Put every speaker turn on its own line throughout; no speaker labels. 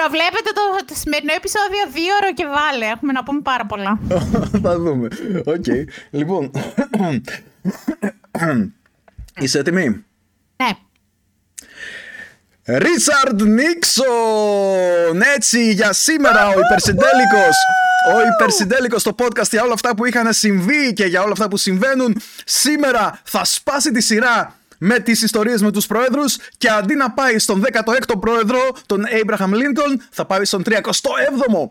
Προβλέπετε το, το σημερινό επεισόδιο δύο ώρο και βάλε. Έχουμε να πούμε πάρα πολλά.
Θα δούμε. Οκ. Λοιπόν. Είσαι έτοιμη;
Ναι.
Ρίτσαρντ Νίξον! Έτσι για σήμερα ο υπερσυντέλικος ο υπερσυντέλικος στο podcast για όλα αυτά που είχαν συμβεί και για όλα αυτά που συμβαίνουν σήμερα θα σπάσει τη σειρά με τις ιστορίες με τους πρόεδρους και αντί να πάει στον 16ο πρόεδρο τον Abraham Lincoln θα πάει στον 37ο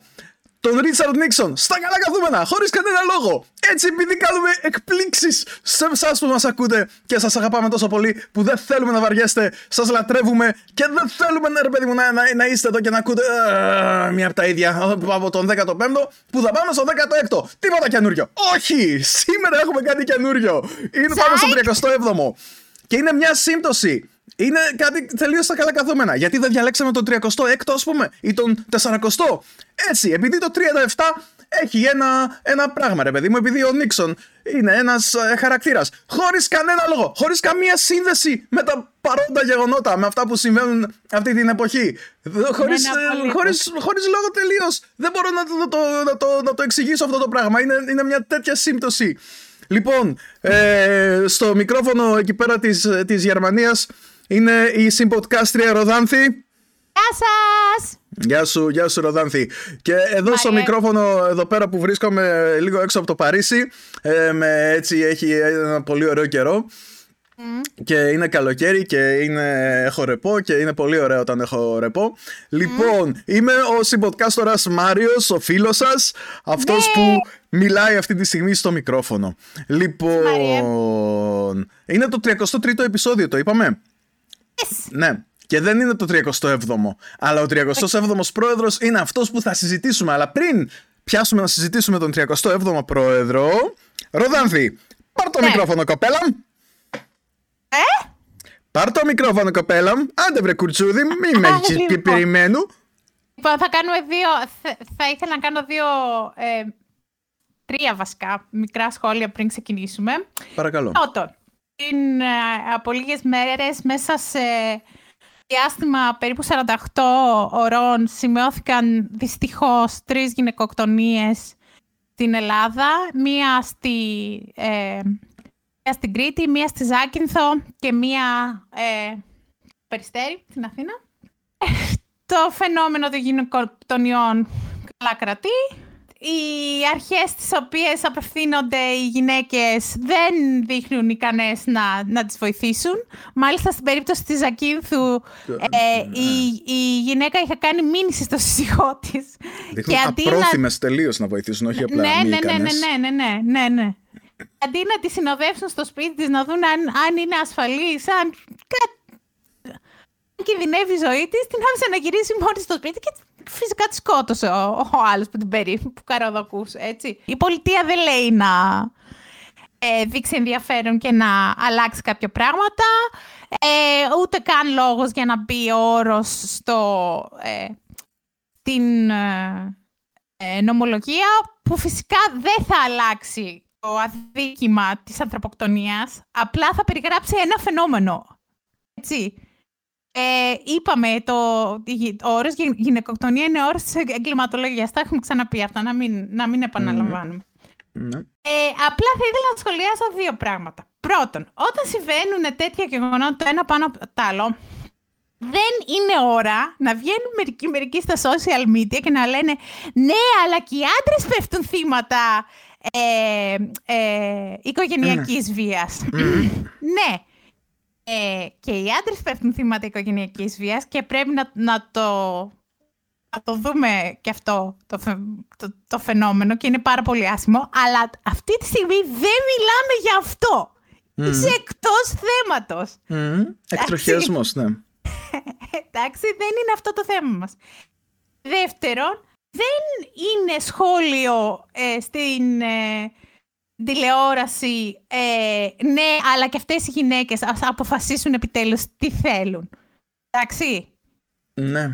τον Ρίτσαρντ Νίξον στα καλά καθούμενα, χωρίς κανένα λόγο. Έτσι, επειδή κάνουμε εκπλήξεις σε εσάς που μας ακούτε και σας αγαπάμε τόσο πολύ που δεν θέλουμε να βαριέστε, σας λατρεύουμε και δεν θέλουμε να, ρε παιδί μου, να, να, να είστε εδώ και να ακούτε uh, μία από τα ίδια από τον 15ο που θα πάμε στον 16ο. Τίποτα καινούριο. Όχι! Σήμερα έχουμε κάτι καινούριο. Είναι πάμε στον 37ο. Και είναι μια σύμπτωση είναι κάτι τελείως στα καλά καθόμενα. Γιατί δεν διαλέξαμε τον 36ο, ας πούμε, ή τον 40ο. Έτσι, επειδή το 37 έχει ένα, ένα πράγμα, ρε παιδί μου, επειδή ο Νίξον είναι ένας ε, χαρακτήρας. Χωρίς κανένα λόγο, χωρίς καμία σύνδεση με τα παρόντα γεγονότα, με αυτά που συμβαίνουν αυτή την εποχή. Χωρίς ε, χωρίς, χωρίς λόγο τελείως. Δεν μπορώ να το, να, το, να, το, να το εξηγήσω αυτό το πράγμα. Είναι, είναι μια τέτοια σύμπτωση. Λοιπόν, ε, στο μικρόφωνο εκεί πέρα της, της Γερμανίας είναι η συμποτκάστρια Ροδάνθη.
Γεια σας!
Γεια σου, γεια σου Ροδάνθη. Και εδώ στο μικρόφωνο εδώ πέρα που βρίσκομαι λίγο έξω από το Παρίσι, ε, με, έτσι έχει ένα πολύ ωραίο καιρό. Και είναι καλοκαίρι και είναι, έχω ρεπό και είναι πολύ ωραίο όταν έχω ρεπό. Λοιπόν, είμαι ο συμποτκάστορας Μάριος, ο φίλος σας, αυτός ναι. που μιλάει αυτή τη στιγμή στο μικρόφωνο. Λοιπόν, είναι το 33ο επεισόδιο, το είπαμε; Ναι. Και δεν είναι το 37ο. Αλλά ο 37ο πρόεδρος είναι αυτός που θα συζητήσουμε. Αλλά πριν πιάσουμε να συζητήσουμε τον 37ο πρόεδρο. Ροδάνθη, πάρ το ναι. μικρόφωνο, κοπέλα.
Ε;
Πάρ το μικρόφωνο, κοπέλα. Άντε βρε κουρτσούδι, μην με έχεις λοιπόν. περιμένου.
Λοιπόν, θα κάνουμε δύο. Θα ήθελα να κάνω δύο. Ε, τρία βασικά μικρά σχόλια πριν ξεκινήσουμε.
Παρακαλώ.
Πρώτον, πριν ε, από λίγες μέρες μέσα σε διάστημα περίπου 48 ώρων σημειώθηκαν δυστυχώς τρεις γυναικοκτονίες στην Ελλάδα, μία στη, ε, μία στην Κρήτη, μία στη Ζάκυνθο και μία ε, Περιστέρη στην Αθήνα. Το φαινόμενο των γυναικοκτονιών καλά κρατεί οι αρχές τις οποίες απευθύνονται οι γυναίκες δεν δείχνουν ικανές να, να τις βοηθήσουν. Μάλιστα στην περίπτωση της Ζακίνθου ε, η, η γυναίκα είχε κάνει μήνυση στο σύζυγό της.
Δείχνουν απρόθυμες να... τελείως να βοηθήσουν, όχι απλά
ναι,
μη
ναι, ναι, ναι, ναι, ναι, ναι, ναι. Αντί να τη συνοδεύσουν στο σπίτι της, να δουν αν, αν είναι ασφαλής, αν κινδυνεύει η ζωή της, την άφησε να γυρίσει μόνη στο σπίτι και φυσικά τη σκότωσε ο, ο άλλος που την περί, που καροδοκούσε, έτσι. Η πολιτεία δεν λέει να ε, δείξει ενδιαφέρον και να αλλάξει κάποια πράγματα. Ε, ούτε καν λόγος για να μπει ο όρος στο, ε, την ε, ε, νομολογία που φυσικά δεν θα αλλάξει το αδίκημα της ανθρωποκτονίας, απλά θα περιγράψει ένα φαινόμενο. Έτσι. Ε, είπαμε, το, ο όρος γυναικοκτονία είναι όρος της εγκληματολογίας. Τα έχουμε ξαναπεί αυτά, να μην, να μην επαναλαμβάνουμε. Mm. Ε, απλά θα ήθελα να σχολιάσω δύο πράγματα. Πρώτον, όταν συμβαίνουν τέτοια γεγονότα το ένα πάνω από το άλλο, δεν είναι ώρα να βγαίνουν μερικοί, μερικοί στα social media και να λένε «Ναι, αλλά και οι άντρες πέφτουν θύματα ε, ε, οικογενειακής βίας». ναι, ε, και οι άντρες πέφτουν θύματα οικογενειακής βίας και πρέπει να, να, το, να το δούμε και αυτό το, το, το, φαινόμενο και είναι πάρα πολύ άσχημο. Αλλά αυτή τη στιγμή δεν μιλάμε για αυτό. Mm. Είσαι εκτός θέματος.
Mm. Εκτροχιασμός, ναι.
Εντάξει, δεν είναι αυτό το θέμα μας. Δεύτερον, δεν είναι σχόλιο ε, στην, ε, τηλεόραση, ε, ναι, αλλά και αυτές οι γυναίκες ας αποφασίσουν επιτέλους τι θέλουν. Εντάξει.
Ναι.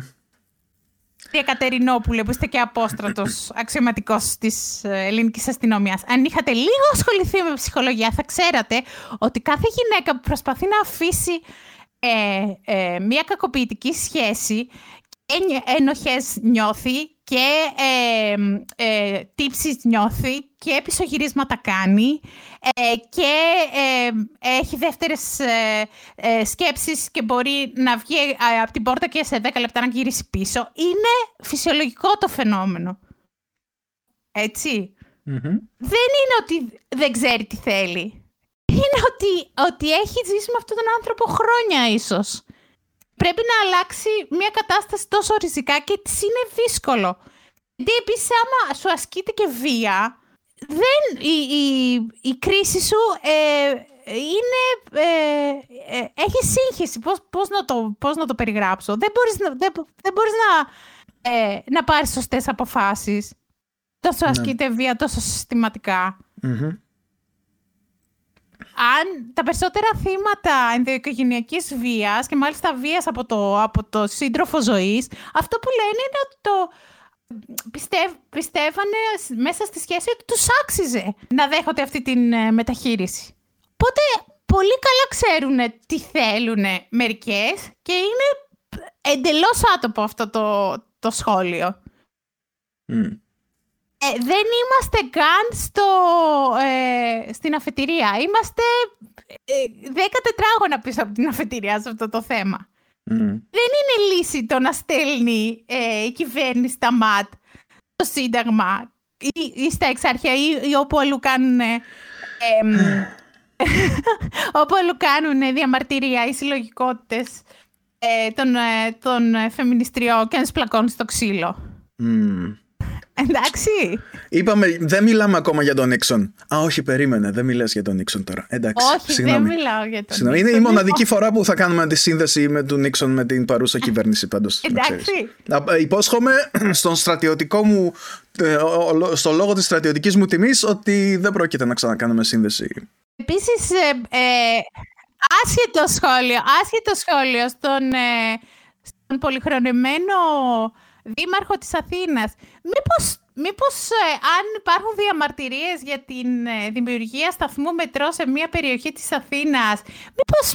Η Εκατερινόπουλε, που είστε και απόστρατος αξιωματικός της ε, ελληνικής αστυνομίας. Αν είχατε λίγο ασχοληθεί με ψυχολογία, θα ξέρατε ότι κάθε γυναίκα που προσπαθεί να αφήσει ε, ε, μια κακοποιητική σχέση ενοχές νιώθει και ε, ε, τύψεις νιώθει και πισωγυρίσματα κάνει ε, και ε, έχει δεύτερες ε, ε, σκέψεις και μπορεί να βγει από την πόρτα και σε 10 λεπτά να γυρίσει πίσω. Είναι φυσιολογικό το φαινόμενο. Έτσι. Δεν είναι ότι δεν ξέρει τι θέλει. Είναι ότι, ότι έχει ζήσει με αυτόν τον άνθρωπο χρόνια ίσως πρέπει να αλλάξει μια κατάσταση τόσο ριζικά και της είναι δύσκολο. Γιατί επίσης, άμα σου ασκείται και βία, δεν, η, η, η κρίση σου ε, είναι, ε, ε, έχει σύγχυση. Πώς, πώς, να το, πώς να το περιγράψω; Δεν μπορείς, να, δεν, δεν μπορείς να, ε, να πάρεις σωστές αποφάσεις. Τόσο ναι. ασκείται βία, τόσο αν τα περισσότερα θύματα ενδοοικογενειακής βίας και μάλιστα βίας από το, από το σύντροφο ζωής, αυτό που λένε είναι ότι το πιστεύ, πιστεύανε μέσα στη σχέση ότι τους άξιζε να δέχονται αυτή την ε, μεταχείριση. Οπότε πολύ καλά ξέρουν τι θέλουν μερικές και είναι εντελώς άτομο αυτό το, το σχόλιο. Ε, δεν είμαστε καν στο, ε, στην αφετηρία. Είμαστε ε, δέκα τετράγωνα πίσω από την αφετηρία σε αυτό το θέμα. Δεν είναι λύση το να στέλνει ε, η κυβέρνηση στα ΜΑΤ, το Σύνταγμα ή, ή στα εξάρχεια ή, ή όπου αλλού κάνουν, ε, όπου αλλού κάνουν διαμαρτυρία ή συλλογικότητες ε, των, των φεμινιστριών και να πλακώνουν στο ξύλο. Εντάξει.
Είπαμε, δεν μιλάμε ακόμα για τον Νίξον. Α, όχι, περίμενε, δεν μιλάς για τον Νίξον τώρα. Εντάξει,
όχι, συγγνώμη. δεν μιλάω για τον
Νίξον. Είναι η μοναδική φορά που θα κάνουμε τη σύνδεση με τον Νίξον με την παρούσα κυβέρνηση πάντως.
Εντάξει.
Ε, υπόσχομαι στον στρατιωτικό μου, ε, στο λόγο της στρατιωτικής μου τιμής ότι δεν πρόκειται να ξανακάνουμε σύνδεση.
Επίσης, ε, ε, άσχετο σχόλιο, άσχετο σχόλιο στον, ε, στον πολυχρονημένο δήμαρχο της Αθήνας. Μήπως, μήπως ε, αν υπάρχουν διαμαρτυρίες για την ε, δημιουργία σταθμού μετρό σε μια περιοχή της Αθήνας, μήπως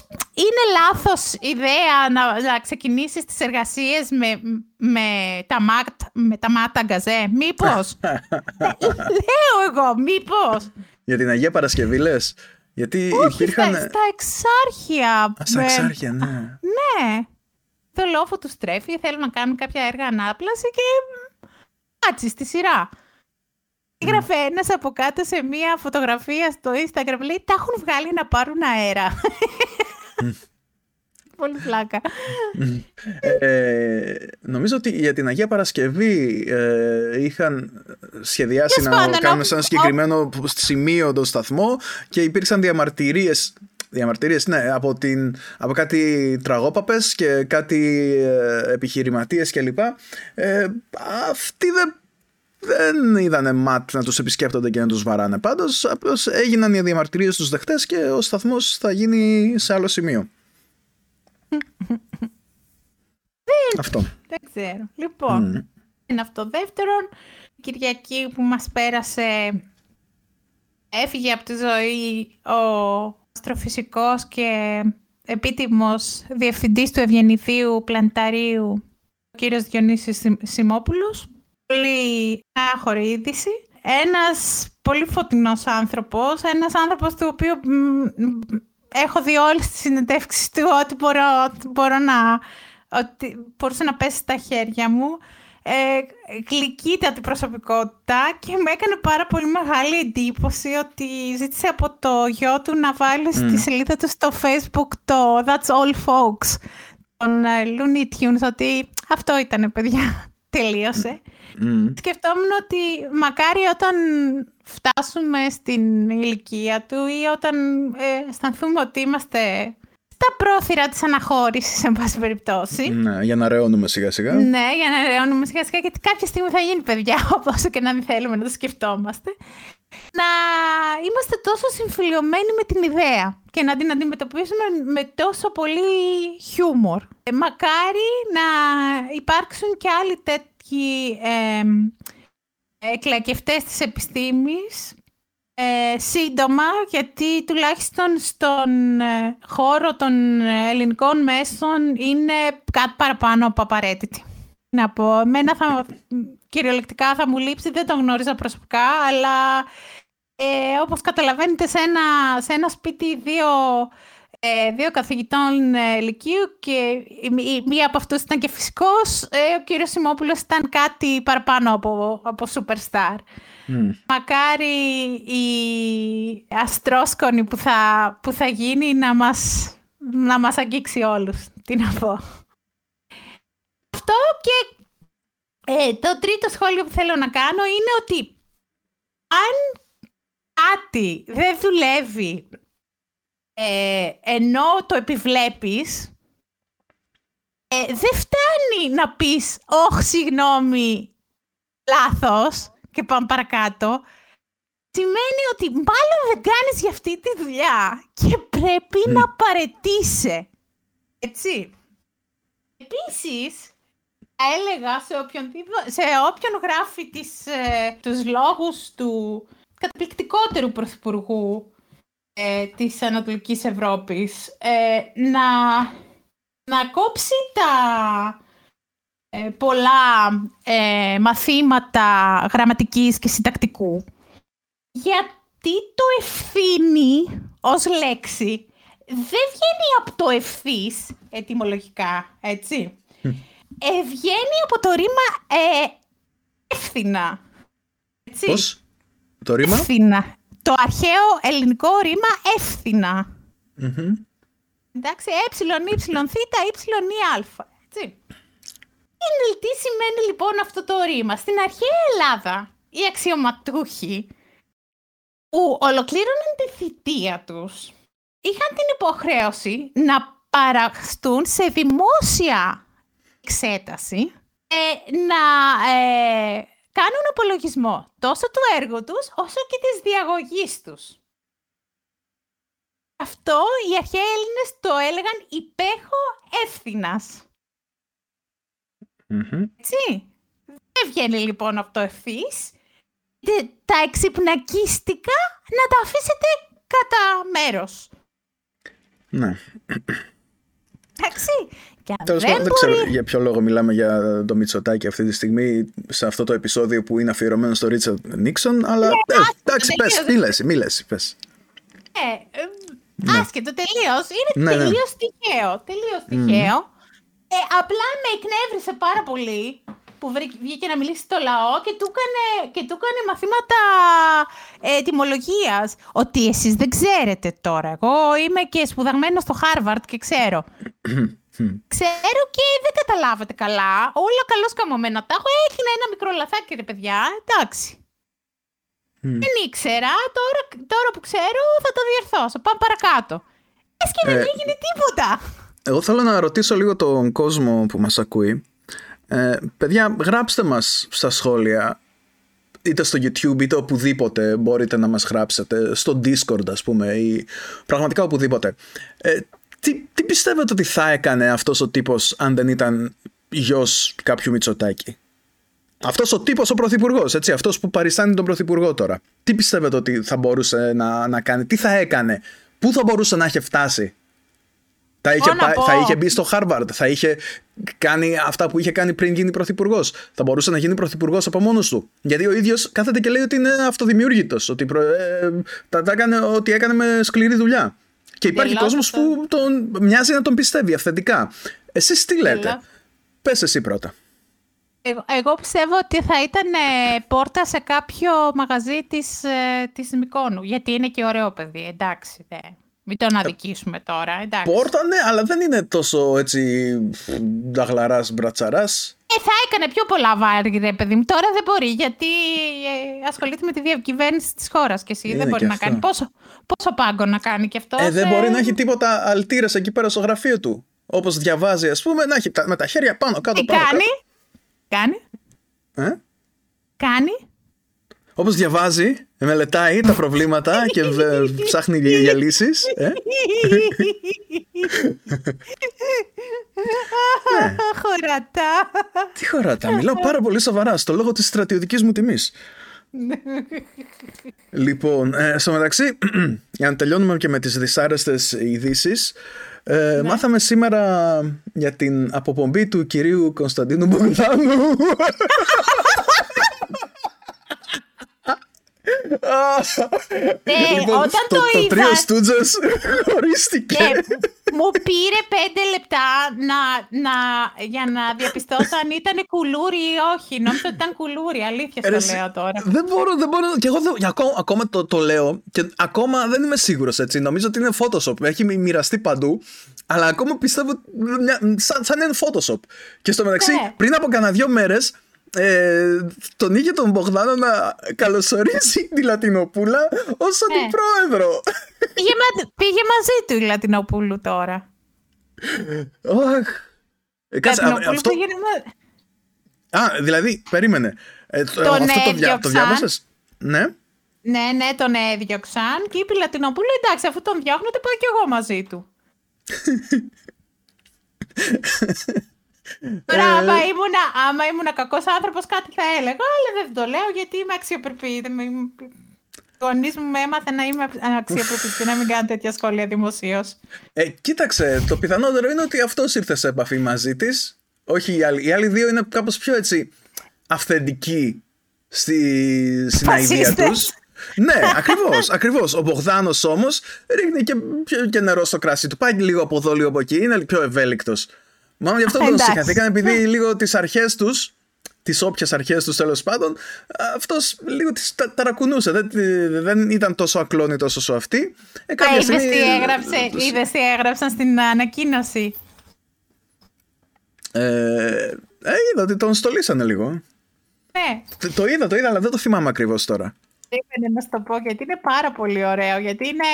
είναι λάθος ιδέα να, να ξεκινήσεις τις εργασίες με, με, τα, μάτ, με τα μάτα γκαζέ. Μήπως; Λέω εγώ, μήπως;
Για την Αγία Παρασκευή λες; Γιατί
Όχι, υπήρχαν... στα, εξάρχεια. Α,
στα εξάρχεια, ναι.
Ναι το λόφο τους στρέφει, θέλουν να κάνουν κάποια έργα ανάπλαση και κάτσει στη σειρά. Έγραφε ένας από κάτω σε μία φωτογραφία στο Instagram, λέει τα έχουν βγάλει να πάρουν αέρα. Πολύ φλάκα.
Ε, νομίζω ότι για την Αγία Παρασκευή ε, είχαν σχεδιάσει να κάνουν σε ένα συγκεκριμένο σημείο το σταθμό και υπήρξαν διαμαρτυρίες διαμαρτυρίες, ναι, από, την, από κάτι τραγόπαπες και κάτι ε, επιχειρηματίες κλπ. Ε, αυτοί δεν δεν είδανε ματ να τους επισκέπτονται και να τους βαράνε. Πάντως απλώς έγιναν οι διαμαρτυρίες στους δεχτές και ο σταθμός θα γίνει σε άλλο σημείο. αυτό.
Δεν ξέρω. Λοιπόν, mm. είναι αυτό. Δεύτερον, η Κυριακή που μας πέρασε έφυγε από τη ζωή ο αστροφυσικός και επίτιμος διευθυντής του Ευγενηθείου Πλανηταρίου, ο κύριος Διονύσης Σιμόπουλος. Πολύ άχωρη είδηση. Ένας πολύ φωτεινός άνθρωπος, ένας άνθρωπος του οποίου έχω δει όλες τις συνεντεύξεις του ότι μπορώ, μπορώ να, ότι μπορούσε να πέσει στα χέρια μου ε, την προσωπικότητα και μου έκανε πάρα πολύ μεγάλη εντύπωση ότι ζήτησε από το γιο του να βάλει mm. στη σελίδα του στο facebook το That's All Folks των uh, Looney Tunes ότι αυτό ήταν παιδιά, τελείωσε. Mm. Σκεφτόμουν ότι μακάρι όταν φτάσουμε στην ηλικία του ή όταν ε, αισθανθούμε ότι είμαστε τα πρόθυρα της αναχώρησης, εν πάση περιπτώσει.
Ναι, για να ρεώνουμε σιγά σιγά.
Ναι, για να ρεώνουμε σιγά σιγά, γιατί κάποια στιγμή θα γίνει παιδιά, όσο και να μην θέλουμε να το σκεφτόμαστε. Να είμαστε τόσο συμφιλειωμένοι με την ιδέα και να την αντιμετωπίσουμε με τόσο πολύ χιούμορ. Ε, μακάρι να υπάρξουν και άλλοι τέτοιοι ε, εκλακευτές της επιστήμης ε, σύντομα, γιατί τουλάχιστον στον ε, χώρο των ελληνικών μέσων είναι κάτι παραπάνω από απαραίτητη. να πω. Εμένα θα, κυριολεκτικά θα μου λείψει, δεν τον γνώριζα προσωπικά, αλλά ε, όπως καταλαβαίνετε σε ένα, σε ένα σπίτι δύο, ε, δύο καθηγητών ε, λυκείου και η, μία από αυτούς ήταν και φυσικός, ε, ο κύριος Σιμόπουλος ήταν κάτι παραπάνω από, από superstar. Μακάρι η αστρόσκονη που θα, που θα γίνει να μας, να μας αγγίξει όλους. Τι να πω. Αυτό και ε, το τρίτο σχόλιο που θέλω να κάνω είναι ότι αν κάτι δεν δουλεύει ε, ενώ το επιβλέπεις, ε, δεν φτάνει να πεις «Ωχ, συγγνώμη, λάθος» και πάμε παρακάτω. Σημαίνει ότι μάλλον δεν κάνεις για αυτή τη δουλειά και πρέπει να παρετήσει. Έτσι. Επίσης, έλεγα σε όποιον, σε όποιον γράφει τις, ε, τους λόγους του καταπληκτικότερου πρωθυπουργού ε, της Ανατολικής Ευρώπης ε, να, να κόψει τα ε, πολλά ε, μαθήματα γραμματικής και συντακτικού γιατί το ευθύνη ως λέξη δεν βγαίνει από το ευθύς ετυμολογικά, έτσι. Ε, βγαίνει από το ρήμα ε, εύθυνα.
Έτσι. Πώς? Το ρήμα?
Εύθυνα. Το αρχαίο ελληνικό ρήμα εύθυνα. Mm-hmm. Εντάξει, ε, y, θ, y, α. Έτσι. Είναι, τι σημαίνει λοιπόν αυτό το ρήμα. Στην αρχαία Ελλάδα, οι αξιωματούχοι που ολοκλήρωναν τη θητεία τους, είχαν την υποχρέωση να παραχθούν σε δημόσια εξέταση ε, να ε, κάνουν απολογισμό τόσο του έργου τους όσο και της διαγωγής τους. Αυτό οι αρχαίοι Έλληνες το έλεγαν υπέχω ευθυνας Έτσι. Δεν βγαίνει λοιπόν από το ευθύς. Τα εξυπνακίστικα να τα αφήσετε κατά μέρος.
Ναι.
Εντάξει.
Τέλος πάντων, δεν ξέρω για ποιο λόγο μιλάμε για το Μητσοτάκι αυτή τη στιγμή σε αυτό το επεισόδιο που είναι αφιερωμένο στο Ρίτσαρντ Νίξον. Αλλά ναι, ε, εντάξει, πες, μη λες, πες.
Ε, ναι. άσχετο τελείως. Είναι ναι, ναι. τελείως τυχαίο. Τελείως τυχαίο. Ε, απλά με εκνεύρισε πάρα πολύ που βγήκε να μιλήσει στο λαό και του έκανε, και του έκανε μαθήματα ετοιμολογίας. Ότι εσείς δεν ξέρετε τώρα. Εγώ είμαι και σπουδαγμένο στο Χάρβαρτ και ξέρω. ξέρω και δεν καταλάβατε καλά. Όλα καλώς καμωμένα τα έχω. Έγινε ένα μικρό λαθάκι, ρε παιδιά. Εντάξει. Δεν ήξερα. Τώρα, τώρα που ξέρω θα το διορθώσω. Πάμε παρακάτω. Έσαι και δεν ε, έγινε τίποτα.
Εγώ θέλω να ρωτήσω λίγο τον κόσμο που μας ακούει. Ε, παιδιά, γράψτε μας στα σχόλια είτε στο YouTube είτε οπουδήποτε μπορείτε να μας γράψετε στο Discord ας πούμε ή πραγματικά οπουδήποτε. Ε, τι, τι πιστεύετε ότι θα έκανε αυτός ο τύπος αν δεν ήταν γιος κάποιου Μητσοτάκη; Αυτός ο τύπος ο πρωθυπουργός, έτσι, αυτός που παριστάνει τον πρωθυπουργό τώρα. Τι πιστεύετε ότι θα μπορούσε να, να κάνει, τι θα έκανε πού θα μπορούσε να έχει φτάσει; Θα είχε, θα είχε μπει στο Harvard, θα είχε κάνει αυτά που είχε κάνει πριν γίνει πρωθυπουργός. Θα μπορούσε να γίνει πρωθυπουργός από μόνος του. Γιατί ο ίδιος κάθεται και λέει ότι είναι αυτοδημιούργητος. Ότι ε, τα, τα έκανε, ότι έκανε με σκληρή δουλειά. Και υπάρχει κόσμος που τον, μοιάζει να τον πιστεύει αυθεντικά. Εσείς τι λέτε; Πες εσύ πρώτα.
Εγώ, εγώ πιστεύω ότι θα ήταν ε, πόρτα σε κάποιο μαγαζί της, ε, της Μικόνου. Γιατί είναι και ωραίο παιδί, εντάξει. Δε. Μην τον αδικήσουμε τώρα, εντάξει.
Πόρτα, ναι, αλλά δεν είναι τόσο έτσι νταγλαράς μπρατσαράς.
Ε, θα έκανε πιο πολλά βάρη, ρε παιδί μου. Τώρα δεν μπορεί, γιατί ε, ασχολείται με τη διακυβέρνηση της χώρας και εσύ. δεν μπορεί να κάνει. Πόσο, πόσο πάγκο να κάνει κι αυτό.
Ε, δεν μπορεί να έχει τίποτα αλτήρε εκεί πέρα στο γραφείο του. Όπως διαβάζει, ας πούμε, να έχει με τα χέρια πάνω κάτω. Τι πάνω,
κάνει. Κάνει.
Ε;
Κάνει.
Όπως διαβάζει, μελετάει τα προβλήματα και ψάχνει για λύσεις. Ε;
ναι. Χωρατά.
Τι χωρατά, μιλάω πάρα πολύ σοβαρά, στο λόγο της στρατιωτικής μου τιμής. λοιπόν, ε, στο μεταξύ, για να τελειώνουμε και με τις δυσάρεστες ειδήσεις. Ε,
Ναι.
Μάθαμε σήμερα για την αποπομπή του κυρίου Κωνσταντίνου Μπογδάνου.
Ε,
λοιπόν,
όταν
το,
το
το
είδα-
τρίο Στούτζες χωρίστηκε.
Και μου πήρε πέντε λεπτά να, να, για να διαπιστώσω αν ήταν κουλούρι ή όχι. Νόμιζα ότι ήταν κουλούρι, αλήθεια
Ε, Ρε,
στο
εσύ,
λέω τώρα.
Δεν μπορώ, δεν μπορώ. Και εγώ δεν, για ακόμα, ακόμα το, το λέω και ακόμα δεν είμαι σίγουρος έτσι. Νομίζω ότι είναι Photoshop. Έχει μοι- μοιραστεί παντού. Αλλά ακόμα πιστεύω μια, σαν, σαν είναι Photoshop. Και στο μεταξύ,
Ναι.
πριν από κανένα δύο μέρες ε, τον είχε τον Μπογδάνο να καλωσορίσει τη Λατινοπούλα ως
Ναι.
αντιπρόεδρο.
Πήγε, μα- πήγε μαζί του η Λατινοπούλου τώρα.
Αχ. Ε, κάτσε, α,
Λατινοπούλου
αυτό,
πήγαινε μα-
α, δηλαδή, περίμενε. Ε, το,
Τον
αυτό το, δια, το
έδιωξαν.
διάβασες; Ναι.
Ναι, ναι, τον έδιωξαν και είπε η Λατινοπούλου εντάξει, αφού τον διώχνετε πάω κι εγώ μαζί του. Τώρα,
Ε,
άμα ήμουν, άμα ήμουν κακός άνθρωπος, κάτι θα έλεγα, αλλά δεν το λέω γιατί είμαι αξιοπρεπή. Δεν με- Ο γονείς μου με έμαθε να είμαι αξιοπρεπή και να μην κάνω τέτοια σχόλια δημοσίως.
Ε, κοίταξε, το πιθανότερο είναι ότι αυτός ήρθε σε επαφή μαζί της. Όχι οι άλλοι. Οι άλλοι δύο είναι κάπως πιο έτσι αυθεντικοί στη, στην αηδία
Φασίστες.
τους. ναι, ακριβώς, ακριβώς. Ο Μπογδάνος όμως ρίχνει και, πιο- και νερό στο κράσι του. Πάει λίγο από εδώ, λίγο από εκεί. Είναι πιο ευέλικτος. Μάλλον γι' αυτό τον
Εντάξει.
συγχαθήκαν επειδή λίγο τις αρχές τους τις όποιες αρχές τους τέλος πάντων αυτός λίγο τις τα, ταρακουνούσε δεν, δεν ήταν τόσο ακλόνητος όσο αυτή ε, κάποια
Είδε
στιγμή-
τι έγραψε, είδες τι έγραψαν στην ανακοίνωση;
Ε, ε, είδα ότι τον στολίσανε λίγο.
Ναι,
Το, το είδα, το είδα, αλλά δεν το θυμάμαι ακριβώς τώρα.
Περίμενε να σου το πω γιατί είναι πάρα πολύ ωραίο. Γιατί είναι,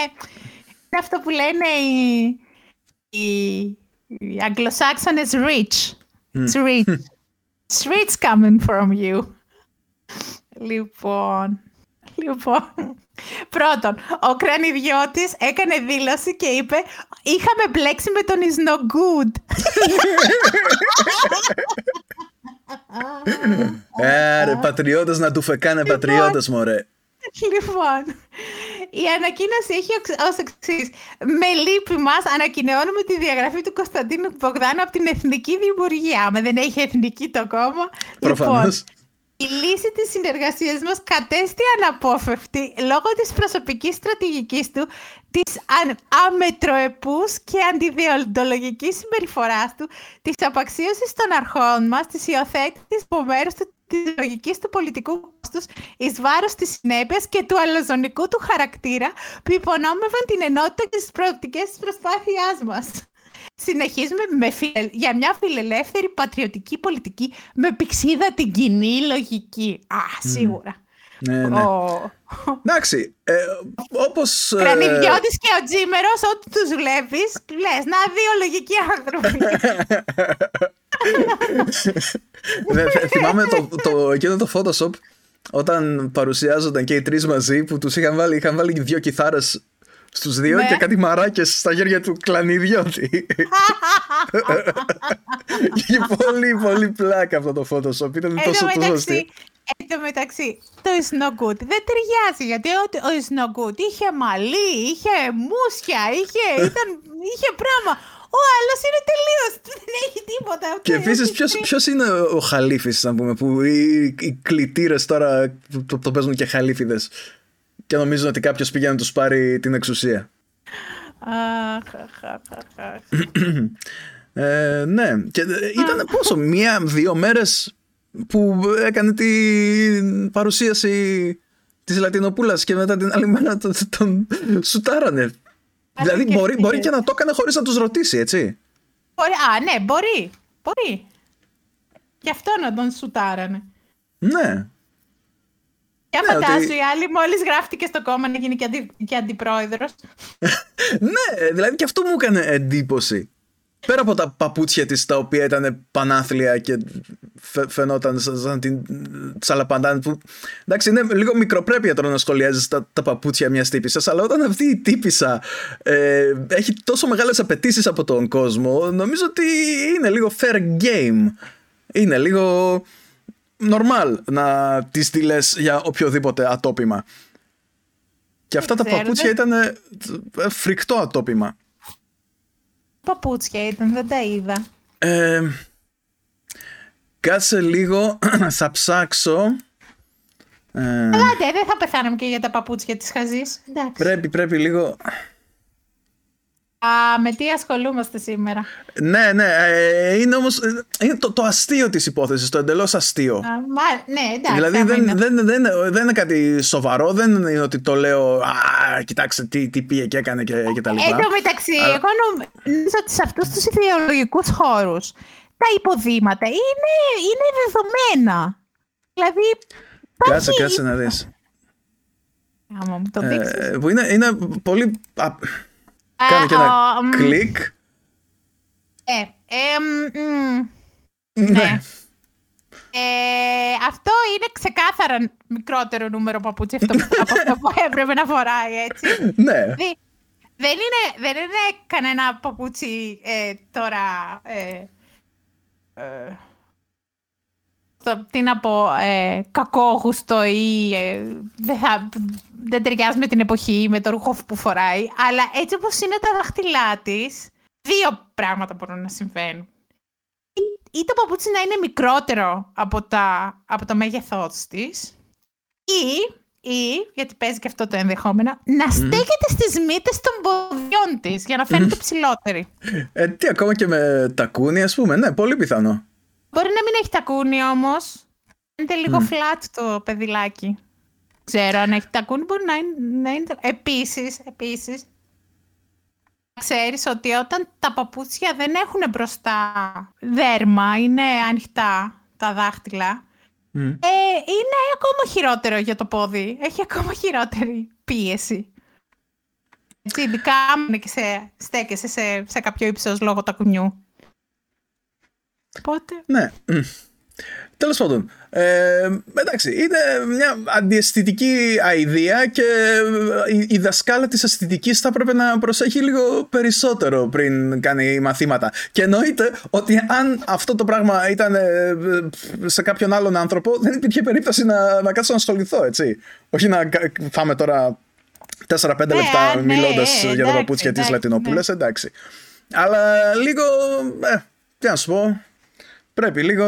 είναι αυτό που λένε οι, οι, οι Αγγλοσάξονες rich. It's rich. It's rich coming from you. Λοιπόν, λοιπόν. Πρώτον, ο κρανιδιώτης έκανε δήλωση και είπε «Είχαμε μπλέξει με τον is no good».
Ε, ρε, πατριώτες να του φεκάνε πατριώτες, μωρέ.
Λοιπόν, η ανακοίνωση έχει ως εξής. Με λύπη μας ανακοινώνουμε τη διαγραφή του Κωνσταντίνου Μπογδάνου από την Εθνική Δημιουργία. Άμα δεν έχει εθνική το κόμμα.
Προφανώς.
Λοιπόν, η λύση της συνεργασίας μας κατέστη αναπόφευκτη λόγω της προσωπικής στρατηγικής του, της αν- αμετροεπούς και αντιδιοντολογικής συμπεριφοράς του, της απαξίωσης των αρχών μας, της υιοθέτησης από μέρους του της λογικής του πολιτικού κόστους εις βάρος της συνέπειας και του αλαζονικού του χαρακτήρα που υπονόμευαν την ενότητα και τις προοπτικές της προσπάθειάς μας. Συνεχίζουμε με φιλε- για μια φιλελεύθερη πατριωτική πολιτική με πηξίδα την κοινή λογική. Α, σίγουρα.
Ναι, ναι.
Ο
Εντάξει, ε, όπως... ε,
Κρανιδιώτης και ο Τζίμερος, ό,τι τους βλέπεις, λες, να δύο λογικοί άνθρωποι.
ναι, θ- θυμάμαι το, το, εκείνο το Photoshop όταν παρουσιάζονταν και οι τρεις μαζί που τους είχαν βάλει, είχαν βάλει δύο κιθάρες στους δύο
Ναι.
και κάτι μαράκες στα χέρια του κλανιδιώτη. Είχε πολύ πολύ πλάκα αυτό το Photoshop. Ήταν
Εν
τόσο
τω
τόσο
μεταξύ,
αστείο.
Εν τω μεταξύ, το is no good δεν ταιριάζει γιατί ο, ο is no good είχε μαλλί, είχε μουσια, είχε, ήταν, είχε πράγμα. Ο άλλος είναι τελείως, δεν έχει τίποτα.
Και
ούτε-
επίσης,
ούτε
ποιο
τρία.
ποιος είναι ο Χαλίφης, να πούμε, που οι, οι κλητήρες τώρα που το, το παίζουν και χαλίφιδες; Και νομίζουν ότι κάποιος πήγε να τους πάρει την εξουσία.
Αχ, αχ, αχ, αχ, αχ.
Ε, ναι, και ε, ήταν πόσο, μία-δύο μέρες που έκανε την παρουσίαση της Λατινοπούλας και μετά την άλλη μέρα τον, τον σουτάρανε. δηλαδή
και
μπορεί, μπορεί
φύγε.
και να το έκανε χωρίς να τους ρωτήσει, έτσι.
Μπορεί, α, ναι, μπορεί, μπορεί. Γι' αυτό να τον σουτάρανε.
Ναι.
Για
Ναι,
φαντάσου,
ότι-
η άλλη μόλις γράφτηκε στο κόμμα να γίνει και, αντι, και αντιπρόεδρος.
ναι, δηλαδή και αυτό μου έκανε εντύπωση. Πέρα από τα παπούτσια της τα οποία ήταν πανάθλια και φαι- φαινόταν σαν, σαν την τσαλαπαντάν που εντάξει είναι λίγο μικροπρέπεια τώρα να σχολιάζεις τα, τα παπούτσια μιας τύπισσας αλλά όταν αυτή η τύπισσα ε, έχει τόσο μεγάλες απαιτήσεις από τον κόσμο νομίζω ότι είναι λίγο fair game είναι λίγο νορμάλ να τις στείλε για οποιοδήποτε ατόπιμα. Και αυτά τα παπούτσια ήταν ε, φρικτό ατόπιμα.
Παπούτσια ήταν, δεν τα είδα.
Ε, κάτσε λίγο, θα ψάξω.
Ε, Αλλά δεν θα πεθάνουμε και για τα παπούτσια της χαζής.
Πρέπει, πρέπει λίγο...
Α, με τι ασχολούμαστε σήμερα;
Ναι, ναι. Ε, είναι όμως είναι το, το αστείο της υπόθεσης, το εντελώς αστείο. Α,
μα, ναι, εντάξει.
Δηλαδή δεν, δεν, δεν, δεν, είναι κάτι σοβαρό, δεν είναι ότι το λέω «Α, κοιτάξτε τι, τι πήγε και έκανε και, και τα λοιπά».
Εν τω μεταξύ, εγώ νομίζω ότι σε αυτούς τους ιδεολογικούς χώρους τα υποδήματα είναι, είναι δεδομένα. Δηλαδή,
Κάτσε, κάτσε να δεις.
Άμα μου το δείξεις.
Ε, που είναι, είναι πολύ... Κάνει και ένα κλικ.
Ε, ναι. Ε, αυτό είναι ξεκάθαρα μικρότερο νούμερο παπούτσι αυτό από αυτό που έπρεπε να φοράει, έτσι.
Ναι.
Δεν είναι, δεν είναι κανένα παπούτσι ε, τώρα... Ε, ε, το, τι να πω, ε, κακόγουστο ή ε, δεν, θα, δεν ταιριάζει με την εποχή, με το ρούχο που φοράει. Αλλά έτσι όπως είναι τα δάχτυλά της, δύο πράγματα μπορούν να συμβαίνουν. Ή, ή το παπούτσι να είναι μικρότερο από, τα, από το μέγεθός της ή, ή, γιατί παίζει και αυτό το ενδεχόμενο, να στέκεται στις μύτες των ποδιών της για να φαίνεται ψηλότερη.
Ε, τι, ακόμα και με τακούνι, ας πούμε. Ναι, πολύ πιθανό.
Μπορεί να μην έχει τακούνι όμως. Είναι λίγο mm. flat το παιδιλάκι. Ξέρω αν έχει τακούνι, μπορεί να είναι. Να είναι... Επίσης, επίσης, ξέρεις ότι όταν τα παπούτσια δεν έχουν μπροστά δέρμα, είναι ανοιχτά τα δάχτυλα, ε, είναι ακόμα χειρότερο για το πόδι. Έχει ακόμα χειρότερη πίεση. Έτσι, ειδικά αν και σε, στέκεσαι σε, σε κάποιο ύψος λόγω τακουνιού. Πότε;
Ναι. Τέλος πάντων, ε, εντάξει, είναι μια αντιαισθητική αηδία και η, η δασκάλα της αισθητικής θα έπρεπε να προσέχει λίγο περισσότερο πριν κάνει μαθήματα. Και εννοείται ότι αν αυτό το πράγμα ήταν ε, σε κάποιον άλλον άνθρωπο, δεν υπήρχε περίπτωση να, να κάτσω να ασχοληθώ, έτσι. Όχι να φάμε τώρα 4-5 ναι, λεπτά ναι, μιλώντας για τα παπούτσια της Λατινοπούλα, ναι. εντάξει. Αλλά λίγο. Ε, τι να σου πω πρέπει λίγο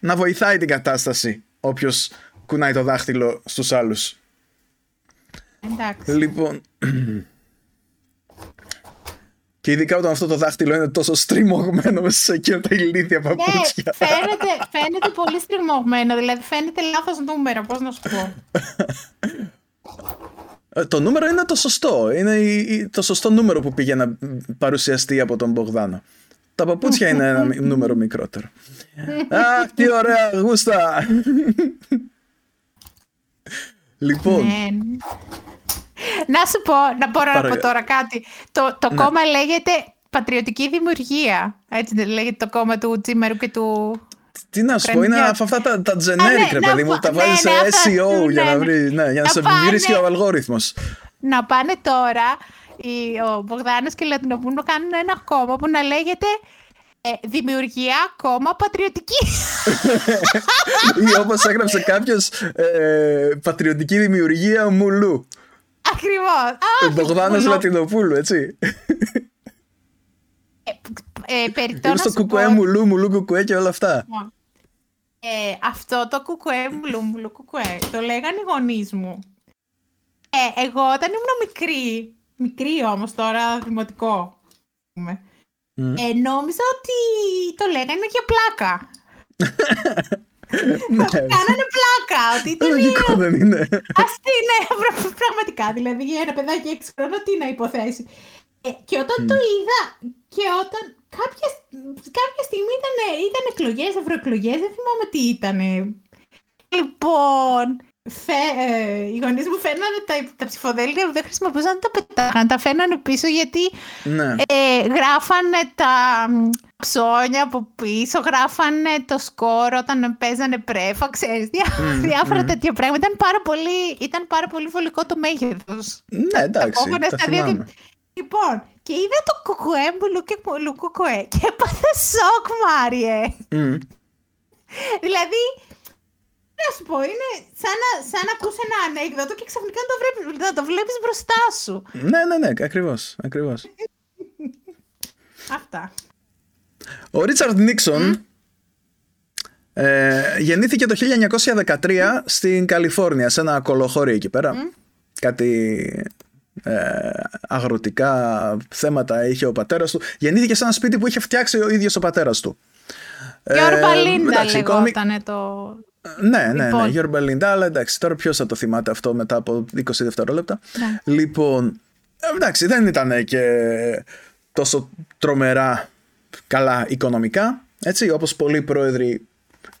να βοηθάει την κατάσταση όποιος κουνάει το δάχτυλο στους άλλους.
Εντάξει.
Λοιπόν... Και ειδικά όταν αυτό το δάχτυλο είναι τόσο στριμωγμένο μέσα σε εκείνα τα ηλίθια παπούτσια.
Ναι, φαίνεται, φαίνεται πολύ στριμωγμένο, δηλαδή φαίνεται λάθος νούμερο, πώς να σου πω.
Ε, το νούμερο είναι το σωστό, είναι το σωστό νούμερο που πήγε να παρουσιαστεί από τον Μπογδάνο. Τα παπούτσια είναι ένα νούμερο μικρότερο. Αχ, τι ωραία γούστα. λοιπόν. Ναι.
Να σου πω, να μπορώ να πω τώρα κάτι. Το, το ναι. κόμμα λέγεται Πατριωτική Δημιουργία. Έτσι δεν λέγεται το κόμμα του Τζίμερου και του...
Τι να σου πω, είναι από αυτά τα, τα generic, ρε παιδί μου, τα βάζει σε SEO για να βρει, ναι, για να σε βρίσκει ο αλγόριθμος.
Να πάνε τώρα ο Μπογδάνος και η Λατινοπούλου κάνουν ένα κόμμα που να λέγεται ε, δημιουργία κόμμα πατριωτική.
Ή όπως έγραψε κάποιος ε, πατριωτική δημιουργία μουλού.
Ακριβώς.
Ο Μπογδάνος Λατινοπούλου, έτσι.
Ε, ε,
στο κουκουέ μουλού, μουλού κουκουέ και όλα αυτά.
Ε, αυτό το κουκουέ μουλού, μουλού κουκουέ, το λέγανε οι γονείς μου. Ε, εγώ όταν ήμουν μικρή, μικρή όμως τώρα, δημοτικό, mm. ε, νόμιζα ότι το λέγανε για πλάκα. ναι. Κάνανε πλάκα. Ότι ήταν
Λογικό δεν είναι.
Αστεί, ναι, πραγματικά. Δηλαδή για ένα παιδάκι 6 χρόνων τι να υποθέσει. Ε, και όταν mm. το είδα και όταν κάποια, κάποια στιγμή ήταν, ήταν εκλογές, ευρωεκλογές, δεν θυμάμαι τι ήταν. Λοιπόν, Φε, ε, οι γονείς μου φέρνανε τα, τα ψηφοδέλτια που δεν χρησιμοποιούσαν τα πετάγανε. Τα φέρνανε πίσω γιατί ναι. ε, γράφανε τα ψώνια από πίσω, γράφανε το σκόρο όταν παίζανε πρέφα, ξέρεις, διά, mm, διάφορα mm. τέτοια πράγματα. Ήταν πάρα πολύ, ήταν πάρα πολύ βολικό το μέγεθος.
Ναι, εντάξει, τα, τα θυμάμαι.
Λοιπόν, και είδα το κουκουέ μου και μου κουκουέ και έπαθε σοκ, Μάριε. Mm. δηλαδή, να σου πω, είναι σαν να, σαν να ακούς ένα ανέκδοτο και ξαφνικά να το, βλέπεις, να το βλέπεις μπροστά σου.
Ναι, ναι, ναι, ακριβώς, ακριβώς.
Αυτά.
Ο Ρίτσαρντ Νίξον ε, γεννήθηκε το 1913 στην Καλιφόρνια, σε ένα κολοχώρι εκεί πέρα. Κάτι ε, αγροτικά θέματα είχε ο πατέρας του. Γεννήθηκε σε ένα σπίτι που είχε φτιάξει ο ίδιος ο πατέρας του.
Γιώργο ε, Λίντα λεγόταν το...
Ναι, ναι, ναι, Γιώργο Λίντα, αλλά εντάξει, τώρα ποιος θα το θυμάται αυτό μετά από 20 δευτερόλεπτα. Ναι. Λοιπόν, εντάξει, δεν ήταν και τόσο τρομερά καλά οικονομικά, έτσι, όπως πολλοί πρόεδροι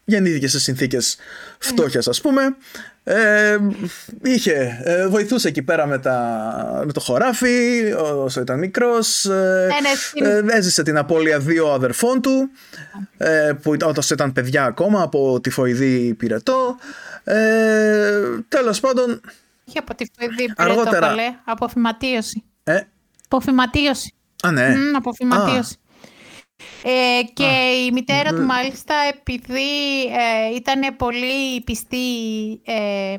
γεννήθηκε σε συνθήκες φτώχειας ας πούμε ε, είχε, ε, βοηθούσε εκεί πέρα με, τα, με το χωράφι όσο ήταν μικρός ε, ναι, ναι, ε έζησε την απώλεια δύο αδερφών του ε, που όταν ήταν παιδιά ακόμα από τυφοειδή πυρετό. Ε, τέλος πάντων
είχε από τυφοειδή πυρετό αργότερα... καλέ, από φυματίωση
ε;
από φυματίωση
Α, ναι.
Mm, από φυματίωση ε, και η μητέρα του μάλιστα επειδή ε, ήταν πολύ πιστή ε,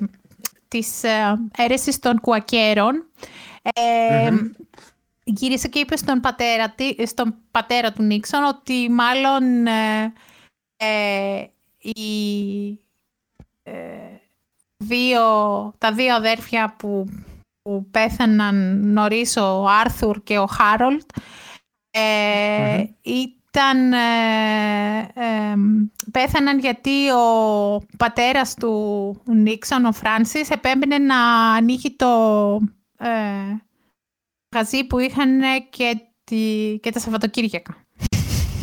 της ε, αίρεσης των κουακέρων ε, γύρισε και είπε στον πατέρα, στον πατέρα του Νίξον ότι μάλλον ε, οι, δύο, τα δύο αδέρφια που, που πέθαναν νωρίς ο Άρθουρ και ο Χάρολτ ε, ήταν, ε, πέθαναν γιατί ο πατέρας του Νίξον, ο Φράνσις, επέμπαινε να ανοίγει το ε, γαζί που είχαν και, τη, και τα Σαββατοκύριακα.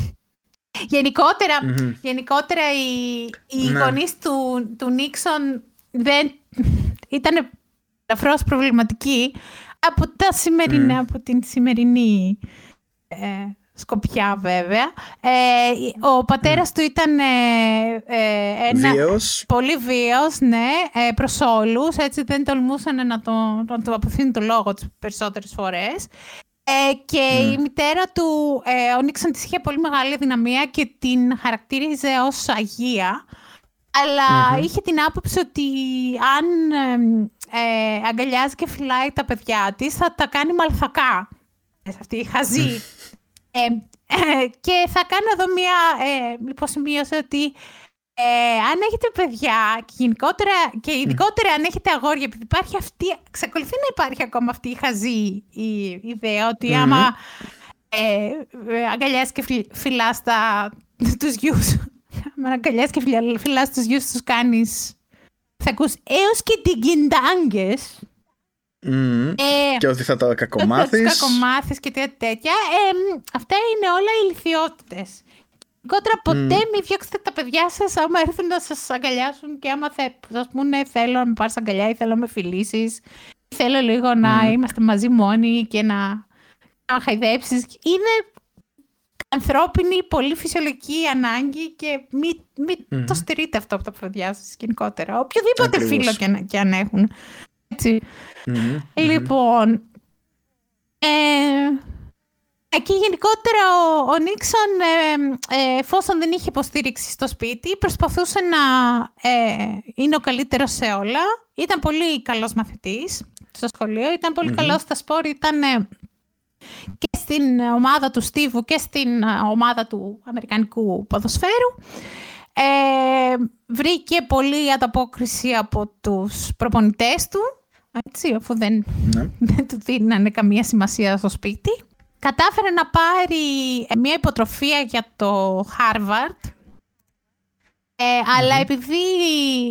γενικότερα, γενικότερα οι, οι ναι. γονείς του, του Νίξον δεν ήταν ελαφρώς προβληματικοί από, τα σημερινά, από την σημερινή ε, σκοπιά βέβαια. Ε, ο πατέρας του ήταν ε, ε, ένα
βίος.
πολύ βίος, ναι, ε, προς όλους. Έτσι δεν τολμούσαν να το, να το αποθύνουν το λόγο τις περισσότερες φορές. Ε, και η μητέρα του, ε, ο Νίξον της είχε πολύ μεγάλη δυναμία και την χαρακτήριζε ως αγία. Αλλά είχε την άποψη ότι αν ε, αγκαλιάζει και φυλάει τα παιδιά της θα τα κάνει μαλθακά. Αυτή η χαζή ε, ε, και θα κάνω εδώ μία ε, υποσημείωση ότι ε, αν έχετε παιδιά και γενικότερα και ειδικότερα αν έχετε αγόρια, επειδή υπάρχει αυτή, ξεκολουθεί να υπάρχει ακόμα αυτή η χαζή η ιδέα ότι άμα ε, αγκαλιάς και φυλάς τα, τους γιους, άμα αγκαλιάς και φυλάς τους γιους τους κάνεις, θα ακούς έως και την κιντάγκες,
Mm. Ε, και ότι θα τα κακομάθεις.
κακομάθεις και τέτοια. Ε, αυτά είναι όλα ηλικιότητες. Γενικότερα ποτέ mm. μην διώξετε τα παιδιά σας άμα έρθουν να σας αγκαλιάσουν και άμα σας πούνε θέλω να με πάρεις αγκαλιά ή θέλω να με φιλήσεις θέλω λίγο να είμαστε μαζί μόνοι και να, να χαϊδέψεις. Είναι ανθρώπινη, πολύ φυσιολογική ανάγκη και μην μη το στηρείτε αυτό από τα παιδιά σας γενικότερα. Οποιοδήποτε φίλο και, και αν έχουν. Έτσι. Λοιπόν, ε, εκεί γενικότερα ο, ο Νίξον, ε, ε, εφόσον δεν είχε υποστήριξη στο σπίτι, προσπαθούσε να ε, είναι ο καλύτερος σε όλα. Ήταν πολύ καλός μαθητής στο σχολείο, ήταν πολύ καλός στα σπορ, ήταν ε, και στην ομάδα του Στίβου και στην ομάδα του Αμερικανικού ποδοσφαίρου. Ε, βρήκε πολλή ανταπόκριση από τους προπονητές του έτσι, αφού δεν, ναι. δεν του δίνανε καμία σημασία στο σπίτι. Κατάφερε να πάρει μια υποτροφία για το Harvard, ε, αλλά επειδή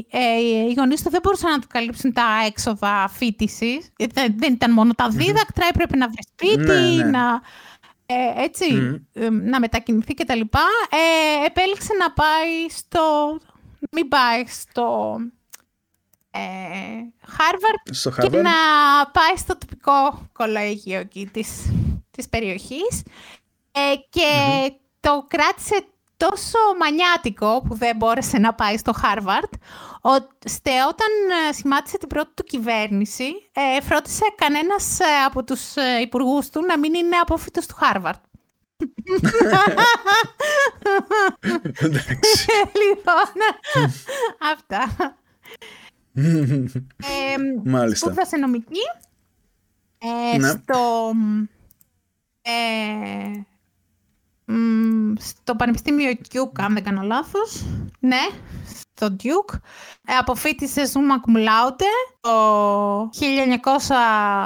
ε, οι γονείς του δεν μπορούσαν να του καλύψουν τα έξοδα φίτηση, γιατί δεν ήταν μόνο τα δίδακτρα, έπρεπε να βρει σπίτι, ναι, ναι. να, ε, έτσι, ε, να μετακινηθεί κτλ. Ε, επέλεξε να πάει στο... Μην πάει στο Χάρβαρντ και να πάει στο τοπικό κολέγιο εκεί της, της περιοχής ε, και το κράτησε τόσο μανιάτικο που δεν μπόρεσε να πάει στο Χάρβαρντ, ώστε όταν ε, σχημάτισε την πρώτη του κυβέρνηση, ε, φρόντισε κανένας από τους υπουργούς του να μην είναι απόφυτος του Χάρβαρτ.
Εντάξει.
λοιπόν, αυτά. Ε,
Μάλιστα.
Σπούδασε νομική ε,
Ναι.
στο, ε, μ, στο Πανεπιστήμιο Duke, αν δεν κάνω λάθος. Ναι, στο Duke. Ε, αποφύτησε Summa Cum Laude το 1934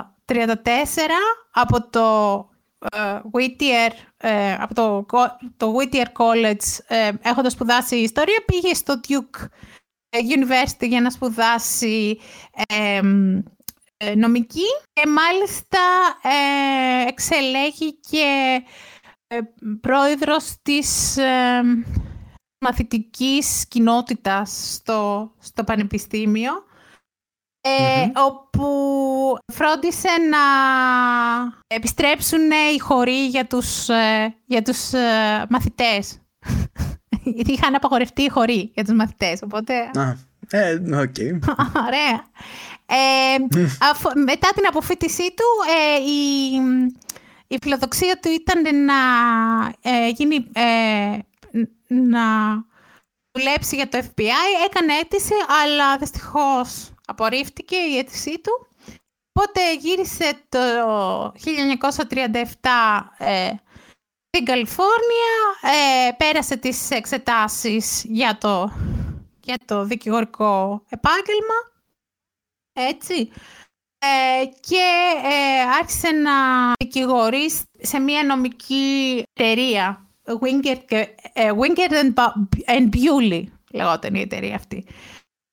από το ε, Whittier, ε, από το, κο- το Whittier College, ε, έχοντας σπουδάσει ιστορία, πήγε στο Duke ε, University για να σπουδάσει ε, μ, ε, νομική και μάλιστα ε, εξελέγει και ε, πρόεδρος της ε, μαθητικής κοινότητας στο, στο πανεπιστήμιο ε, όπου φρόντισε να επιστρέψουν οι χωροί για τους, ε, για τους ε, μαθητές. Γιατί είχαν απαγορευτεί οι χωροί για τους μαθητές, οπότε...
Α, ε, οκ.
Ωραία. Ε, αφ- μετά την αποφοίτησή του, ε, η, η φιλοδοξία του ήταν να ε, γίνει, ε, να δουλέψει για το FBI. Έκανε αίτηση, αλλά δυστυχώς απορρίφθηκε η αίτησή του. Οπότε γύρισε το 1937 ε, στην Καλιφόρνια, ε, πέρασε τις εξετάσεις για το, για το δικηγορικό επάγγελμα, έτσι, ε, και ε, άρχισε να δικηγορεί σε μια νομική εταιρεία, Winger, και- ε, Winger and, Bu- and Bewley λεγόταν η εταιρεία αυτή.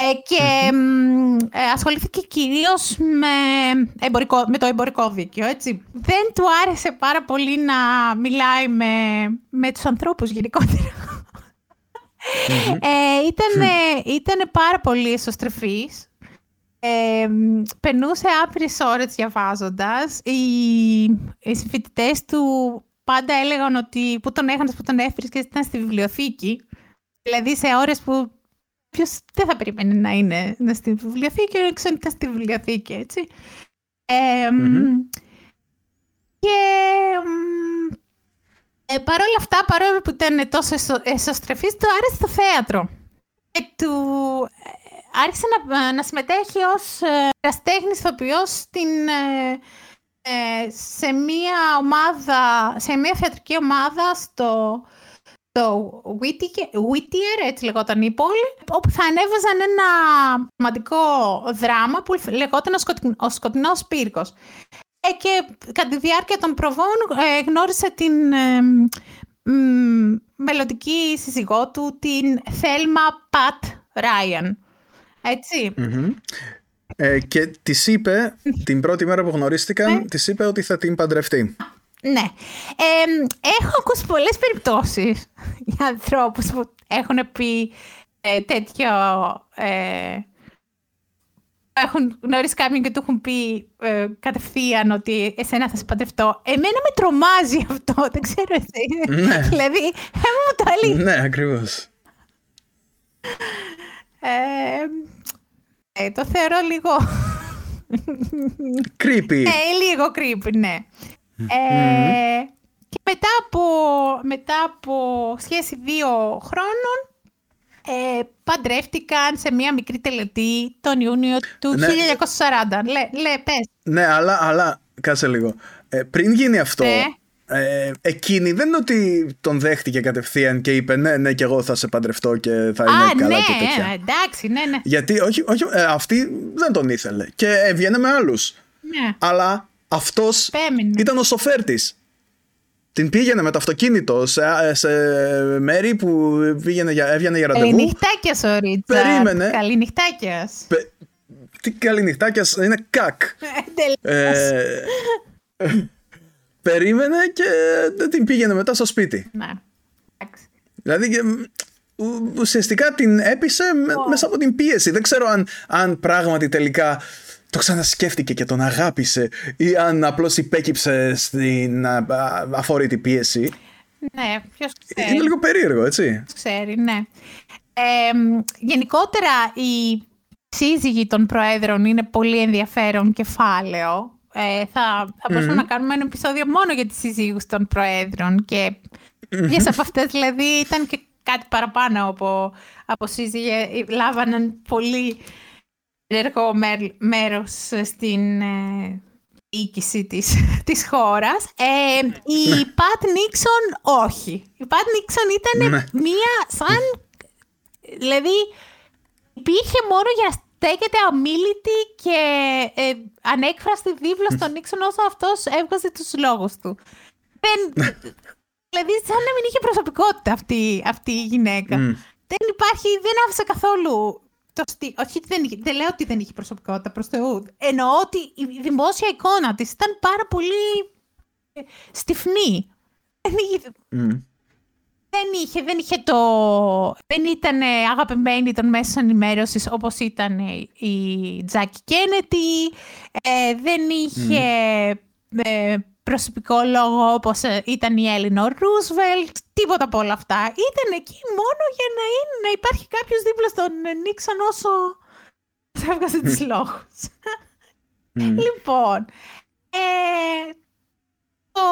Ε, και μ, ε, ασχολήθηκε κυρίως με, εμπορικό, με το εμπορικό δίκαιο, έτσι. Δεν του άρεσε πάρα πολύ να μιλάει με, με τους ανθρώπους γενικότερα. Ε, ήταν, ήτανε πάρα πολύ εσωστρεφής. Ε, μ, περνούσε άπειρες ώρες διαβάζοντας. Οι, οι συμφοιτητές του πάντα έλεγαν ότι που τον έχανες, που τον έφερες και ήταν στη βιβλιοθήκη. Δηλαδή σε ώρες που ποιος δεν θα περίμενε να είναι να στη βιβλιοθήκη, ο ξέρω ήταν στη βιβλιοθήκη, έτσι. Ε, μ,
Μμμ.
Και μ, ε, παρόλα αυτά, παρόλο που ήταν τόσο εσω- εσωστρεφής, του άρεσε το θέατρο. Και του ε, άρχισε να, να συμμετέχει ως ε, εραστέχνης ηθοποιός στην, ε, ε, σε μία ομάδα, σε μία θεατρική ομάδα στο, το Whittier, Whittier, έτσι λεγόταν η πόλη, όπου θα ανέβαζαν ένα σημαντικό δράμα που λεγόταν ο, σκοτειν, ο Σκοτεινός Πύργος. Ε, και κατά τη διάρκεια των προβών ε, γνώρισε την ε, μ, μελλοντική σύζυγό του, την Θέλμα Πατ Ράιαν. Έτσι.
Μμμ. Ε, και της είπε, την πρώτη μέρα που γνωρίστηκαν,
Ναι.
της είπε ότι θα την παντρευτεί.
Ναι. Ε, έχω ακούσει πολλές περιπτώσεις για ανθρώπους που έχουν πει ε, τέτοιο... Ε, έχουν γνωρίσει κάποιον και του έχουν πει ε, κατευθείαν ότι εσένα θα σε παντρευτώ. Εμένα με τρομάζει αυτό, δεν ξέρω εσύ.
Ναι.
δηλαδή, έμα μου το έλεγε.
ναι, ακριβώς.
Ε, ε, το θεωρώ λίγο...
Creepy.
Ναι, λίγο creepy, ναι. Ε, και μετά από, μετά από σχέση δύο χρόνων, ε, παντρεύτηκαν σε μία μικρή τελετή τον Ιούνιο του
Ναι.
1940. Λέ, λέ, πες.
Ναι, αλλά, αλλά κάτσε λίγο. Ε, πριν γίνει αυτό,
Ναι.
ε, εκείνη δεν είναι ότι τον δέχτηκε κατευθείαν και είπε ναι, ναι, και εγώ θα σε παντρευτώ και θα είμαι
Α,
καλά
ναι,
και τέτοια.
ε, εντάξει, ναι, ναι.
Γιατί όχι, όχι ε, αυτή δεν τον ήθελε και έβγαινε με άλλους.
ναι.
Αλλά αυτός
Πέμεινε.
ήταν ο σοφέρ της. Την πήγαινε με το αυτοκίνητο σε, σε μέρη που πήγαινε για, έβγαινε για ραντεβού.
Καληνυχτάκιας ο Ρίτσαρτ.
Περίμενε.
Καληνυχτάκιας.
Πε- Τι καλή νυχτάκια, είναι κακ.
Τελείως.
Ε, περίμενε και δεν την πήγαινε μετά στο σπίτι.
Ναι. Εντάξει.
Δηλαδή και, ου- ουσιαστικά την έπεισε με- μέσα από την πίεση. Δεν ξέρω αν, αν πράγματι τελικά το ξανασκέφτηκε και τον αγάπησε ή αν απλώς υπέκυψε στην α, α, αφορήτη πίεση;
Ναι, ποιος ξέρει.
Είναι λίγο περίεργο, έτσι.
ξέρει, ναι. Ε, μ, γενικότερα, οι σύζυγοι των προέδρων είναι πολύ ενδιαφέρον κεφάλαιο. ε, θα, θα μπορούσαμε να κάνουμε ένα επεισόδιο μόνο για τις συζύγους των προέδρων και mm από αυτές δηλαδή ήταν και κάτι παραπάνω από, από σύζυγες, λάβαναν πολύ ενεργό μέρος στην ε, διοίκηση της, της χώρας. Ε, η ναι. Πατ Νίξον όχι. Η Πατ Νίξον ήταν ναι. μία σαν... Δηλαδή υπήρχε μόνο για να στέκεται αμήλυτη και ε, ανέκφραστη δίπλα στον Νίξον όσο αυτός έβγαζε τους λόγους του. Δεν, ναι. δηλαδή σαν να μην είχε προσωπικότητα αυτή, αυτή η γυναίκα. Δεν υπάρχει, δεν άφησε καθόλου το στι... Όχι, δεν, δεν λέω ότι δεν είχε προσωπικότητα προς Θεού. Εννοώ ότι η δημόσια εικόνα της ήταν πάρα πολύ ε, στιφνή. Δεν είχε, mm. δεν είχε, δεν είχε το... Δεν ήταν αγαπημένη των μέσων ενημέρωσης όπως ήταν η Τζάκι Κένετι. Ε, δεν είχε... Ε, προσωπικό λόγο όπως ε, ήταν η Έλληνο Ρούσβελτ, τίποτα από όλα αυτά. Ήταν εκεί μόνο για να, είναι, να υπάρχει κάποιος δίπλα στον Νίξον όσο θα έβγαζε τις λόγους. λοιπόν, ε, το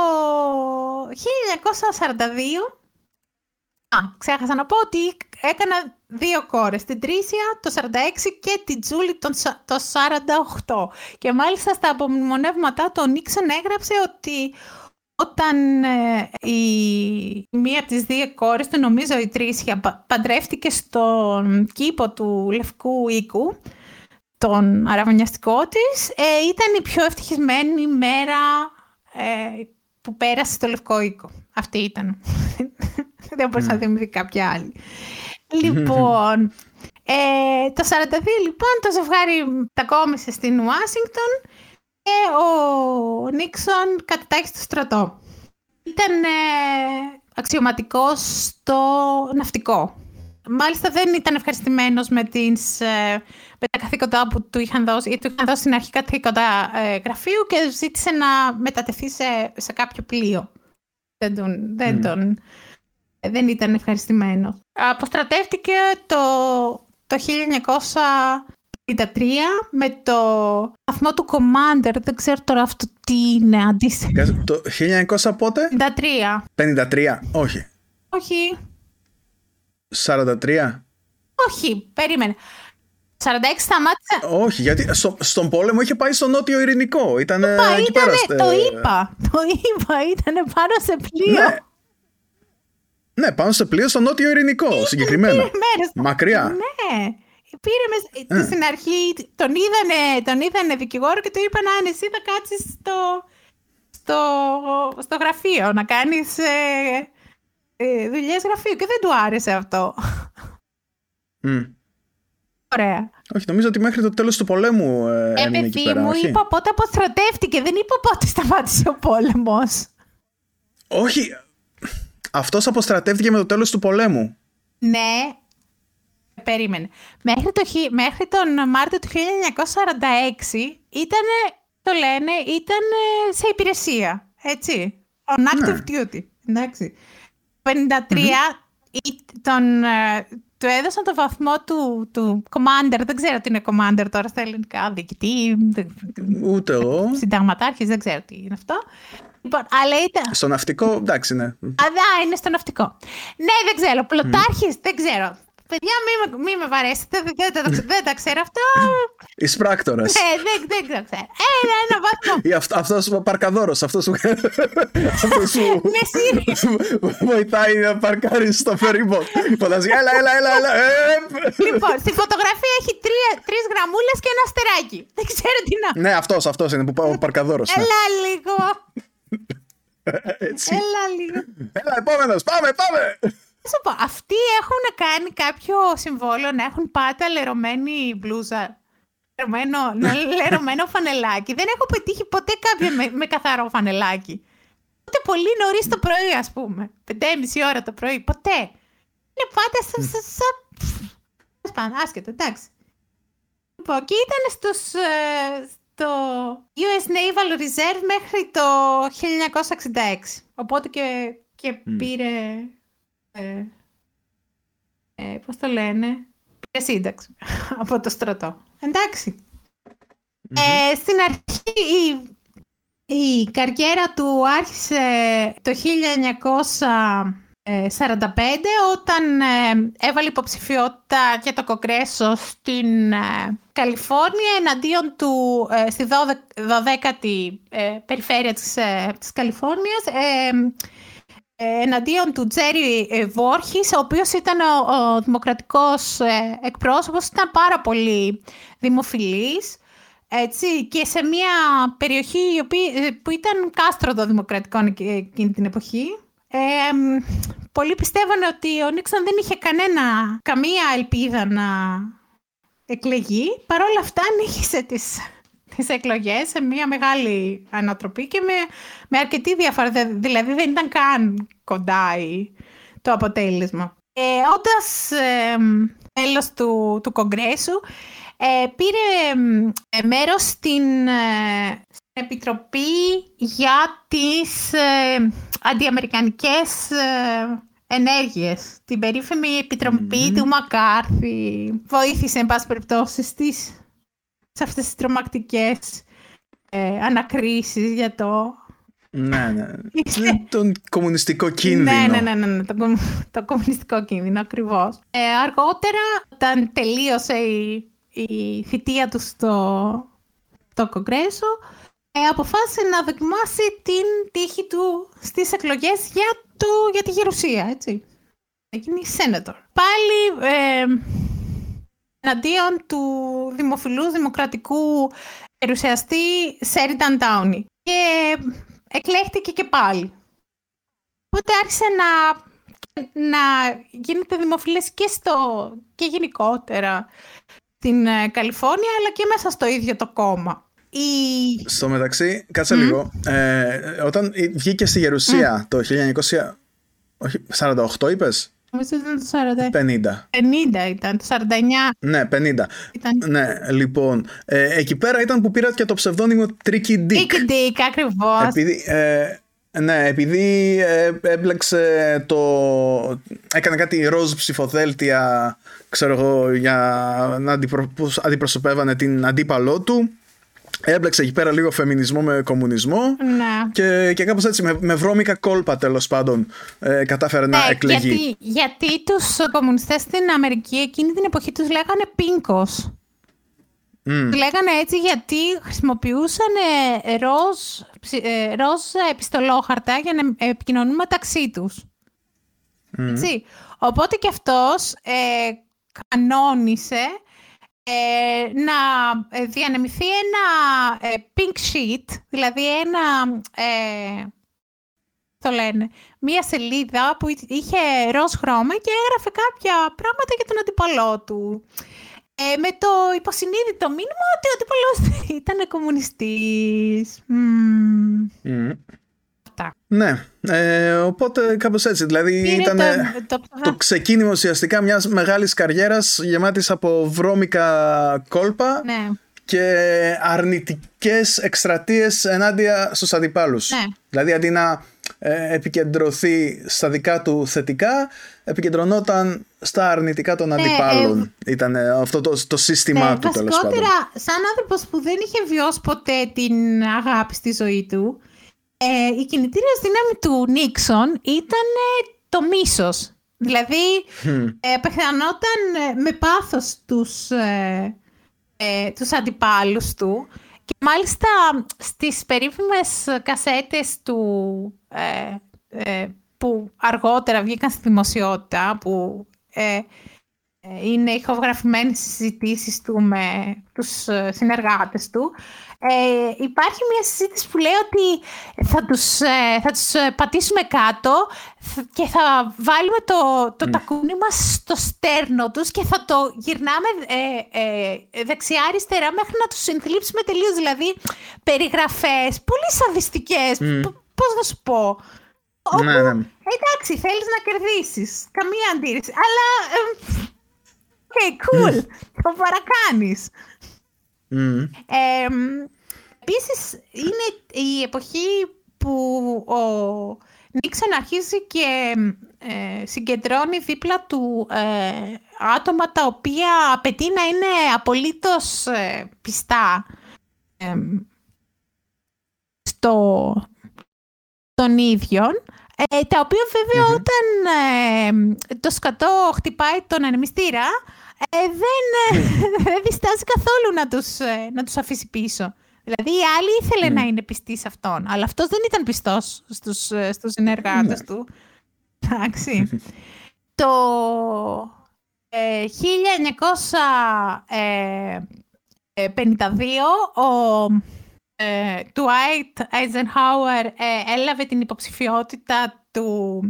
1942 Α, ξέχασα να πω ότι έκανα δύο κόρες, την Τρίσια το 46 και την Τζούλη το 48. Και μάλιστα στα απομνημονεύματά του ο Νίξον έγραψε ότι όταν ε, η μία από τις δύο κόρες του, νομίζω η Τρίσια, παντρεύτηκε στον κήπο του Λευκού Οίκου, τον αραβωνιαστικό της, ε, ήταν η πιο ευτυχισμένη μέρα ε, που πέρασε στο Λευκό Οίκο. Αυτή ήταν. Δεν μπορούσα να θυμηθεί κάποια άλλη. Λοιπόν, ε, το 42 λοιπόν το ζευγάρι τακόμισε στην Ουάσιγκτον και ο Νίξον κατατάχει στο στρατό. Ήταν ε, αξιωματικός στο ναυτικό. Μάλιστα δεν ήταν ευχαριστημένος με, τις, ε, με τα καθήκοντα που του είχαν δώσει, γιατί του είχαν δώσει στην αρχή καθήκοντα ε, γραφείου και ζήτησε να μετατεθεί σε, σε κάποιο πλοίο. Δεν τον, δεν, τον, δεν ήταν ευχαριστημένος. Αποστρατεύτηκε το, το 1953 με το βαθμό του Commander. Δεν ξέρω τώρα αυτό τι είναι αντίστοιχο.
Το 1900 πότε;
53.
53, όχι.
Όχι.
43.
Όχι, περίμενε. 46 σταμάτησε.
Όχι, γιατί στο, στον πόλεμο είχε πάει στο νότιο ειρηνικό. Ήταν
εκεί ήτανε, πέρας. Το είπα. Το είπα. Ήταν πάνω σε πλοίο.
Ναι. Ναι, πάνω σε πλοίο στο νότιο ειρηνικό Ήταν, συγκεκριμένα. Μέρες. Μακριά.
Ναι. Πήρε με, στην αρχή, τον είδανε, τον είδανε δικηγόρο και του είπαν αν εσύ θα κάτσεις στο, στο, στο γραφείο να κάνεις ε, ε, δουλειές γραφείου και δεν του άρεσε αυτό.
Mm.
Ωραία.
Όχι, νομίζω ότι μέχρι το τέλος του πολέμου ε, ε έμεινε εκεί πέρα.
μου είπα πότε αποστρατεύτηκε, δεν είπα πότε σταμάτησε ο πόλεμος.
Όχι, αυτός αποστρατεύτηκε με το τέλος του πολέμου.
Ναι, περίμενε. Μέχρι, το, μέχρι τον Μάρτιο του 1946 ήταν, το λένε, ήταν σε υπηρεσία, έτσι. On active ναι. duty, εντάξει. 53 τον, ε, του έδωσαν το βαθμό του, του commander, δεν ξέρω τι είναι commander τώρα στα ελληνικά, διοικητή,
ούτε εγώ.
Συνταγματάρχης, δεν ξέρω τι είναι αυτό. Λοιπόν, αλλά ήταν...
Στο ναυτικό, εντάξει, ναι.
Α, είναι στο ναυτικό. Ναι, δεν ξέρω. Πλωτάρχης, mm. δεν ξέρω. Παιδιά, μην με, μη με βαρέσετε, δεν, δεν, δεν, δεν τα ξέρω αυτό.
Εισπράκτορα.
Ναι, δεν, δεν ξέρω. Ένα, ένα βαθμό.
Ή αυτός ο παρκαδόρος, αυτός που. Αυτός που.
Ναι,
Βοηθάει να παρκάρει στο φερίμπο. Φαντάζει, έλα, έλα, έλα. έλα.
Λοιπόν, στη φωτογραφία έχει τρεις γραμμούλες και ένα αστεράκι. Δεν ξέρω τι να.
Ναι, αυτός αυτός είναι που ο παρκαδόρος.
Έλα λίγο. Έλα λίγο.
Έλα, επόμενος, πάμε, πάμε
σου πω, αυτοί έχουν κάνει κάποιο συμβόλαιο να έχουν πάτα λερωμένη μπλούζα. Λερωμένο, λερωμένο φανελάκι. Δεν έχω πετύχει ποτέ κάποιον με, με καθαρό φανελάκι. Ούτε πολύ νωρίς το πρωί, ας πούμε. Πεντέμιση ώρα το πρωί. Ποτέ. Είναι πάντα σαν. Σαν. Άσχετο, εντάξει. Λοιπόν, και ήταν στους, ε, στο US Naval Reserve μέχρι το 1966. Οπότε και, και πήρε ε, ε, πώς το λένε, πήρε σύνταξη από το στρατό. Εντάξει. Ε, στην αρχή Η καριέρα του άρχισε το 1945 όταν ε, έβαλε υποψηφιότητα για το Κογκρέσο στην ε, Καλιφόρνια εναντίον του, ε, στη 12η περιφέρεια της, της Καλιφόρνιας εναντίον του Τζέρι Βόρχης, ο οποίος ήταν ο, ο δημοκρατικός εκπρόσωπος, ήταν πάρα πολύ δημοφιλής. Έτσι, και σε μια περιοχή που ήταν κάστρο δημοκρατικό εκείνη την εποχή. Ε, πολλοί πιστεύανε ότι ο Νίξον δεν είχε κανένα, καμία ελπίδα να εκλεγεί. Παρ' όλα αυτά ανήχησε τις, τις εκλογές σε μια μεγάλη ανατροπή και με, με αρκετή διαφορά. Δηλαδή δεν ήταν καν κοντά το αποτέλεσμα. Ε, όντας ε, μέλος του, του Κογκρέσου, ε, πήρε ε, μέρος στην, ε, Επιτροπή για τις ε, αντιαμερικανικές ε, ενέργειες. Την περίφημη Επιτροπή του Μακάρθη. Βοήθησε, εν πάση περιπτώσει, στις, σε αυτές τις τρομακτικές ε, ανακρίσεις για το...
Ναι, ναι. τον κομμουνιστικό κίνδυνο.
Ναι, ναι, ναι, ναι, ναι το, το κομμουνιστικό κίνδυνο, ακριβώς. Ε, αργότερα, όταν τελείωσε η, η θητεία του στο, στο Κογκρέσο, ε, αποφάσισε να δοκιμάσει την τύχη του στις εκλογές για, το, για τη γερουσία, έτσι. Εκείνη senator. Πάλι ε, εναντίον του δημοφιλού δημοκρατικού περιουσιαστή Σέριταν Τάουνι. Και εκλέχτηκε και πάλι. Οπότε άρχισε να, να γίνεται δημοφιλές και, στο, και γενικότερα στην ε, Καλιφόρνια, αλλά και μέσα στο ίδιο το κόμμα. Η...
Στο μεταξύ, κάτσε λίγο. Ε, όταν βγήκε στη Γερουσία το 1948 όχι, 48 είπες;
Νομίζω ήταν το
40.
50. 50 ήταν, το 49.
Ναι, 50. Ήταν... Ναι, λοιπόν. Ε, εκεί πέρα ήταν που πήρα και το ψευδόνυμο Tricky Dick.
Tricky Dick, ακριβώς.
Επειδή, ε, ναι, επειδή ε, έμπλεξε το... Έκανε κάτι ροζ ψηφοδέλτια, ξέρω εγώ, για να αντιπρο... αντιπροσωπεύανε την αντίπαλό του. Έμπλεξε εκεί πέρα λίγο φεμινισμό με κομμουνισμό
ναι.
και, και κάπως έτσι με, με βρώμικα κόλπα τέλος πάντων ε, κατάφερε να ναι, εκλεγεί.
Γιατί, γιατί τους κομμουνιστές στην Αμερική εκείνη την εποχή τους λέγανε πίνκος. Mm. Λέγανε έτσι γιατί χρησιμοποιούσαν ροζ, ε, ροζ επιστολόχαρτα για να επικοινωνούν μεταξύ τους. Έτσι. Οπότε και αυτός ε, κανόνισε ε, να ε, διανεμηθεί ένα ε, pink sheet, δηλαδή ένα, ε, το λένε, μία σελίδα που είχε ροζ χρώμα και έγραφε κάποια πράγματα για τον αντιπαλό του. Ε, με το υποσυνείδητο μήνυμα ότι ο αντιπαλός ήταν κομμουνιστής.
Ναι, ε, οπότε κάπως έτσι. Δηλαδή ήταν το, το, ξεκίνημα ουσιαστικά μιας μεγάλης καριέρας γεμάτης από βρώμικα κόλπα
ναι.
και αρνητικές εκστρατείες ενάντια στους αντιπάλους.
Ναι.
Δηλαδή αντί να ε, επικεντρωθεί στα δικά του θετικά, επικεντρωνόταν στα αρνητικά των ναι, αντιπάλων. Ε, Ήταν αυτό το, το σύστημά ναι, του τέλος πάντων.
σαν άνθρωπος που δεν είχε βιώσει ποτέ την αγάπη στη ζωή του, ε, η κινητήρια δύναμη του Νίξον ήταν το μίσος. Δηλαδή, ε, απεχθανόταν ε, με πάθος τους, ε, ε, τους αντιπάλους του και μάλιστα στις περίφημες κασέτες του ε, που αργότερα βγήκαν στη δημοσιότητα, που είναι ηχογραφημένες συζητήσεις του με τους συνεργάτες του, ε, υπάρχει μια συζήτηση που λέει ότι θα τους, ε, θα τους ε, πατήσουμε κάτω και θα βάλουμε το, το mm. τακούνι μας στο στέρνο τους και θα το γυρνάμε ε, ε, δεξιά-αριστερά μέχρι να τους συνθλίψουμε τελείως. Δηλαδή, περιγραφές πολύ σαδιστικές. Mm. Πώς να σου πω; Όπου, ναι, ναι. εντάξει, θέλεις να κερδίσεις. Καμία αντίρρηση. Αλλά, ok, okay, cool. Το παρακάνεις.
Mm.
Ε, επίσης είναι η εποχή που ο Νίξον αρχίζει και ε, συγκεντρώνει δίπλα του ε, άτομα τα οποία απαιτεί να είναι απολύτως ε, πιστά το, των ίδιων, ε, τα οποία όταν ε, το σκατό χτυπάει τον ανεμιστήρα, ε, δεν, δεν διστάζει καθόλου να τους, να τους αφήσει πίσω. Δηλαδή η άλλη ήθελε να είναι πιστή σε αυτόν, αλλά αυτός δεν ήταν πιστός στους, στους συνεργάτες ναι. του. Εντάξει. το 1952 ο ε, Dwight Eisenhower ε, έλαβε την υποψηφιότητα του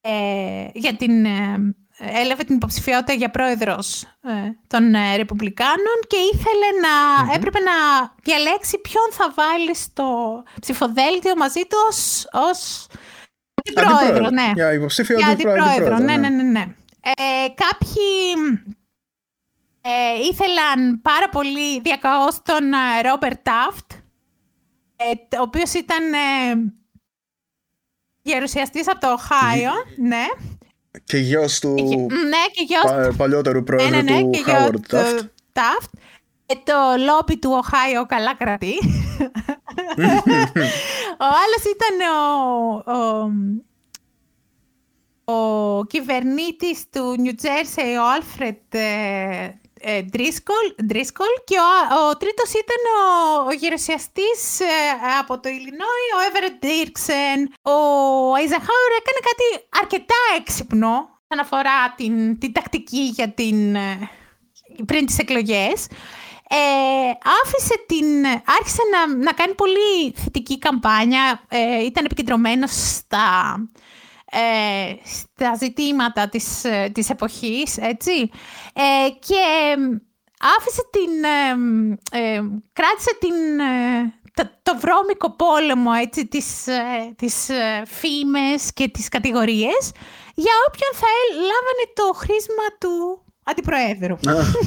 ε, για την, ε, έλαβε την υποψηφιότητα για πρόεδρος των Ρεπουμπλικάνων και ήθελε να, έπρεπε να διαλέξει ποιον θα βάλει στο ψηφοδέλτιο μαζί του ως, ως αντιπρόεδρο. Ναι.
Για υποψήφιο για αντιπρόεδρο.
Ναι, ναι, ναι. ναι. κάποιοι ήθελαν πάρα πολύ διακαώς τον Ρόμπερτ Τάφτ ε, ο οποίος ήταν ε, γερουσιαστής από το Οχάιο, ναι.
Και γιος του
ναι, και γιος...
παλιότερου πρόεδρου ναι, ναι, ναι, του Χάουαρντ
Τάφτ. Και το λόμπι του Οχάιο καλά κρατεί. ο άλλος ήταν ο, ο, ο κυβερνήτης του Νιου Τζέρσεϊ, ο Άλφρετ Ντρίσκολ και ο, ο τρίτος ήταν ο, ο γερουσιαστής ε, από το Ιλινόι, ο Εύερετ Ντίρξεν. Ο Αϊζαχάουρ έκανε κάτι αρκετά έξυπνο όσον αφορά την, την τακτική για την, ε, πριν τις εκλογές. Ε, άφησε την, άρχισε να, να κάνει πολύ θετική καμπάνια, ε, ήταν επικεντρωμένος στα, ε, στα ζητήματα της, ε, της εποχής, έτσι. Ε, και άφησε την, ε, κράτησε την, το, βρώμικο πόλεμο, έτσι, τις, τις φήμες και τις κατηγορίες για όποιον θα λάβανε το χρήσμα του αντιπροέδρου.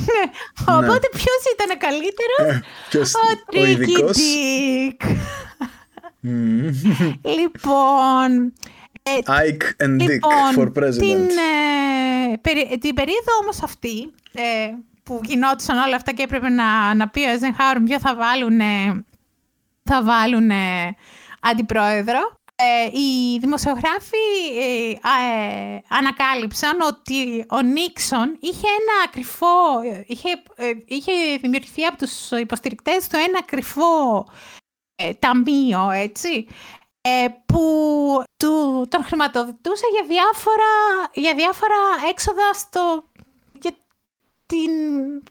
Οπότε ναι. ποιος ήταν καλύτερος; ο Τρίκι Ντίκ. λοιπόν,
ε, Ike and Dick λοιπόν, for president.
Την, ε, την περίοδο όμως αυτή ε, που γινόντουσαν όλα αυτά και έπρεπε να, να πει ο Εζενχάουρ ποιο θα βάλουν, θα βάλουν αντιπρόεδρο. οι δημοσιογράφοι ανακάλυψαν ότι ο Νίξον είχε ένα κρυφό, είχε, είχε δημιουργηθεί από τους υποστηρικτές του ένα κρυφό ταμείο, έτσι, ε, που του, τον χρηματοδοτούσε για διάφορα, για διάφορα έξοδα στο, για την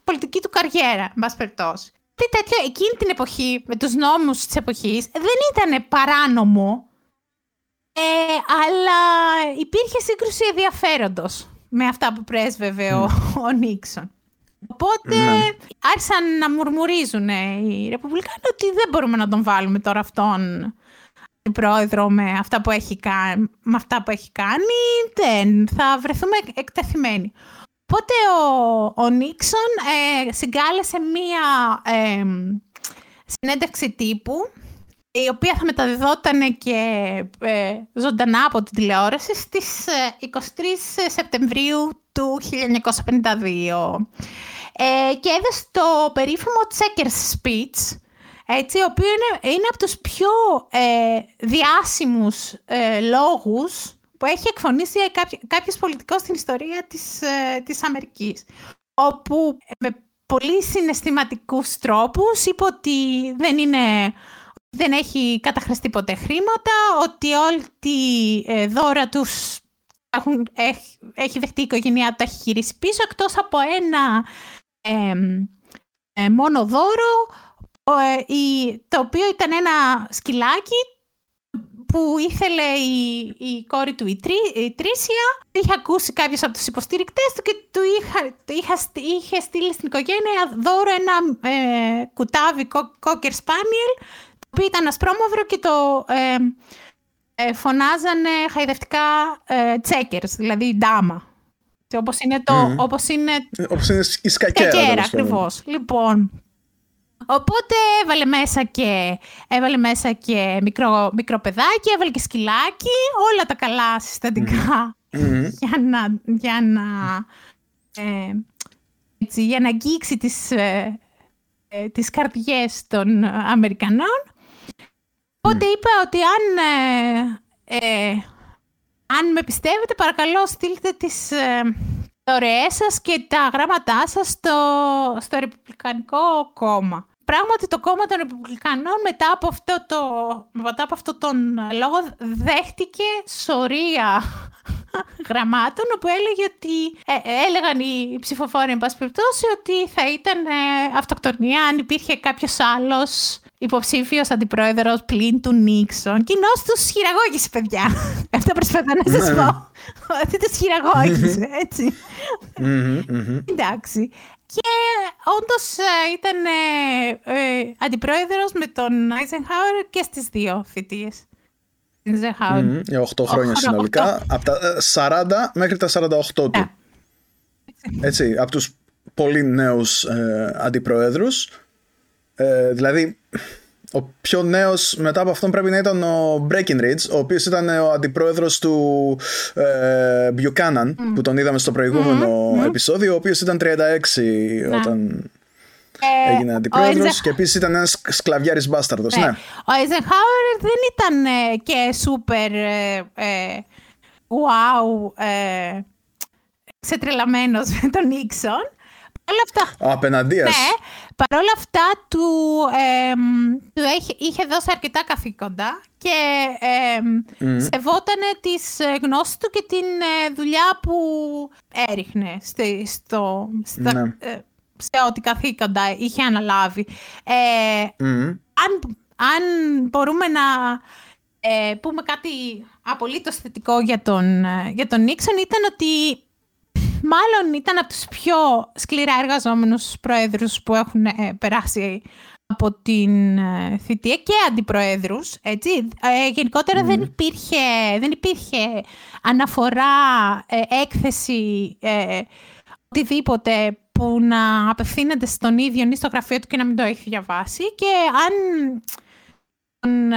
πολιτική του καριέρα, μπας περιπτώσει. Τι τέτοιο, εκείνη την εποχή, με τους νόμους της εποχής, δεν ήταν παράνομο, ε, αλλά υπήρχε σύγκρουση ενδιαφέροντος με αυτά που πρέσβευε ο, ο Νίξον. Οπότε ναι. άρχισαν να μουρμουρίζουν οι Ρεπουμπλικάνοι ότι δεν μπορούμε να τον βάλουμε τώρα αυτόν πρόεδρο με αυτά που έχει κάνει, με αυτά που έχει κάνει, δεν θα βρεθούμε εκτεθειμένοι. Οπότε ο, ο Νίξον ε, συγκάλεσε μία ε, συνέντευξη τύπου η οποία θα μεταδιδόταν και ε, ζωντανά από την τηλεόραση στις 23 ε, Σεπτεμβρίου του 1952 ε, και έδωσε το περίφημο Checkers Speech έτσι, ο οποίος είναι, είναι από τους πιο ε, διάσημους ε, λόγους που έχει εκφωνήσει κάποιο, κάποιος πολιτικός στην ιστορία της, ε, της Αμερικής. Όπου με πολύ συναισθηματικούς τρόπους είπε ότι δεν είναι δεν έχει καταχρηστεί ποτέ χρήματα, ότι όλη τη ε, δώρα τους έχουν, έχει, έχει δεχτεί η οικογένειά του, τα έχει γυρίσει πίσω, εκτός από ένα ε, μόνο δώρο ε, το οποίο ήταν ένα σκυλάκι που ήθελε η, η κόρη του η, Τρί, η Τρίσια. Είχε ακούσει κάποιος από τους υποστηρικτές του και του είχα, είχα, είχε στείλει στην οικογένεια δώρο ένα ε, κουτάβι κόκερ σπάνιελ το οποίο ήταν ασπρόμαυρο και το ε, ε, φωνάζανε χαϊδευτικά ε, τσέκερς, δηλαδή ντάμα. Όπως είναι, το, mm. όπως είναι,
όπως είναι η σκακέρα.
Σκακέρα, ακριβώς. Λοιπόν, Οπότε έβαλε μέσα και, έβαλε μέσα και μικρό, μικρό παιδάκι, έβαλε και σκυλάκι, όλα τα καλά συστατικά για να, για να, ε, έτσι, για να αγγίξει τις, ε, ε, τις καρδιές των Αμερικανών. Οπότε είπε ότι αν, ε, ε, αν με πιστεύετε, παρακαλώ στείλτε τις ε, σας και τα γράμματά σας στο, στο Ρεπουμπλικανικό κόμμα. Πράγματι το κόμμα των Ρεπουμπλικανών μετά από αυτό, το, μετά από αυτό τον λόγο δέχτηκε σωρία γραμμάτων όπου έλεγε ότι ε, έλεγαν οι ψηφοφόροι εν πάση περιπτώσει ότι θα ήταν ε, αυτοκτονία αν υπήρχε κάποιος άλλος υποψήφιος αντιπρόεδρος πλην του Νίξον. Κοινώ τους χειραγώγησε, παιδιά. Αυτό προσπαθώ να σας ναι. πω. Ότι τους χειραγώγησε, έτσι. Εντάξει. Και όντως ε, ήταν ε, ε, αντιπρόεδρος με τον Άιζενχάουρ και στις δύο θητείε.
Mm, για 8 χρόνια συνολικά. Από τα 40 μέχρι τα 48 του. Ναι. Έτσι, από τους πολύ νέους ε, αντιπροέδρους. Ε, δηλαδή, ο πιο νέος μετά από αυτόν πρέπει να ήταν ο Breckinridge, ο οποίος ήταν ο αντιπρόεδρος του ε, Buchanan, που τον είδαμε στο προηγούμενο επεισόδιο, ο οποίος ήταν 36 ναι. όταν ε, έγινε αντιπρόεδρος και επίσης ήταν ένας σκλαβιάρης μπάσταρδος. Ναι. ναι.
Ο Eisenhower δεν ήταν ε, και σούπερ ε, wow ξετρελαμένος με τον Νίξον. Όλα αυτά.
Απέναντίας.
Ναι, παρόλα αυτά του, του είχε, είχε δώσει αρκετά καθήκοντα και ε, mm. σεβότανε τις ε, γνώσεις του και την ε, δουλειά που έριχνε στη, στο, στα, ναι. ε, σε ό,τι καθήκοντα είχε αναλάβει. αν, αν μπορούμε να πούμε κάτι απολύτως θετικό για τον, για τον Νίξον ήταν ότι μάλλον ήταν από τους πιο σκληρά εργαζόμενους πρόεδρους που έχουν ε, περάσει από την ε, θητεία και αντιπροέδρους, έτσι. Ε, γενικότερα δεν, υπήρχε, δεν υπήρχε αναφορά, έκθεση, οτιδήποτε που να απευθύνεται στον ίδιο ή στο γραφείο του και να μην το έχει διαβάσει και αν τον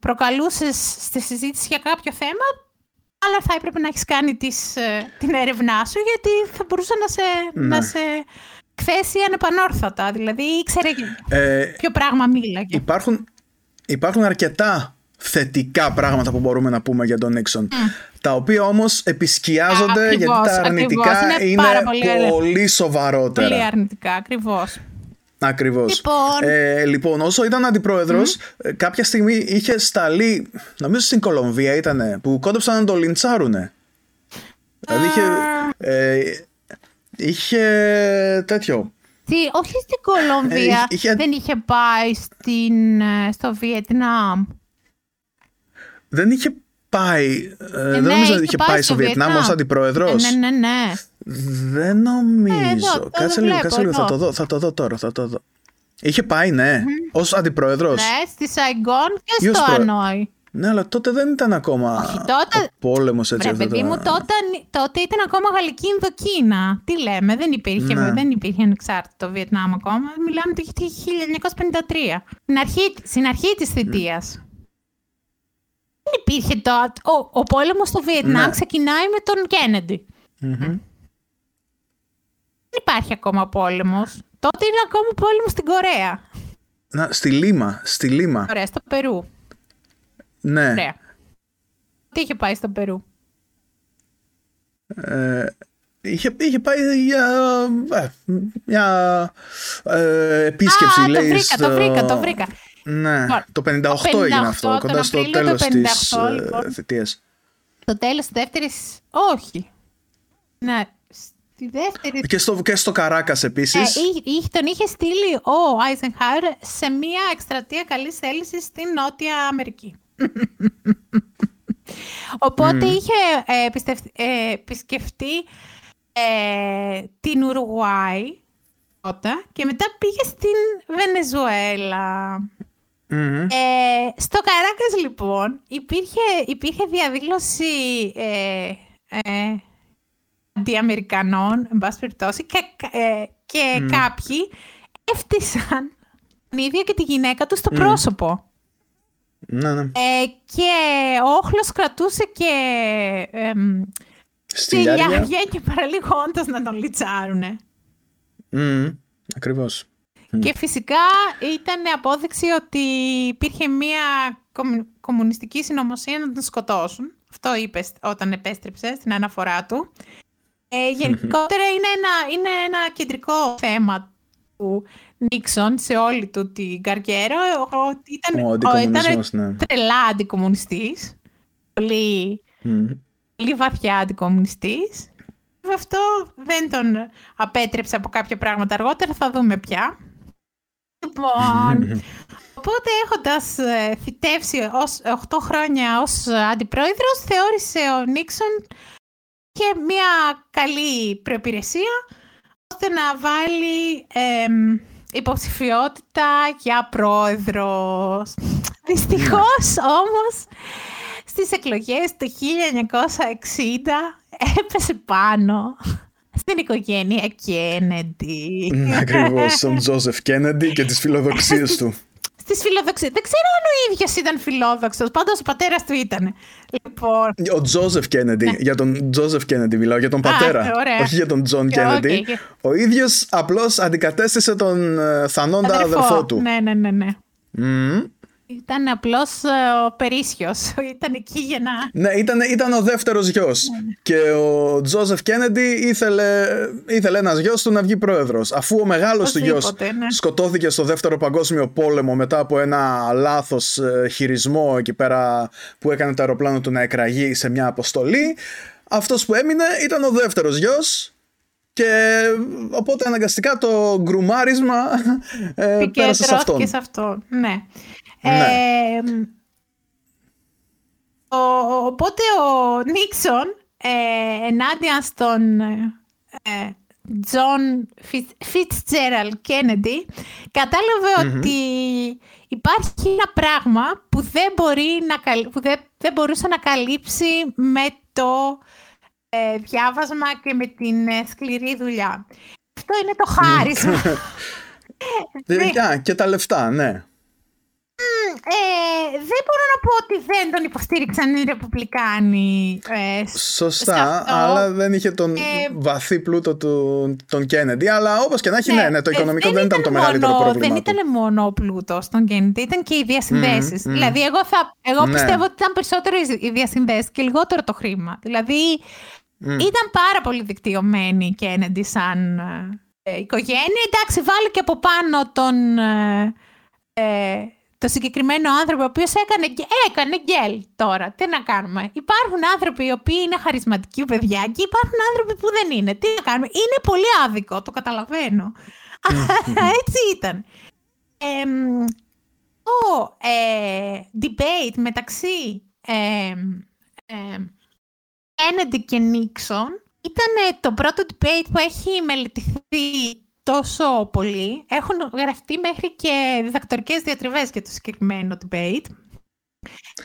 προκαλούσες στη συζήτηση για κάποιο θέμα, αλλά θα έπρεπε να έχεις κάνει τις, ε, την έρευνά σου γιατί θα μπορούσε να σε, ναι. να σε κθέσει ανεπανόρθωτα. Δηλαδή ήξερε ε, ποιο πράγμα μίλαγε.
Υπάρχουν, υπάρχουν αρκετά θετικά πράγματα που μπορούμε να πούμε για τον Νίξον. Τα οποία όμως επισκιάζονται γιατί τα αρνητικά είναι, είναι πολύ, σοβαρότερα.
Πολύ αρνητικά, ακριβώς.
Ακριβώς. Λοιπόν. Ε, λοιπόν, όσο ήταν αντιπρόεδρος, ε, κάποια στιγμή είχε σταλεί, νομίζω στην Κολομβία ήταν, που κόντεψαν να το λιντσάρουνε. Δηλαδή είχε. Ε, είχε τέτοιο.
Τι, όχι στην Κολομβία. Ε, δεν είχε πάει στην, ε, στο Βιετνάμ.
Δεν είχε πάει. Ε, δεν ναι, νομίζω ότι είχε πάει στο Βιετνάμ ως αντιπρόεδρος.
ναι, ναι, ναι.
Δεν νομίζω. Ε, κάτσε λίγο, κάτσε λίγο. Θα το, δω, θα το δω τώρα. Θα το δω. Είχε πάει, ναι, mm-hmm. ως αντιπρόεδρος.
Ναι, στη Σαϊγκόν και στο Ανόη.
Ναι, αλλά τότε δεν ήταν ακόμα Όχι, τότε... ο πόλεμος έτσι. Ρε,
παιδί μου, τότε, τότε ήταν ακόμα Γαλλική Ινδοκίνα. Τι λέμε, δεν υπήρχε, ναι. δεν υπήρχε ανεξάρτητο Βιετνάμ ακόμα. Μιλάμε το 1953. Στην αρχή, στην αρχή της θητείας. Δεν υπήρχε το... Ο, ο πόλεμος στο Βιετνάμ ναι. ξεκινάει με τον Κέννεντι. Mm-hmm υπάρχει ακόμα πόλεμος. Τότε είναι ακόμα πόλεμος στην Κορέα.
Να, στη Λίμα, στη Λίμα.
Ωραία, στο Περού.
Ναι.
Ωραία. Τι είχε πάει στο Περού;
Ε, είχε, είχε πάει για, ε, μια ε, επίσκεψη,
Α,
λέει.
Το βρήκα, το βρήκα, το βρήκα.
Ναι, λοιπόν, το 58, το 58 έγινε αυτό, κοντά στο τέλος της ε, λοιπόν, θητείας.
Το τέλος της δεύτερης, όχι. Ναι, Τη δεύτερη...
Και στο, και στο Καράκας επίσης. Ε,
τον είχε στείλει ο Άιζενχάουρ σε μια εκστρατεία καλής θέλησης στην Νότια Αμερική. Οπότε είχε ε, ε, επισκεφτεί ε, την Ουρουγουάη και μετά πήγε στην Βενεζουέλα. Ε, στο Καράκας λοιπόν υπήρχε, υπήρχε διαδήλωση ε, αντιαμερικανών, εν πάση περιπτώσει, και, ε, και κάποιοι έφτισαν τον ίδιο και τη γυναίκα τους στο πρόσωπο.
Ναι, ναι.
Ε, και ο όχλος κρατούσε και ε,
στυλιάρια
και παραλίγο όντως να τον λιτσάρουνε.
Mm, ακριβώς.
Και φυσικά ήταν απόδειξη ότι υπήρχε μια κομμουνιστική συνωμοσία να τον σκοτώσουν. Αυτό είπες όταν επέστρεψες στην αναφορά του. Ε, γενικότερα είναι ένα, είναι ένα κεντρικό θέμα του Νίξον σε όλη του την καριέρα. Ότι ήταν,
ο, ο, ήταν ναι.
τρελά αντικομουνιστής. Πολύ, mm. πολύ βαθιά αντικομουνιστής. Αυτό δεν τον απέτρεψε από κάποια πράγματα αργότερα, θα δούμε πια. Λοιπόν, οπότε έχοντας ε, φυτεύσει ως 8 χρόνια ως αντιπρόεδρος, θεώρησε ο Νίξον και μια καλή προπηρεσία ώστε να βάλει υποψηφιότητα για πρόεδρος. Δυστυχώς όμως στις εκλογές του 1960 έπεσε πάνω στην οικογένεια Κέννεντι.
Ακριβώς, τον Τζόσεφ Κέννεντι και τις φιλοδοξίες του.
Στις φιλοδοξίες. Δεν ξέρω αν ο ίδιος ήταν φιλόδοξος. Πάντως ο πατέρας του ήταν. Λοιπόν...
Ο Τζόσεφ Κέννεντι. Ναι. Για τον Τζόσεφ Κέννεντι μιλάω. Για τον πατέρα. Α, όχι για τον Τζον Κέννεντι. Okay. Ο ίδιος απλώς αντικατέστησε τον uh, θανόντα αδερφό. αδερφό του.
Ναι, ναι, ναι. ναι. Mm. Ήταν απλώς ε, ο Περίσιος. Ήταν εκεί για να.
Ναι, ήταν, ήταν ο δεύτερος γιος. Ναι. Και ο Τζόζεφ Κέννεντι ήθελε, ήθελε ένας γιος του να βγει πρόεδρος. Αφού ο μεγάλος του γιος ναι. σκοτώθηκε στο δεύτερο παγκόσμιο πόλεμο μετά από ένα λάθος ε, χειρισμό εκεί πέρα που έκανε το αεροπλάνο του να εκραγεί σε μια αποστολή. Αυτός που έμεινε ήταν ο δεύτερος γιος και οπότε αναγκαστικά το γκρουμάρισμα ε, πέρασε σε αυτόν.
Και σε αυτό, ναι. Ναι. οπότε ο Νίξον ε, ενάντια στον Τζον Φιτζέραλντ Κέννεντι κατάλαβε ότι υπάρχει ένα πράγμα που δεν, μπορεί να, που δεν, δεν μπορούσε να καλύψει με το ε, διάβασμα και με την ε, σκληρή δουλειά. Αυτό είναι το χάρισμα.
ναι. Και τα λεφτά, ναι.
Ε, δεν μπορώ να πω ότι δεν τον υποστήριξαν οι Ρεπουμπλικάνοι. Ε,
Σωστά, αλλά δεν είχε τον ε, βαθύ πλούτο του, τον Κέννεντι. Αλλά όπως και να έχει, ναι, ναι, ναι το οικονομικό δεν, ήταν, το μεγαλύτερο μόνο, πρόβλημα.
Δεν ήταν μόνο ο πλούτος των Κέννεντι, ήταν και οι διασυνδέσεις. Mm, mm. Δηλαδή, εγώ, θα, εγώ ναι. πιστεύω ότι ήταν περισσότερο οι διασυνδέσεις και λιγότερο το χρήμα. Δηλαδή, mm. ήταν πάρα πολύ δικτυωμένοι οι Κέννεντι σαν ε, οικογένεια. Εντάξει, βάλει και από πάνω τον. Ε, ε το συγκεκριμένο άνθρωπο ο οποίος έκανε, έκανε γκέλ τώρα. Τι να κάνουμε; Υπάρχουν άνθρωποι οι οποίοι είναι χαρισματικοί παιδιά και υπάρχουν άνθρωποι που δεν είναι. Τι να κάνουμε; Είναι πολύ άδικο, το καταλαβαίνω. Έτσι ήταν. Ε, το ε, debate μεταξύ ε, Kennedy και Nixon ήταν το πρώτο debate που έχει μελετηθεί τόσο πολύ. Έχουν γραφτεί μέχρι και διδακτορικές διατριβές για το συγκεκριμένο debate.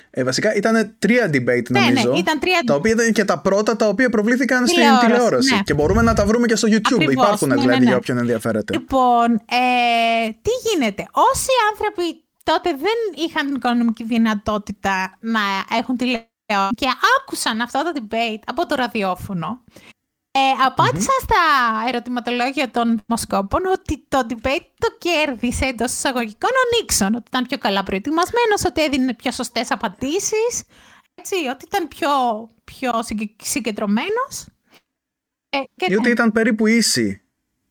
Ε, βασικά ήταν τρία debate
ναι,
νομίζω.
Ναι, ήταν τρία...
Τα οποία ήταν και τα πρώτα τα οποία προβλήθηκαν στην τηλεόραση. Ναι. Και μπορούμε να τα βρούμε και στο YouTube.
Ακριβώς,
Υπάρχουν
ναι,
δηλαδή
ναι,
για όποιον ενδιαφέρεται.
Λοιπόν, ε, τι γίνεται; Όσοι άνθρωποι τότε δεν είχαν την οικονομική δυνατότητα να έχουν τηλεόραση και άκουσαν αυτό το debate από το ραδιόφωνο, ε, απαντησα στα ερωτηματολόγια των δημοσκόπων ότι το debate το κέρδισε εντός εισαγωγικών ο Νίξον. Ότι ήταν πιο καλά προετοιμασμένος, ότι έδινε πιο σωστές απαντήσεις. ότι ήταν πιο, πιο συγκεντρωμένος.
Ε, και ότι ήταν περίπου ίση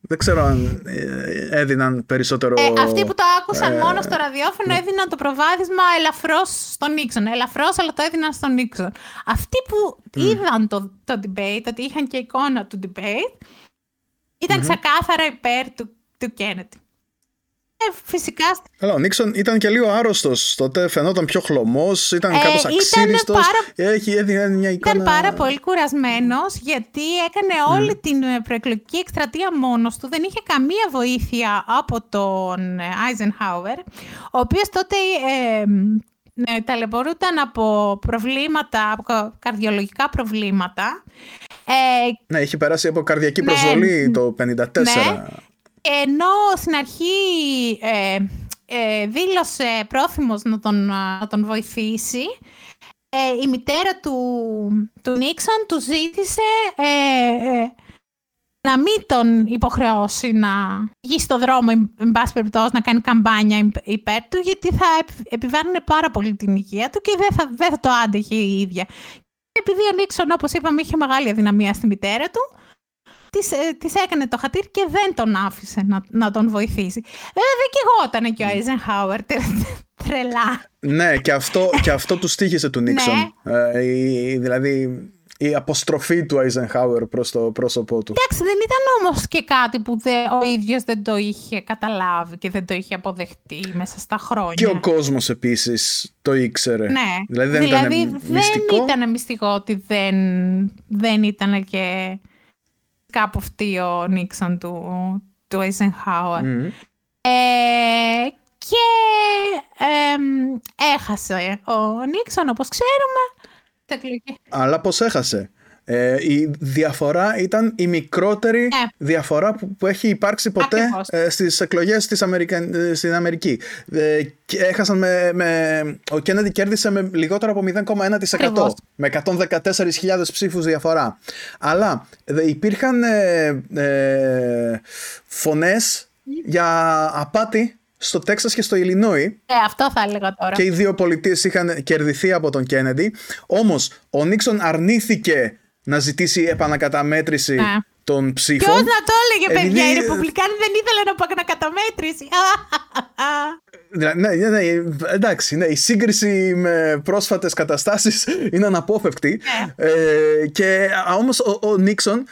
δεν ξέρω αν ε, έδιναν περισσότερο.
Ε, αυτοί που το άκουσαν ε, μόνο στο ραδιόφωνο έδιναν το προβάδισμα ελαφρώς στον Νίξον. Ελαφρώς, αλλά το έδιναν στον Νίξον. Αυτοί που είδαν το, το debate, ότι είχαν και εικόνα του debate, ήταν mm ξεκάθαρα υπέρ του, του Kennedy. Ε, φυσικά.
Καλά, ο Νίξον ήταν και λίγο άρρωστος τότε. Φαινόταν πιο χλωμός, ήταν ε, κάπως αξίριστος. Πάρα... Έχει μια εικόνα.
Ήταν πάρα πολύ κουρασμένος γιατί έκανε όλη την προεκλογική εκστρατεία μόνος του. Δεν είχε καμία βοήθεια από τον Άιζενχάουερ, ο οποίος τότε ε, ε, ταλαιπωρούταν από προβλήματα, από καρδιολογικά προβλήματα.
Ε, ναι, είχε περάσει από καρδιακή προσβολή ναι, το 1954. Ναι,
ενώ στην αρχή ε, ε, δήλωσε πρόθυμος να τον, να τον βοηθήσει, ε, η μητέρα του, του Νίξον του ζήτησε ε, να μην τον υποχρεώσει να βγει στο δρόμο, εν πάση περιπτώσει, να κάνει καμπάνια υπέρ του, γιατί θα επιβάλλουν πάρα πολύ την υγεία του και δεν θα, δεν θα το άντεχε η ίδια. Επειδή ο Νίξον, όπως είπαμε, είχε μεγάλη αδυναμία στη μητέρα του, της, ε, της έκανε το χατήρ και δεν τον άφησε να, να τον βοηθήσει. Βέβαια δεν και εγώ και ο Eisenhower τρελά.
Ναι, και αυτό, και αυτό του στήχησε του Νίξον. Ναι. Ε, δηλαδή η αποστροφή του Eisenhower προς το πρόσωπό του.
Εντάξει, δεν ήταν όμως και κάτι που ο ίδιος δεν το είχε καταλάβει και δεν το είχε αποδεχτεί μέσα στα χρόνια.
Και ο κόσμος επίσης το ήξερε.
Ναι,
δηλαδή δεν δηλαδή, ήταν δεν μυστικό.
Δεν ήταν μυστικό ότι δεν, δεν ήταν και κάπου αυτή ο Νίξον του, του Eisenhower. Ε, και έχασε ο Νίξον, όπως ξέρουμε,
αλλά πώς έχασε; Ε, η διαφορά ήταν η μικρότερη ναι. διαφορά που, έχει υπάρξει ποτέ ε, στις εκλογές της Αμερικα... Ε, στην Αμερική. Ε, έχασαν με, με... Ο Κέννεντι κέρδισε με λιγότερο από 0,1% με 114.000 ψήφους διαφορά. Αλλά υπήρχαν ε, φωνές για απάτη στο Τέξας και στο Ιλινόι.
Ε, αυτό θα έλεγα τώρα.
Και οι δύο πολιτείες είχαν κερδιθεί από τον Κέννεντι. Όμως ο Νίξον αρνήθηκε να ζητήσει επανακαταμέτρηση ναι. των ψήφων.
Ποιος να το έλεγε, παιδιά. Οι Ρεπουμπλικάνοι δεν ήθελαν επανακαταμέτρηση.
ναι, ναι, ναι, εντάξει, ναι, η σύγκριση με πρόσφατες καταστάσεις είναι αναπόφευκτη. Ναι. Ε, και όμως ο, ο Νίξον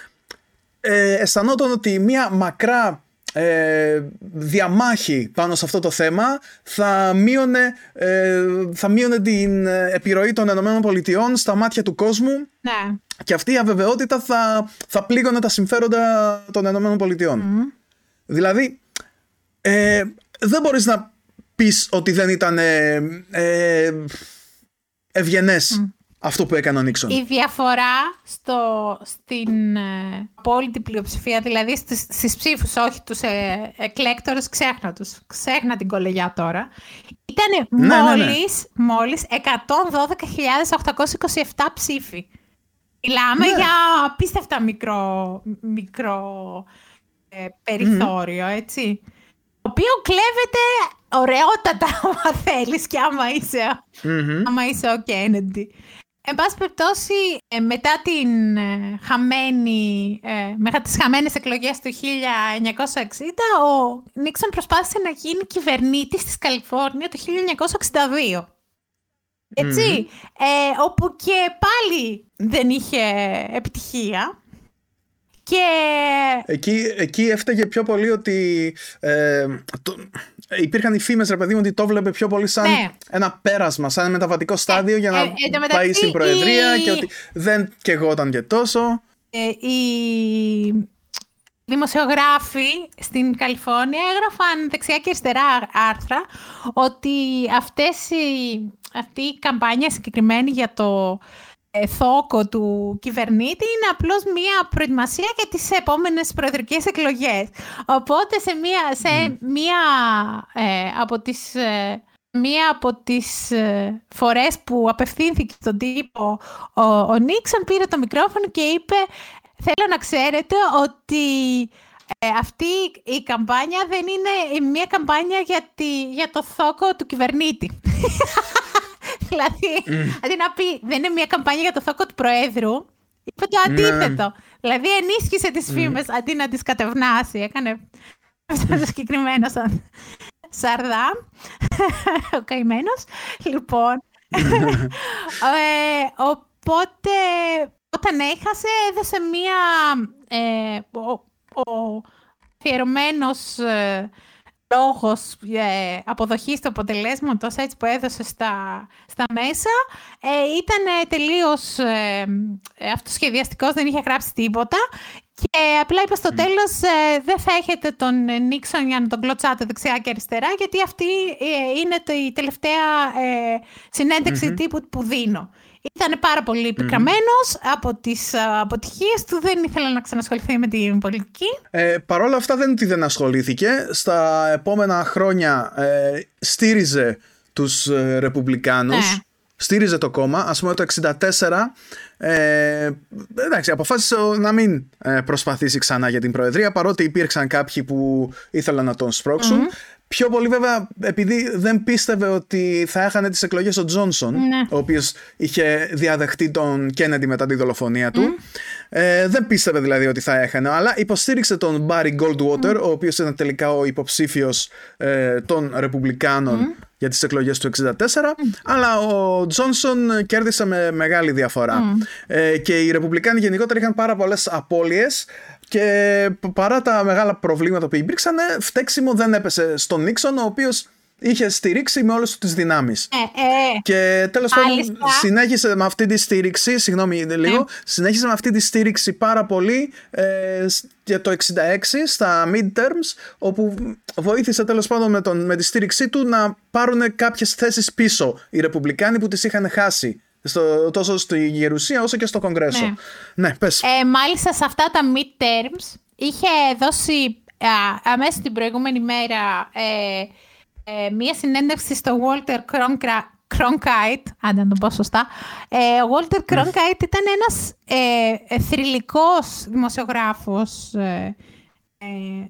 ε, αισθανόταν ότι μια μακρά ε, διαμάχη πάνω σε αυτό το θέμα θα μείωνε, ε, θα μείωνε την επιρροή των ΗΠΑ στα μάτια του κόσμου
ναι.
και αυτή η αβεβαιότητα θα, θα πλήγωνε τα συμφέροντα των ΗΠΑ. Mm. Δηλαδή, ε, δεν μπορείς να πεις ότι δεν ήταν ε, ε ευγενές αυτό που έκανε ο Νίξον.
Η διαφορά στο, στην ε, απόλυτη πλειοψηφία, δηλαδή στις, στις ψήφους, όχι τους ε, εκλέκτορες, ξέχνα τους, ξέχνα την κολεγιά τώρα, ήταν ναι, μόλις, ναι, ναι. μόλις 112.827 ψήφοι. Μιλάμε ναι. για απίστευτα μικρό, μικρό ε, περιθώριο, mm. έτσι. Το οποίο κλέβεται ωραιότατα, άμα θέλεις και άμα είσαι, mm-hmm. άμα είσαι ο Κέννεντι. Εν πάση περιπτώσει, ε, μετά, την ε, χαμένη, ε, μετά τις χαμένες εκλογές του 1960, ο Νίξον προσπάθησε να γίνει κυβερνήτης της Καλιφόρνια το 1962. ετσι όπου και πάλι δεν είχε επιτυχία. Και...
Εκεί, εκεί έφταιγε πιο πολύ ότι ε, το, υπήρχαν οι φήμες ρε παιδί μου ότι το βλέπε πιο πολύ σαν ναι. ένα πέρασμα, σαν ένα μεταβατικό στάδιο για να ε, πάει στην Προεδρία και ότι δεν κεγόταν και τόσο.
Ε, οι δημοσιογράφοι στην Καλιφόρνια έγραφαν δεξιά και αριστερά άρθρα ότι αυτές οι, αυτή η καμπάνια συγκεκριμένη για το ε, θόκο του κυβερνήτη είναι απλώς μία προετοιμασία για τις επόμενες προεδρικές εκλογές. Οπότε σε μία, σε μία ε, από τις... Ε, μία από τις φορές που απευθύνθηκε στον τύπο ο, ο Νίξον πήρε το μικρόφωνο και είπε θέλω να ξέρετε ότι αυτή η καμπάνια δεν είναι μία καμπάνια για, για το θόκο του κυβερνήτη. δηλαδή, αντί να πει δεν είναι μια καμπάνια για το θόκο του Προέδρου, είπε το ναι. αντίθετο. Δηλαδή ενίσχυσε τις φήμες αντί να τις κατευνάσει. Έκανε αυτό το συγκεκριμένο σαν σαρδά, ο καημένος. Λοιπόν, ε, οπότε όταν έχασε έδωσε μία ε, ο, ο αφιερωμένος ε, λόγος ε, αποδοχής του αποτελέσματος έτσι που έδωσε στα, στα μέσα ε, ήταν τελείως ε, αυτοσχεδιαστικός, δεν είχε γράψει τίποτα και απλά είπε στο τέλος ε, δεν θα έχετε τον Νίξον για να τον κλωτσάτε δεξιά και αριστερά γιατί αυτή ε, είναι το, η τελευταία ε, συνεντευξη τύπου που δίνω. Ήταν πάρα πολύ από τις αποτυχίες του, δεν ήθελε να ξανασχοληθεί με την πολιτική.
Ε, Παρ' όλα αυτά δεν ότι δεν ασχολήθηκε. Στα επόμενα χρόνια ε, στήριζε τους ε, Ρεπουμπλικάνους, ναι. στήριζε το κόμμα. Ας πούμε το 1964 ε, εντάξει, αποφάσισε να μην ε, προσπαθήσει ξανά για την Προεδρία παρότι υπήρξαν κάποιοι που ήθελαν να τον σπρωξουν Πιο πολύ βέβαια επειδή δεν πίστευε ότι θα έχανε τις εκλογές ο Τζόνσον
Ναι.
ο οποίος είχε διαδεχτεί τον Κέννεντι μετά τη δολοφονία του ε, δεν πίστευε δηλαδή ότι θα έχανε αλλά υποστήριξε τον Barry Goldwater ο οποίος ήταν τελικά ο υποψήφιος ε, των Ρεπουμπλικάνων για τις εκλογές του 64 αλλά ο Τζόνσον κέρδισε με μεγάλη διαφορά. Ε, και οι Ρεπουμπλικάνοι γενικότερα είχαν πάρα πολλές απώλειες και παρά τα μεγάλα προβλήματα που υπήρξαν φταίξιμο δεν έπεσε στον Νίξον ο οποίος είχε στηρίξει με όλες του τις δυνάμεις
Ε, ε,
και τέλος πάντων
Μάλιστα.
συνέχισε με αυτή τη στήριξη, συγγνώμη λίγο,
Ναι.
συνέχισε με αυτή τη στήριξη πάρα πολύ ε, σ- για το 66 στα midterms όπου βοήθησε τέλος πάντων με, τον, με τη στήριξή του να πάρουν κάποιες θέσεις πίσω οι Ρεπουμπλικάνοι που τις είχαν χάσει στο, τόσο στη Γερουσία όσο και στο Κογκρέσο.
Ναι.
Ναι, πες.
Ε, μάλιστα σε αυτά τα midterms είχε δώσει α, αμέσως την προηγούμενη μέρα ε, ε, μία συνέντευξη στο Walter Cronkra- Cronkite, αν δεν το πω σωστά. Ε, ο Walter Cronkite ήταν ένας ε, ε, θρηλυκός δημοσιογράφος ε, ε,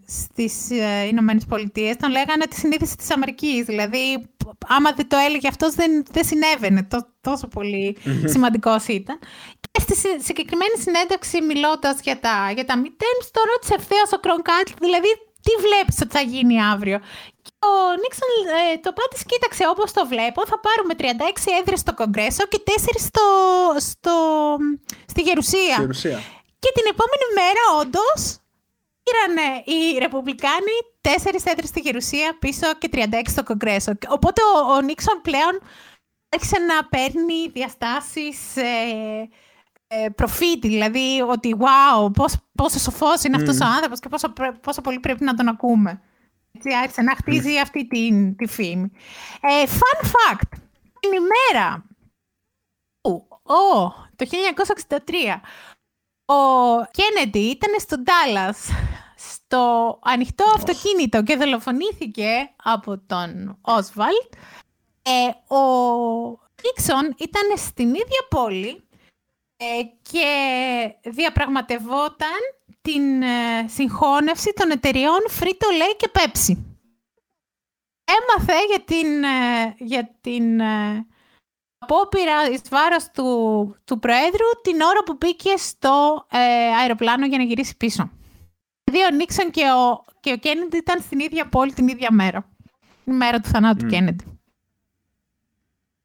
στις ε, Ηνωμένες Πολιτείες. Τον λέγανε τη συνείδηση της Αμερικής. Δηλαδή, π- άμα δεν το έλεγε αυτός δεν, δεν συνέβαινε. Τό- τόσο πολύ σημαντικός ήταν. Και στη συ- συγκεκριμένη συνέντευξη μιλώντας για τα, για τα midterms, το ρώτησε ευθέως ο Κρονκάτ, δηλαδή τι βλέπεις ότι θα γίνει αύριο; Και ο Νίξον ε, το απάντησε, κοίταξε όπως το βλέπω, θα πάρουμε 36 έδρες στο Κογκρέσο και 4 στο, στο, στη Γερουσία.
Στη Γερουσία.
Και την επόμενη μέρα, όντως, πήραν οι Ρεπουμπλικάνοι τέσσερις έδρες στη Γερουσία πίσω και 36 στο Κογκρέσο. Οπότε ο, ο Νίξον πλέον άρχισε να παίρνει διαστάσεις ε, ε, προφήτη, δηλαδή ότι wow, πώς, πόσο σοφός είναι αυτός ο άνθρωπος και πόσο, πρέ- πόσο πολύ πρέπει να τον ακούμε. Έτσι άρχισε να χτίζει αυτή την, τη φήμη. Ε, fun fact, την ημέρα που ο, το 1963 ο Κέννεντι ήταν στο Ντάλλας στο ανοιχτό αυτοκίνητο και δολοφονήθηκε από τον Όσβαλτ. Ε, ο Νίξον ήταν στην ίδια πόλη ε, και διαπραγματευόταν την ε, συγχώνευση των εταιριών Frito-Lay και Pepsi. Έμαθε για την, ε, για την ε, απόπειρα εις βάρος του, του Προέδρου την ώρα που μπήκε στο ε, αεροπλάνο για να γυρίσει πίσω. Δηλαδή ο Νίξον και ο, και ο Κέννεντι ήταν στην ίδια πόλη την ίδια μέρα. Την μέρα του θανάτου του Κέννεντι.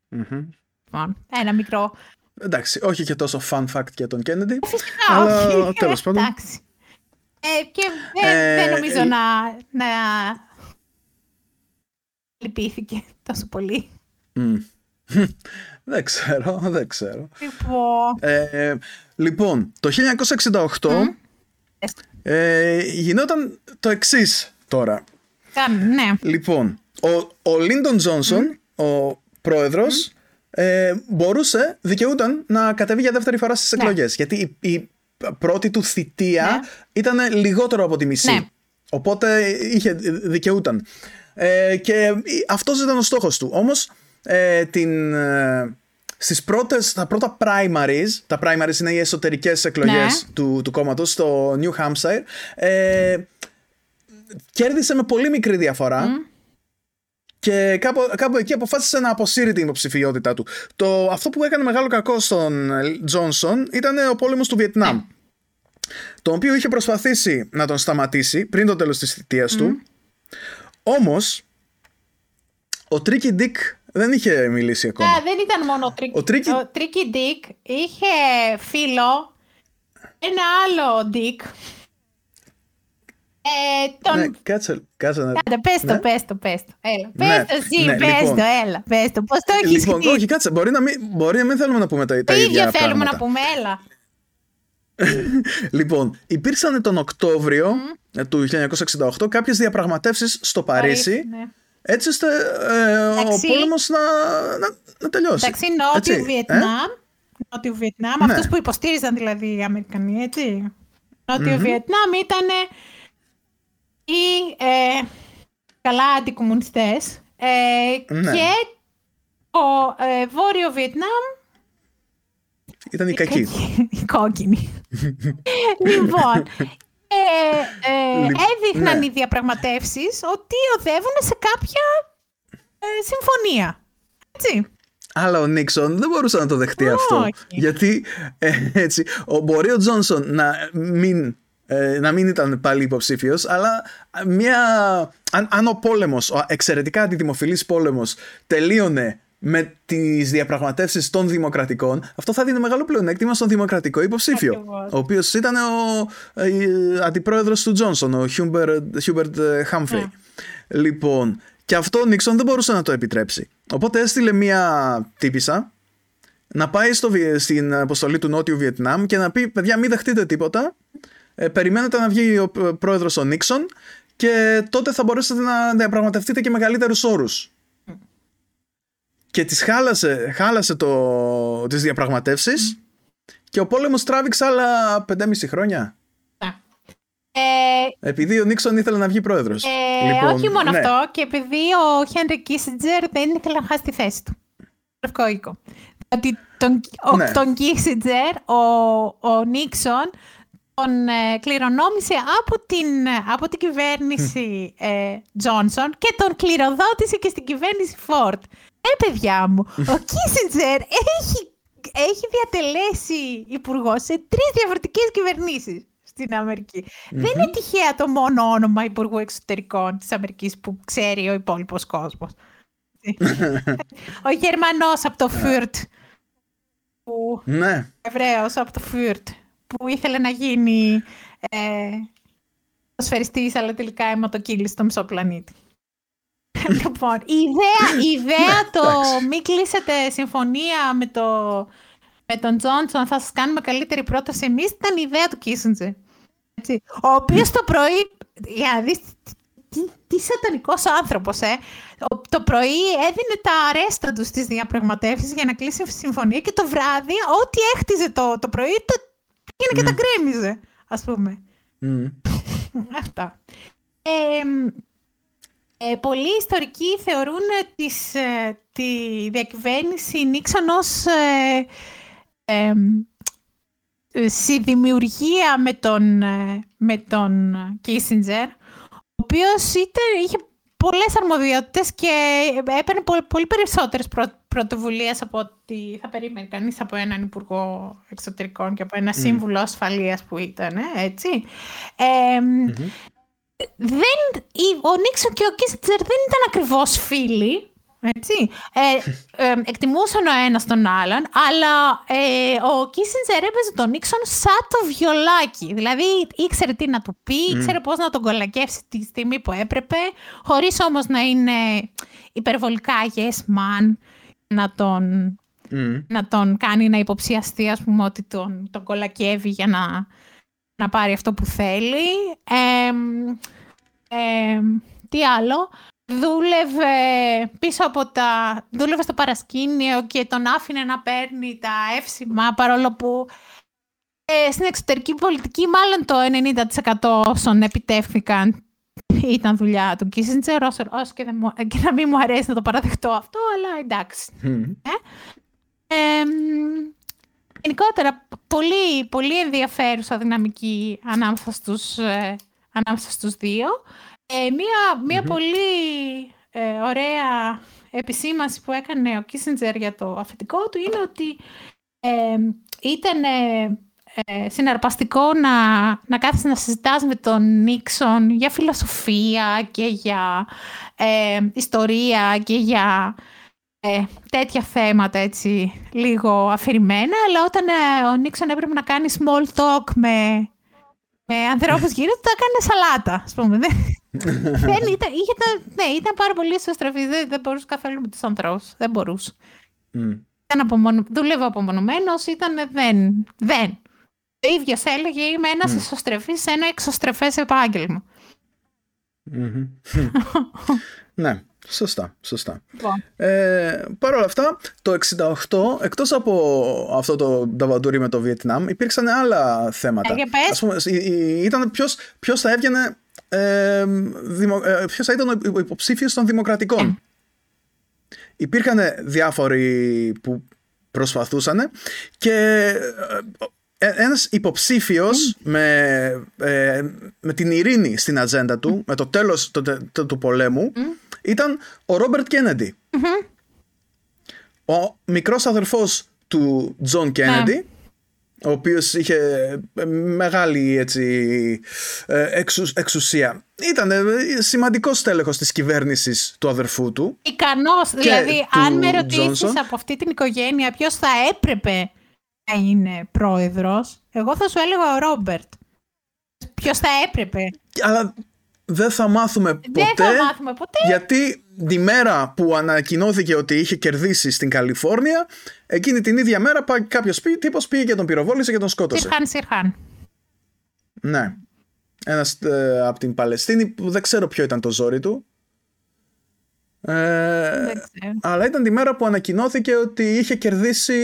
Μμμ.
Λοιπόν, ένα μικρό.
Εντάξει, όχι και τόσο fun fact για τον Kennedy.
Φυσικά,
Αλλά,
όχι.
τέλος πάντων.
Εντάξει. Ε, και δεν,
Ε,
δεν νομίζω
ε,
να, να λυπήθηκε τόσο πολύ.
Μμ. δεν ξέρω, δεν ξέρω.
Λοιπόν,
Ε, λοιπόν, το 1968 ε, γινόταν το εξής τώρα.
καν- ναι.
Λοιπόν, ο, ο Λίντον Τζόνσον, ο πρόεδρος, ε, μπορούσε, δικαιούταν να κατεβεί για δεύτερη φορά στις
Ναι.
εκλογές. Γιατί η, η πρώτη του θητεία ήταν λιγότερο από τη μισή.
Ναι.
Οπότε είχε, δικαιούταν. Ε, και αυτός ήταν ο στόχος του. Όμως, ε, την, ε, στις πρώτες, τα πρώτα primaries, τα primaries είναι οι εσωτερικές εκλογές
Ναι.
του, του κόμματος στο New Hampshire, ε, κέρδισε με πολύ μικρή διαφορά και κάπου, κάπου εκεί αποφάσισε να αποσύρει την υποψηφιότητά του. Το, αυτό που έκανε μεγάλο κακό στον Τζόνσον ήταν ο πόλεμος του Βιετνάμ. Το οποίο είχε προσπαθήσει να τον σταματήσει πριν το τέλος της θητείας του. Όμως, ο Τρίκι Ντίκ δεν είχε μιλήσει ακόμα.
Α, δεν ήταν μόνο ο Tricky,
Ο Tricky-
ο Tricky Dick. Είχε φίλο ένα άλλο Dick. Ε, τον...
Ναι, κάτσε, κάτσε να...
Άντε, πες το,
Ναι.
πες το, πες το. Έλα,
Ναι,
πες το εσύ,
ναι,
πες
λοιπόν.
το, έλα, πες το. Πώς το έχεις
Λοιπόν,
πει.
όχι, κάτσε. Μπορεί να μην, μπορεί να μην θέλουμε να πούμε τα, τα
Το
ίδια
ίδιο θέλουμε
πράγματα.
να πούμε, έλα.
Λοιπόν, υπήρξαν τον Οκτώβριο ε, του 1968 κάποιες διαπραγματεύσεις στο Παρίσι,
ναι.
Έτσι ώστε ε, ο
Εντάξει.
πόλεμος να, να, να τελειώσει.
Εντάξει, Νότιο
Έτσι,
Βιετνάμ. Νότιο Βιετνάμ,
Ναι.
αυτός που υποστήριζαν δηλαδή οι Αμερικανοί, έτσι. Νότιο Βιετνάμ ήταν οι ε, καλά αντικομουνιστές ε,
Ναι.
και ο ε, Βόρειο Βιετνάμ
Ήταν η κακή.
Η κόκκινη. λοιπόν, ε, ε, έδειχναν
ναι.
οι διαπραγματεύσεις ότι οδεύουν σε κάποια ε, συμφωνία. Έτσι.
Αλλά ο Νίξον δεν μπορούσε να το δεχτεί αυτό.
Όχι.
Γιατί ε, έτσι, ο, μπορεί ο Τζόνσον να μην, ε, να μην ήταν πάλι υποψήφιος, αλλά μια, αν, αν ο πόλεμος, ο εξαιρετικά αντιδημοφιλής πόλεμος τελείωνε με τις διαπραγματεύσεις των δημοκρατικών, αυτό θα έδινε μεγάλο πλεονέκτημα στον δημοκρατικό υποψήφιο.
Ακριβώς.
Ο οποίος ήταν ο ε, αντιπρόεδρος του Τζόνσον, ο Χιούμπερτ Χάμφρι.
Ναι.
Λοιπόν, και αυτό ο Νίξον δεν μπορούσε να το επιτρέψει. Οπότε έστειλε μία τύπισσα να πάει στο, Βιε- στην αποστολή του Νότιου Βιετνάμ και να πει: Παιδιά, μην δεχτείτε τίποτα. Ε, περιμένετε να βγει ο ε, πρόεδρος ο Νίξον και τότε θα μπορέσετε να διαπραγματευτείτε και μεγαλύτερους όρους. Και τις χάλασε, χάλασε το, τις διαπραγματεύσεις και ο πόλεμος τράβηξε άλλα 5,5 χρόνια.
Να. Ε,
Επειδή ο Νίξον ήθελε να βγει πρόεδρος.
ε, όχι μόνο
ναι.
αυτό, και επειδή ο Χένρι Κίσιτζερ δεν ήθελε να χάσει τη θέση του. Λευκό οίκο. Ότι τον, ο,
Ναι.
τον Κίσιτζερ, ο, ο Νίξον, τον ε, κληρονόμησε από την, από την κυβέρνηση ε, Τζόνσον και τον κληροδότησε και στην κυβέρνηση Φόρτ. Ε, παιδιά μου, ο Κίσιτζερ έχει, έχει διατελέσει υπουργό σε τρεις διαφορετικές κυβερνήσεις στην αμερικη Δεν είναι τυχαία το μόνο όνομα υπουργού εξωτερικών της Αμερικής που ξέρει ο υπόλοιπος κόσμος. ο Γερμανός από το Φουρτ, που
Ναι.
Εβραίος από το Φουρτ που ήθελε να γίνει ε, σφαιριστής αλλά τελικά αιματοκύλησε στο μισό πλανήτη. λοιπόν, η ιδέα, η ιδέα το
Εντάξει.
μην κλείσετε συμφωνία με, το, με τον Τζόνσον θα σας κάνουμε καλύτερη πρόταση εμείς ήταν η ιδέα του Κίσεντζερ. Έτσι. Ο οποίος το πρωί, για να δεις τι, τι σατανικός άνθρωπος, ε. Ο- Το πρωί έδινε τα αρέστα του στις διαπραγματεύσεις για να κλείσει συμφωνία και το βράδυ ό,τι έχτιζε το, το πρωί το πήγαινε και τα γκρέμιζε, ας πούμε.
Μμ.
Αυτά. Ε, ε, πολλοί ιστορικοί θεωρούν τις, ε, τη διακυβέρνηση Νίξον ως ε, ε, ε, συνδημιουργία με τον, ε, με τον Κίσιντζερ, ο οποίος ήταν, είχε πολλές αρμοδιότητες και έπαιρνε πολύ, πολύ περισσότερες πρω, πρωτοβουλίες από ό,τι θα περίμενε κανείς από έναν υπουργό εξωτερικών και από ένα σύμβουλο ασφαλείας που ήταν, ε, έτσι. Ε, δεν, η- ο Νίξον και ο Κίσιτζερ δεν ήταν ακριβώς φίλοι, έτσι. Ε, ε, εκτιμούσαν ο ένας τον άλλον, αλλά ε, ο Κίσιτζερ έπαιζε τον Νίξον σαν το βιολάκι. Δηλαδή ήξερε τι να του πει, ήξερε πώς να τον κολακεύσει τη στιγμή που έπρεπε, χωρίς όμως να είναι υπερβολικά yes man, να τον
Μμ.
να τον κάνει να υποψιαστεί, ας πούμε, ότι τον, τον κολακεύει για να, να πάρει αυτό που θέλει. Εμ, εμ, τι άλλο; Δούλευε πίσω από τα... Δούλευε στο παρασκήνιο και τον άφηνε να παίρνει τα εύσημα, παρόλο που ε, στην εξωτερική πολιτική μάλλον το 90% όσων επιτεύχθηκαν ήταν δουλειά του Κίσιντζερ, όσο, όσο και, δεν μου- και να μην μου αρέσει να το παραδεχτώ αυτό, αλλά εντάξει.
Μμ.
Ε, μ, γενικότερα, πολύ, πολύ ενδιαφέρουσα δυναμική ανάμεσα στους, ε, ανάμεσα στους δύο. Ε, μία μία πολύ ε, ωραία επισήμανση που έκανε ο Κίσιντζερ για το αφεντικό του είναι ότι ε, ήταν ε, ε, συναρπαστικό να, να κάθεσαι να συζητάς με τον Νίξον για φιλοσοφία και για ε, ιστορία και για ε, τέτοια θέματα έτσι λίγο αφηρημένα, αλλά όταν ε, ο Νίξον έπρεπε να κάνει small talk με, με ανθρώπους γύρω του, τα έκανε σαλάτα, ας πούμε. Δεν, δεν ήταν, είχε, τα- ναι, ήταν πάρα πολύ ισοστρεφής, δεν, δεν μπορούσε καθόλου με τους ανθρώπους, δεν μπορούσε.
Μμ.
Ήταν απομονω... Δούλευε απομονωμένος, ήταν δεν, δεν. Ο ίδιος έλεγε είμαι ένας mm. ισοστρεφής σε ένα εξωστρεφές επάγγελμα.
Μμμ. ναι, σωστά, σωστά.
Λοιπόν.
Ε, Παρ' όλα αυτά, το 68, εκτός από αυτό το νταβαντούρι με το Βιετνάμ, υπήρξαν άλλα θέματα.
Ε, για πες.
Ας πούμε, η- η- ήταν ποιος, ποιος θα έβγαινε, ε, δημο, ε, ποιος θα ήταν ο υπο- υποψήφιος των δημοκρατικών. Υπήρχαν διάφοροι που προσπαθούσαν και ε, ένας υποψήφιος με, ε, με την ειρήνη στην ατζέντα του, με το τέλος του, του πολέμου, ήταν ο Ρόμπερτ Κέννεντι. Ο μικρός αδερφός του Τζον Κέννεντι, ο οποίος είχε ε, μεγάλη έτσι, εξουσία. Ήταν σημαντικός τέλεχος της κυβέρνησης του αδερφού του.
Ικανός, δηλαδή αν με ρωτήσεις από αυτή την οικογένεια ποιος θα έπρεπε να είναι πρόεδρος, εγώ θα σου έλεγα ο Ρόμπερτ. Ποιος θα έπρεπε;
Αλλά δεν θα μάθουμε ποτέ.
Δεν θα μάθουμε ποτέ.
Γιατί τη μέρα που ανακοινώθηκε ότι είχε κερδίσει στην Καλιφόρνια, εκείνη την ίδια μέρα κάποιος τύπος πήγε και τον πυροβόλησε και τον σκότωσε.
Σιρχάν, Σιρχάν.
Ναι. Ένας ε, από την Παλαιστίνη που δεν ξέρω ποιο ήταν το ζόρι του. Ε, αλλά ήταν τη μέρα που ανακοινώθηκε ότι είχε κερδίσει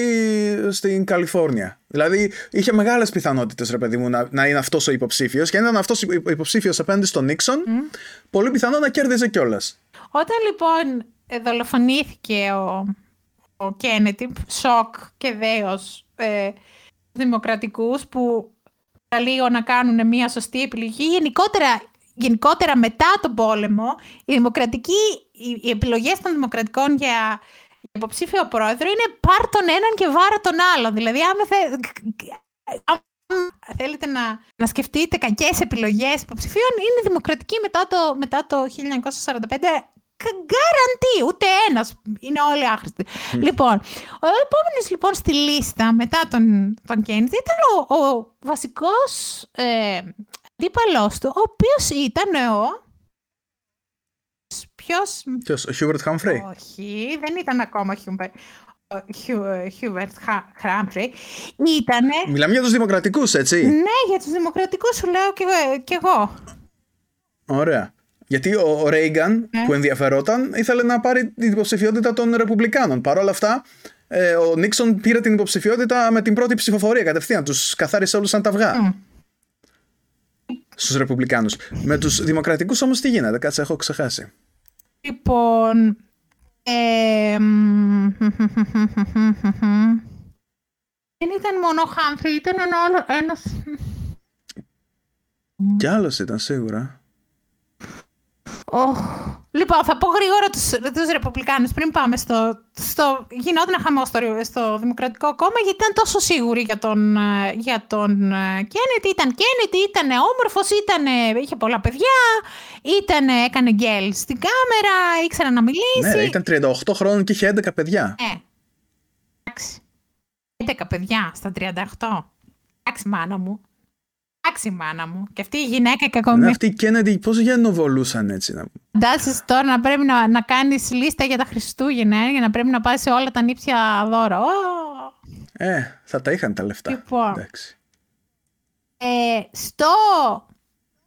στην Καλιφόρνια. Δηλαδή είχε μεγάλες πιθανότητες, ρε παιδί μου, να, να είναι αυτός ο υποψήφιος. Και αν ήταν αυτός ο υποψήφιος απέναντι στον Νίξον, πολύ πιθανό να κέρδιζε κιόλας.
Όταν λοιπόν δολοφονήθηκε ο, ο Κένετι, σοκ και δέος ε, δημοκρατικούς που λίγο να κάνουν μια σωστή επιλογή, γενικότερα γενικότερα μετά τον πόλεμο, η δημοκρατική, οι επιλογές των δημοκρατικών για υποψήφιο πρόεδρο είναι πάρ τον έναν και βάρα τον άλλον. Δηλαδή, άμα, θε, θέλετε να, να σκεφτείτε κακές επιλογές υποψηφίων, είναι δημοκρατική μετά το, μετά το 1945 Γκαραντί, ούτε ένας. Είναι όλοι άχρηστοι. Λοιπόν, ο επόμενος λοιπόν στη λίστα μετά τον, τον Κέννεντι ήταν ο, ο βασικός ε, αντίπαλός του, ο οποίος ήταν ο. Ποιος;
Ποιος, ο Χιούμπερτ Χάμφρεϊ.
Όχι, δεν ήταν ακόμα ο Χιούμπερτ Χάμφρεϊ. Ήτανε...
Μιλάμε για τους δημοκρατικούς, έτσι;
Ναι, για τους δημοκρατικούς σου λέω και, εγώ.
Ωραία. Γιατί ο Ρέιγκαν ναι. που ενδιαφερόταν ήθελε να πάρει την υποψηφιότητα των Ρεπουμπλικάνων. Παρ' όλα αυτά, ε, ο Νίξον πήρε την υποψηφιότητα με την πρώτη ψηφοφορία κατευθείαν. Τους καθάρισε όλους σαν τα αυγά. Mm στους Ρεπουμπλικάνους. Με τους Δημοκρατικούς όμως τι γίνεται, κάτσε έχω ξεχάσει.
Λοιπόν... Ε, δεν ήταν μόνο ο Χάμφρι, ήταν ένα άλλο, ένας...
Κι άλλος ήταν σίγουρα.
Oh. Λοιπόν, θα πω γρήγορα τους, τους Ρεπουμπλικάνους πριν πάμε στο... στο γινόταν χαμό στο, στο Δημοκρατικό Κόμμα γιατί ήταν τόσο σίγουροι για τον, ε, για τον Κέννετ. Ήταν Κέννετ, ήταν όμορφος, ήταν, είχε πολλά παιδιά, ήταν, έκανε γκέλ στην κάμερα, ήξερα να μιλήσει.
Ναι, ήταν 38 χρόνων και είχε 11 παιδιά.
Ναι. Εντάξει. 11 παιδιά στα 38. Εντάξει, μάνα μου. Εντάξει, μάνα μου. Και αυτή η γυναίκα κακομοίρη.
Ναι, αυτή η Κέννεντι πώς γεννοβολούσαν έτσι. Να...
Φαντάζει τώρα να πρέπει να, να κάνεις λίστα για τα Χριστούγεννα ε, για να πρέπει να πάει σε όλα τα νύψια δώρα.
Ε, θα τα είχαν τα λεφτά.
Λοιπόν.
Εντάξει.
Ε, στο.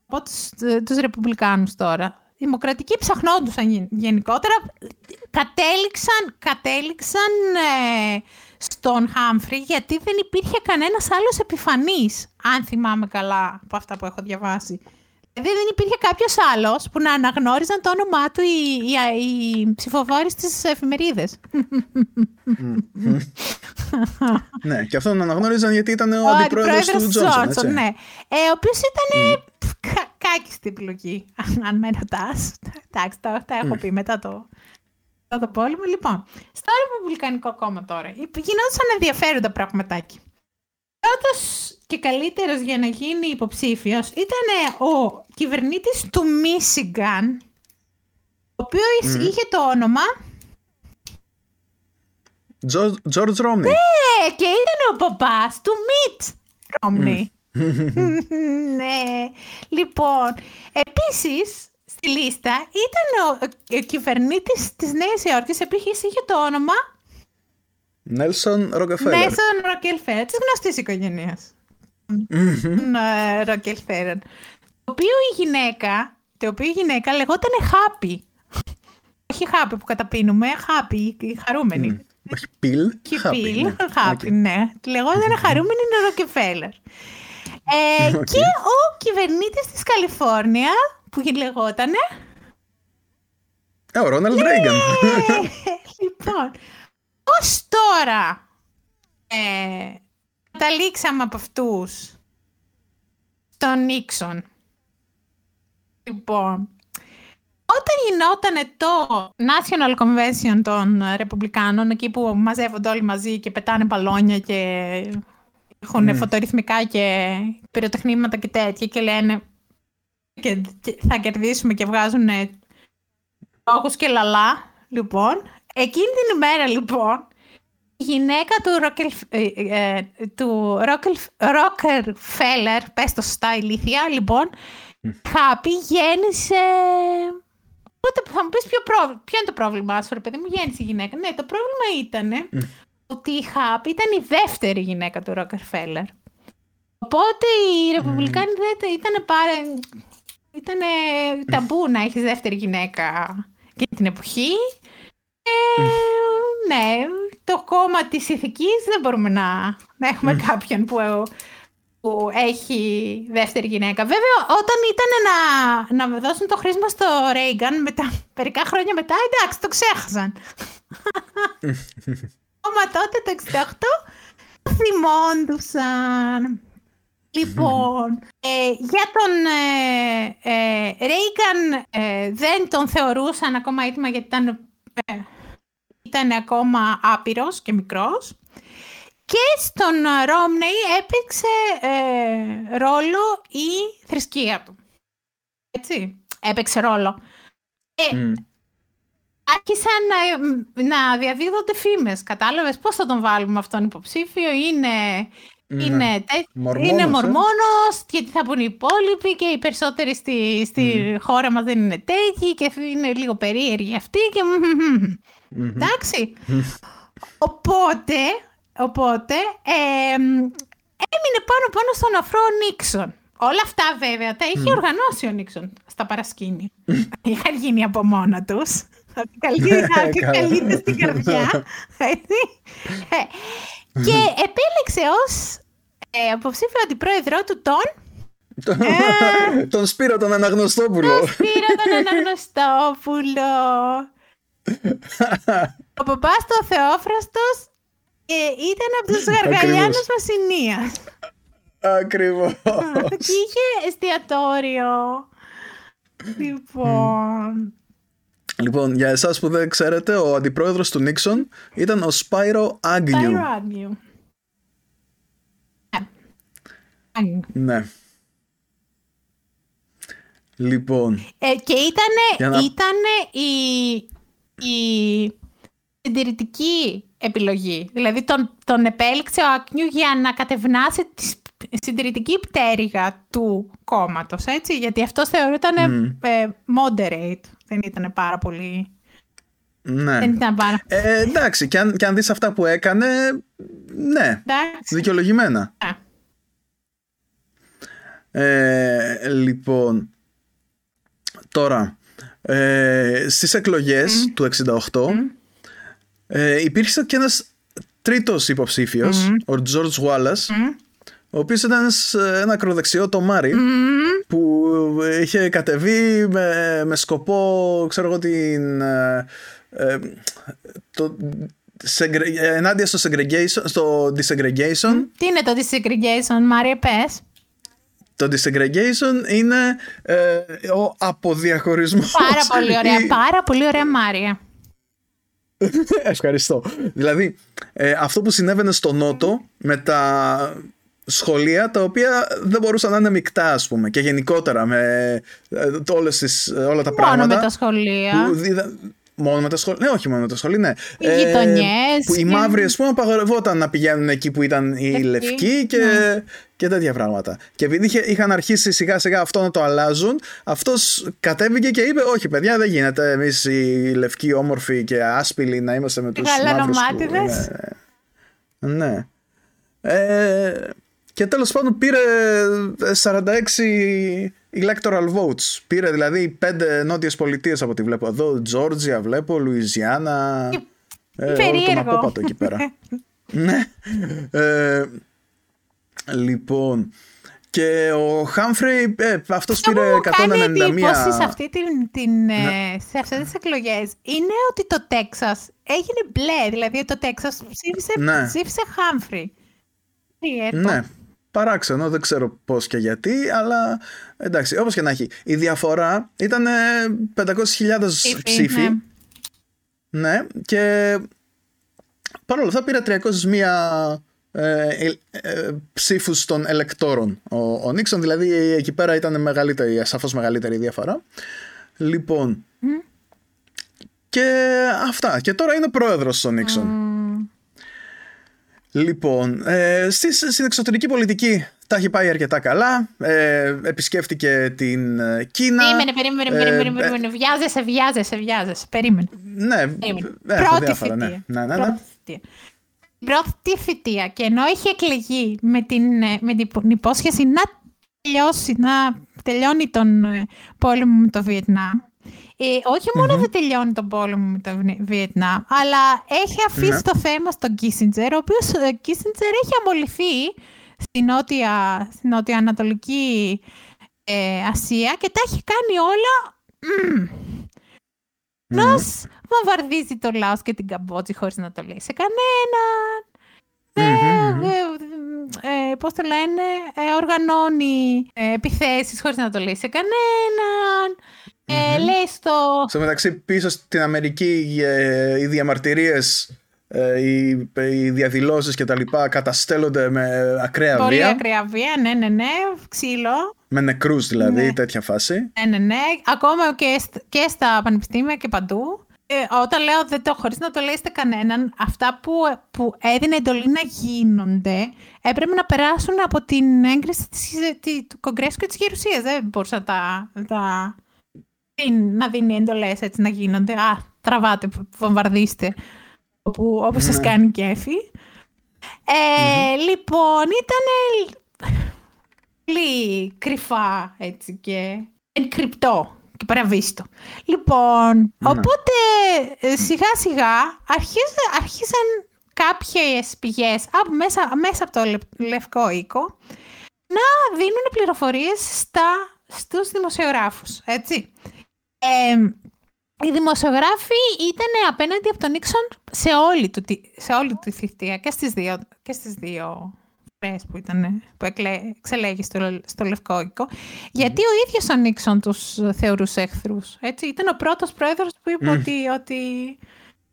Από τους, Ρεπουμπλικάνους τώρα. Οι δημοκρατικοί ψαχνόντουσαν γενικότερα. Κατέληξαν, κατέληξαν ε, στον Χάμφρι γιατί δεν υπήρχε κανένας άλλος επιφανής, αν θυμάμαι καλά από αυτά που έχω διαβάσει. Δηλαδή δεν υπήρχε κάποιος άλλος που να αναγνώριζαν το όνομά του οι, οι, οι ψηφοφόροι στις εφημερίδες.
ναι, και αυτό να αναγνώριζαν γιατί ήταν ο, ο αντιπρόεδρος του Τζόνσον.
Ναι. Ε, ο οποίος ήταν mm. κάκιστη επιλογή, αν με ρωτάς. Εντάξει, τα, τα έχω πει μετά το, το πόλεμο. Λοιπόν, στο Ρεπουμπλικανικό κόμμα τώρα γινόντουσαν ενδιαφέροντα πραγματάκι. Πρώτος και καλύτερος για να γίνει υποψήφιος ήταν ο κυβερνήτης του Μίσιγκαν, ο οποίος είχε το όνομα...
George Romney.
Ναι, και ήταν ο παπάς του Μιτ Romney. ναι. Λοιπόν, επίσης, στη λίστα ήταν ο, ο κυβερνήτης της Νέας Υόρκης, επίσης είχε το όνομα...
Νέλσον Ροκεφέλερ.
Νέλσον Ροκεφέλερ, της γνωστής οικογένειας. Ροκεφέλερ. Το οποίο η γυναίκα, το οποίο η γυναίκα λεγόταν Χάπη. Όχι Χάπη που καταπίνουμε, Χάπη, χαρούμενη.
Όχι πιλ,
Χάπη. Χάπη, ναι. Λεγόταν χαρούμενη Ροκεφέλερ. Ε, Και ο κυβερνήτης της Καλιφόρνια, που λεγότανε...
Ε, ο Ρόναλντ Ρέιγκαν.
λοιπόν, ως τώρα ε, καταλήξαμε από αυτούς στον Νίξον. Λοιπόν, όταν γινόταν το National Convention των Ρεπουμπλικάνων, εκεί που μαζεύονται όλοι μαζί και πετάνε μπαλόνια και έχουν mm. φωτορυθμικά και πυροτεχνήματα και τέτοια και λένε και θα κερδίσουμε και βγάζουν λόγους και λαλά, λοιπόν. Εκείνη την ημέρα, λοιπόν, η γυναίκα του, Ρόκελ, ε, ε, του Ρόκελ, Φέλερ, πες το σωστά ηλίθεια, λοιπόν, Χάπη γέννησε... Οπότε θα μου πεις ποιο, ποιο είναι το πρόβλημά σου, ρε παιδί μου, γέννησε η γυναίκα. Ναι, το πρόβλημα ήταν ότι η Χάπη ήταν η δεύτερη γυναίκα του Ρόκερφέλλερ. Οπότε οι Ρεπουμπλικάνοι δεν ήταν πάρα... Ήταν ταμπού να έχεις δεύτερη γυναίκα και την εποχή. Ε, ναι, το κόμμα της ηθικής δεν μπορούμε να, να έχουμε κάποιον που, που έχει δεύτερη γυναίκα. Βέβαια, όταν ήταν να, να δώσουν το χρήσμα στο Ρέιγκαν, μετά, μερικά χρόνια μετά, εντάξει, το ξέχασαν. Ακόμα τότε το 68 θυμόντουσαν. Λοιπόν, ε, για τον ε, ε, δεν τον θεωρούσαν ακόμα έτοιμα γιατί ήταν, ήταν ακόμα άπειρος και μικρός. Και στον Ρόμνεϊ έπαιξε ρόλο η θρησκεία του. Έτσι, έπαιξε ρόλο. Mm άρχισαν να, να διαδίδονται φήμες. Κατάλαβες; Πώς θα τον βάλουμε αυτόν; Υποψήφιο. Είναι, ναι. είναι, μορμόνος, είναι μορμόνος ε; γιατί θα πούν οι υπόλοιποι και οι περισσότεροι στη, στη χώρα μας δεν είναι τέτοιοι και είναι λίγο περίεργοι αυτοί και... Εντάξει. οπότε, οπότε ε, έμεινε πάνω πάνω στον αφρό Νίξον. Όλα αυτά βέβαια τα είχε οργανώσει ο Νίξον στα παρασκήνια. Είχαν γίνει από μόνα τους. Ότι καλείται στην καρδιά. Ε, και επέλεξε ως ε, αποψήφιο αντιπρόεδρό του τον...
Ε, τον Σπύρο τον Αναγνωστόπουλο.
Τον Σπύρο τον Αναγνωστόπουλο. Ο παπάς του Θεόφραστος ήταν από τους Γαργαλιάνους Βασινίας.
Ακριβώς.
Και είχε εστιατόριο. Λοιπόν...
Λοιπόν, για εσάς που δεν ξέρετε, ο αντιπρόεδρος του Νίξον ήταν ο Σπάιρο Άγνιου.
Σπάιρο Άγνιου.
Ναι. Λοιπόν.
Ε, και ήτανε, να... ήτανε η, η συντηρητική επιλογή. Δηλαδή τον, τον επέλεξε ο Άγνιου για να κατευνάσει τη συντηρητική πτέρυγα του κόμματος, έτσι; Γιατί αυτός θεωρούταν mm. ε, moderate δεν ήταν πάρα πολύ...
Ναι.
Δεν ήταν πάρα...
Ε, εντάξει, και αν, και αν δεις αυτά που έκανε, ναι, εντάξει. δικαιολογημένα. Ναι. Ε, λοιπόν, τώρα, ε, στις εκλογές του 68 ε, υπήρχε και ένας τρίτος υποψήφιος, ο George Wallace, ο οποίος ήταν ένας ακροδεξιό το Μάρι που είχε κατεβεί με, με σκοπό ξέρω εγώ την ε, ε το, ενάντια στο segregation, στο desegregation.
Τι είναι το desegregation, Μάρια, πες.
Το desegregation είναι ε, ο αποδιαχωρισμός.
Πάρα πολύ ωραία, πάρα πολύ ωραία Μάρια.
Ευχαριστώ. Δηλαδή, ε, αυτό που συνέβαινε στο Νότο με τα σχολεία τα οποία δεν μπορούσαν να είναι μεικτά ας πούμε και γενικότερα με ε, όλες τις, ε, όλα τα
μόνο
πράγματα
μόνο με τα σχολεία
μόνο με τα σχολεία, ναι όχι μόνο με τα σχολεία ναι.
οι ε, γειτονιές
που οι μαύροι ας πούμε απαγορευόταν να πηγαίνουν εκεί που ήταν οι Λευκοί, λευκοί και, ναι. και τέτοια πράγματα και επειδή είχαν αρχίσει σιγά σιγά αυτό να το αλλάζουν αυτός κατέβηκε και είπε όχι παιδιά δεν γίνεται εμείς οι λευκοί όμορφοι και άσπηλοι να είμαστε με τους μαύρους που, ναι, ναι. Ε, και τέλος πάντων πήρε 46 electoral votes. Πήρε δηλαδή πέντε νότιες πολιτείες από ό,τι βλέπω εδώ. Τζόρτζια βλέπω, Λουιζιάννα.
Ε, όλο τον
απόπατο εκεί πέρα. ναι. Ε, λοιπόν. Και ο Χάμφρεϊ, ε, αυτός πήρε 191.
κάνει εντύπωση σε, αυτή την, την, ε, ναι. σε αυτές τις εκλογές είναι ότι το Τέξας έγινε μπλε. Δηλαδή το Τέξας ψήφισε, ναι. ψήφισε Χάμφρεϊ.
Ναι, παράξενο, δεν ξέρω πώς και γιατί, αλλά εντάξει, όπως και να έχει. Η διαφορά ήταν 500.000 ψήφοι. Ναι. ναι, και παρόλα αυτά πήρε 301 ε, ε, ε, ψήφους των ελεκτόρων ο, ο Νίξον, δηλαδή εκεί πέρα ήταν μεγαλύτερη, σαφώς μεγαλύτερη διαφορά. Λοιπόν, και αυτά. Και τώρα είναι πρόεδρος ο Νίξον. Λοιπόν, ε, στην εξωτερική πολιτική τα έχει πάει αρκετά καλά. Ε, επισκέφτηκε την Κίνα.
Περίμενε, περίμενε, περίμενε, περίμενε. Βιάζεσαι, βιάζεσαι, βιάζεσαι. Περίμενε.
Ναι,
περίμενε. Πρώτη διάφορα, ναι. Ναι, ναι, ναι πρώτη θητεία και ενώ είχε εκλεγεί με την, ε, με την υπόσχεση να τελειώσει, να τελειώνει τον ε, πόλεμο με το Βιετνάμ, ε, όχι δεν τελειώνει τον πόλεμο με το Βιετνάμ, αλλά έχει ναι. το θέμα στον Κίσιντζερ, ο οποίος ο ε, Κίσιντζερ έχει αμολυθεί στην νότια, στην νότια ανατολική Ασία και τα έχει κάνει όλα mm βομβαρδίζει το Λάος και την Καμπότζη χωρίς να το λέει σε κανέναν. Mm-hmm. Ε, πώς το λένε, ε, οργανώνει ε, επιθέσεις χωρίς να το λέει σε κανέναν. Ε, λέει στο...
Στο μεταξύ πίσω στην Αμερική ε, οι διαμαρτυρίες ε, οι, οι διαδηλώσεις και τα λοιπά καταστέλλονται με ακραία
Πολύ
βία.
Πολύ ακραία βία, ναι, ναι, ναι, ξύλο.
Με νεκρούς δηλαδή, ναι. τέτοια φάση.
Ναι, ναι, ναι. Ακόμα και, και στα πανεπιστήμια και παντού. Ε, όταν λέω δεν το χωρίς να το λέει κανέναν, αυτά που, που έδινε εντολή να γίνονται έπρεπε να περάσουν από την έγκριση της, του Κογκρέσου και της Γερουσίας. Δεν μπορούσα να τα, τα, να δίνει εντολές έτσι να γίνονται. Α, τραβάτε, βομβαρδίστε, όπου, όπως σας ναι. κάνει κέφι. Ε, Λοιπόν, ήταν πολύ κρυφά έτσι και κρυπτό και παραβίστο. Λοιπόν, ναι. οπότε ε, σιγά σιγά αρχίσαν κάποιες πηγές από μέσα, μέσα από το Λευκό Οίκο να δίνουν πληροφορίες στα, στους δημοσιογράφους, έτσι. Οι δημοσιογράφοι ήταν απέναντι από τον Νίξον σε όλη, του, σε όλη τη θητεία και στις δύο, και στις δύο που, ήταν, που εξελέγει στο, στο Λευκό Οίκο, γιατί ο ίδιος ο Νίξον τους θεωρούσε εχθρούς. Έτσι. Ήταν ο πρώτος πρόεδρος που είπε ότι, ότι οι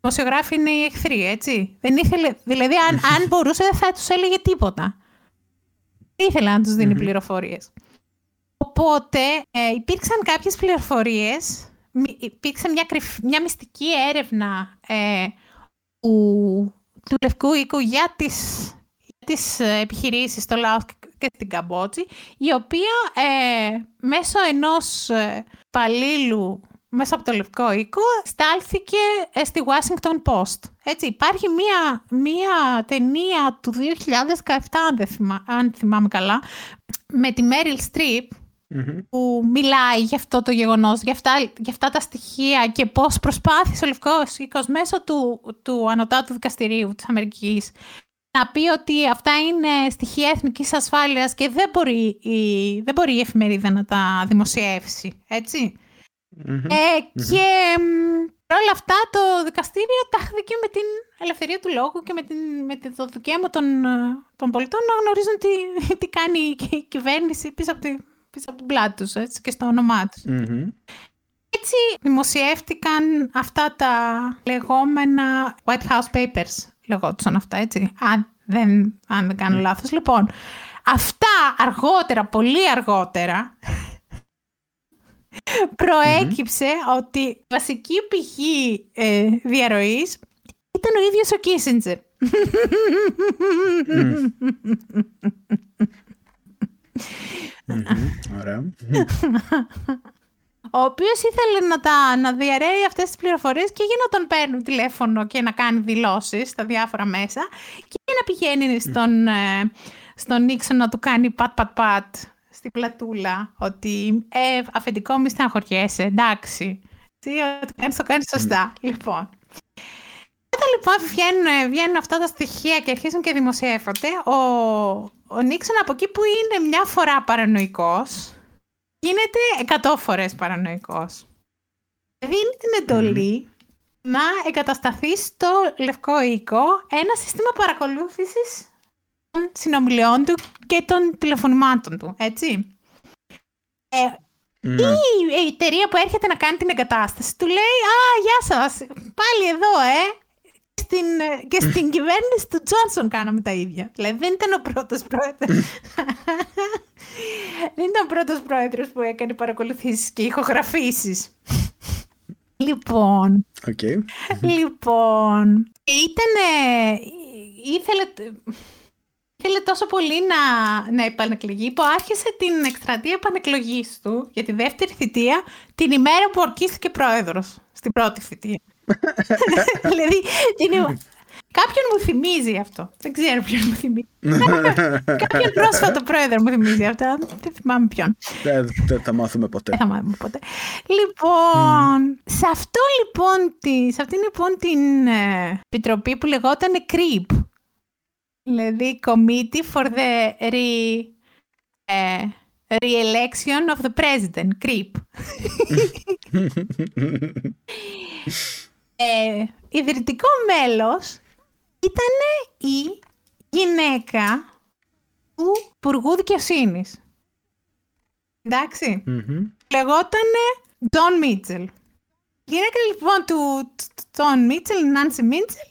δημοσιογράφοι είναι οι εχθροί. Έτσι. Δεν ήθελε, δηλαδή, αν, αν μπορούσε, δεν θα τους έλεγε τίποτα. Δεν ήθελε να τους δίνει πληροφορίες. Οπότε ε, υπήρξαν κάποιες πληροφορίες, υπήρξε μια, μια μυστική έρευνα ε, του, του Λευκού Οίκου για τις τις ε, επιχειρήσεις στο Λάος και στην Καμπότζη, η οποία ε, μέσω ενός ε, παλίλου μέσα από το Λευκό Οίκο στάλθηκε ε, στη Washington Post. Έτσι, υπάρχει μία, μία ταινία του 2017, αν, δεν αν θυμάμαι καλά, με τη Meryl Streep, που μιλάει για αυτό το γεγονός, για αυτά, για αυτά τα στοιχεία και πώς προσπάθησε ο Λευκός Οίκος μέσω του, του Ανωτάτου Δικαστηρίου της Αμερικής να πει ότι αυτά είναι στοιχεία εθνικής ασφάλειας και δεν μπορεί η, δεν μπορεί η εφημερίδα να τα δημοσιεύσει, έτσι. Ε, Και όλα αυτά το δικαστήριο τάχθηκε με την ελευθερία του λόγου και με, την, με το δικαίωμα των, των πολιτών να γνωρίζουν τι, τι κάνει η κυβέρνηση πίσω από, τη, πίσω από την πλάτη τους έτσι, και στο όνομά τους. Έτσι δημοσιεύτηκαν αυτά τα λεγόμενα White House Papers λεγόντουσαν αυτά, έτσι. Αν δεν, αν δεν κάνω ναι. λάθος. Λοιπόν, αυτά αργότερα, πολύ αργότερα, προέκυψε ότι η βασική πηγή ε, διαρροής ήταν ο ίδιος ο Κίσιντζερ.
Ωραία
ο οποίος ήθελε να, τα, να διαρρέει αυτές τις πληροφορίες και για να τον παίρνουν τηλέφωνο και να κάνει δηλώσεις στα διάφορα μέσα και να πηγαίνει στον, ε, στον Νίξον να του κάνει πατ πατ πατ στην πλατούλα ότι ε, αφεντικό μη στεναχωριέσαι, εντάξει. Τι ό,τι κάνεις το κάνεις σωστά. Λοιπόν. Όταν λοιπόν βγαίνουν, βγαίνουν αυτά τα στοιχεία και αρχίζουν και δημοσιεύονται, ο, ο Νίξον από εκεί που είναι μια φορά παρανοϊκός, γίνεται εκατό φορές παρανοϊκός. Δίνει την εντολή να εγκατασταθεί στο Λευκό Οίκο ένα σύστημα παρακολούθησης των συνομιλιών του και των τηλεφωνημάτων του, έτσι. Ε,
Ναι.
η εταιρεία που έρχεται να κάνει την εγκατάσταση του λέει «Α, γεια σας, πάλι εδώ, ε». Στην, και στην κυβέρνηση του Τζόνσον κάναμε τα ίδια. Δηλαδή δεν ήταν ο πρώτος πρόεδρος. δεν ήταν ο πρώτος πρόεδρος που έκανε παρακολουθήσεις και ηχογραφήσεις. λοιπόν,
Οκ.
λοιπόν, ήταν, ήθελε, ήθελε τόσο πολύ να, να επανεκλεγεί που άρχισε την εκστρατεία επανεκλογής του για τη δεύτερη θητεία την ημέρα που ορκίστηκε πρόεδρος στην πρώτη θητεία. δηλαδή, την... ημέρα- Κάποιον μου θυμίζει αυτό. Δεν ξέρω ποιον μου θυμίζει. Κάποιον πρόσφατο πρόεδρο μου θυμίζει αυτό. Δεν θυμάμαι ποιον.
Δεν δεν θα μάθουμε ποτέ.
Δεν θα μάθουμε ποτέ. Λοιπόν, σε αυτό λοιπόν, τη, σε αυτήν λοιπόν την ε, επιτροπή που λεγόταν CREEP, δηλαδή Committee for the Re, ε, Re-election of the President, CREEP. ε, ιδρυτικό μέλος ήταν η γυναίκα του Υπουργού Δικαιοσύνης. Εντάξει.
Μμμ.
Λεγότανε John Mitchell. Η γυναίκα λοιπόν του John Mitchell, Nancy Mitchell,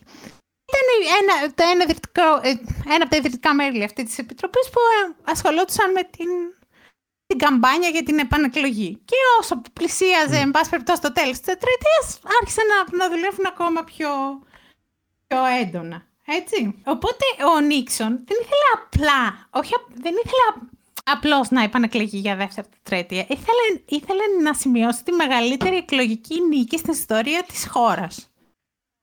ήταν ένα, το ένα, ιδρυτικό, ε, ένα από τα ιδρυτικά μέλη αυτής της επιτροπής που ε, ασχολόντουσαν με την, την καμπάνια για την επανεκλογή. Και όσο πλησίαζε, εν πάση περιπτώσει, το τέλος της τετραετίας, άρχισαν να, να δουλεύουν ακόμα πιο, πιο έντονα. Έτσι. Οπότε ο Νίξον δεν ήθελε απλά, όχι, απ- δεν ήθελε απ- απλώς να επανεκλεγεί για δεύτερη τετραετία. Ήθελε, ήθελε να σημειώσει τη μεγαλύτερη εκλογική νίκη στην ιστορία της χώρας.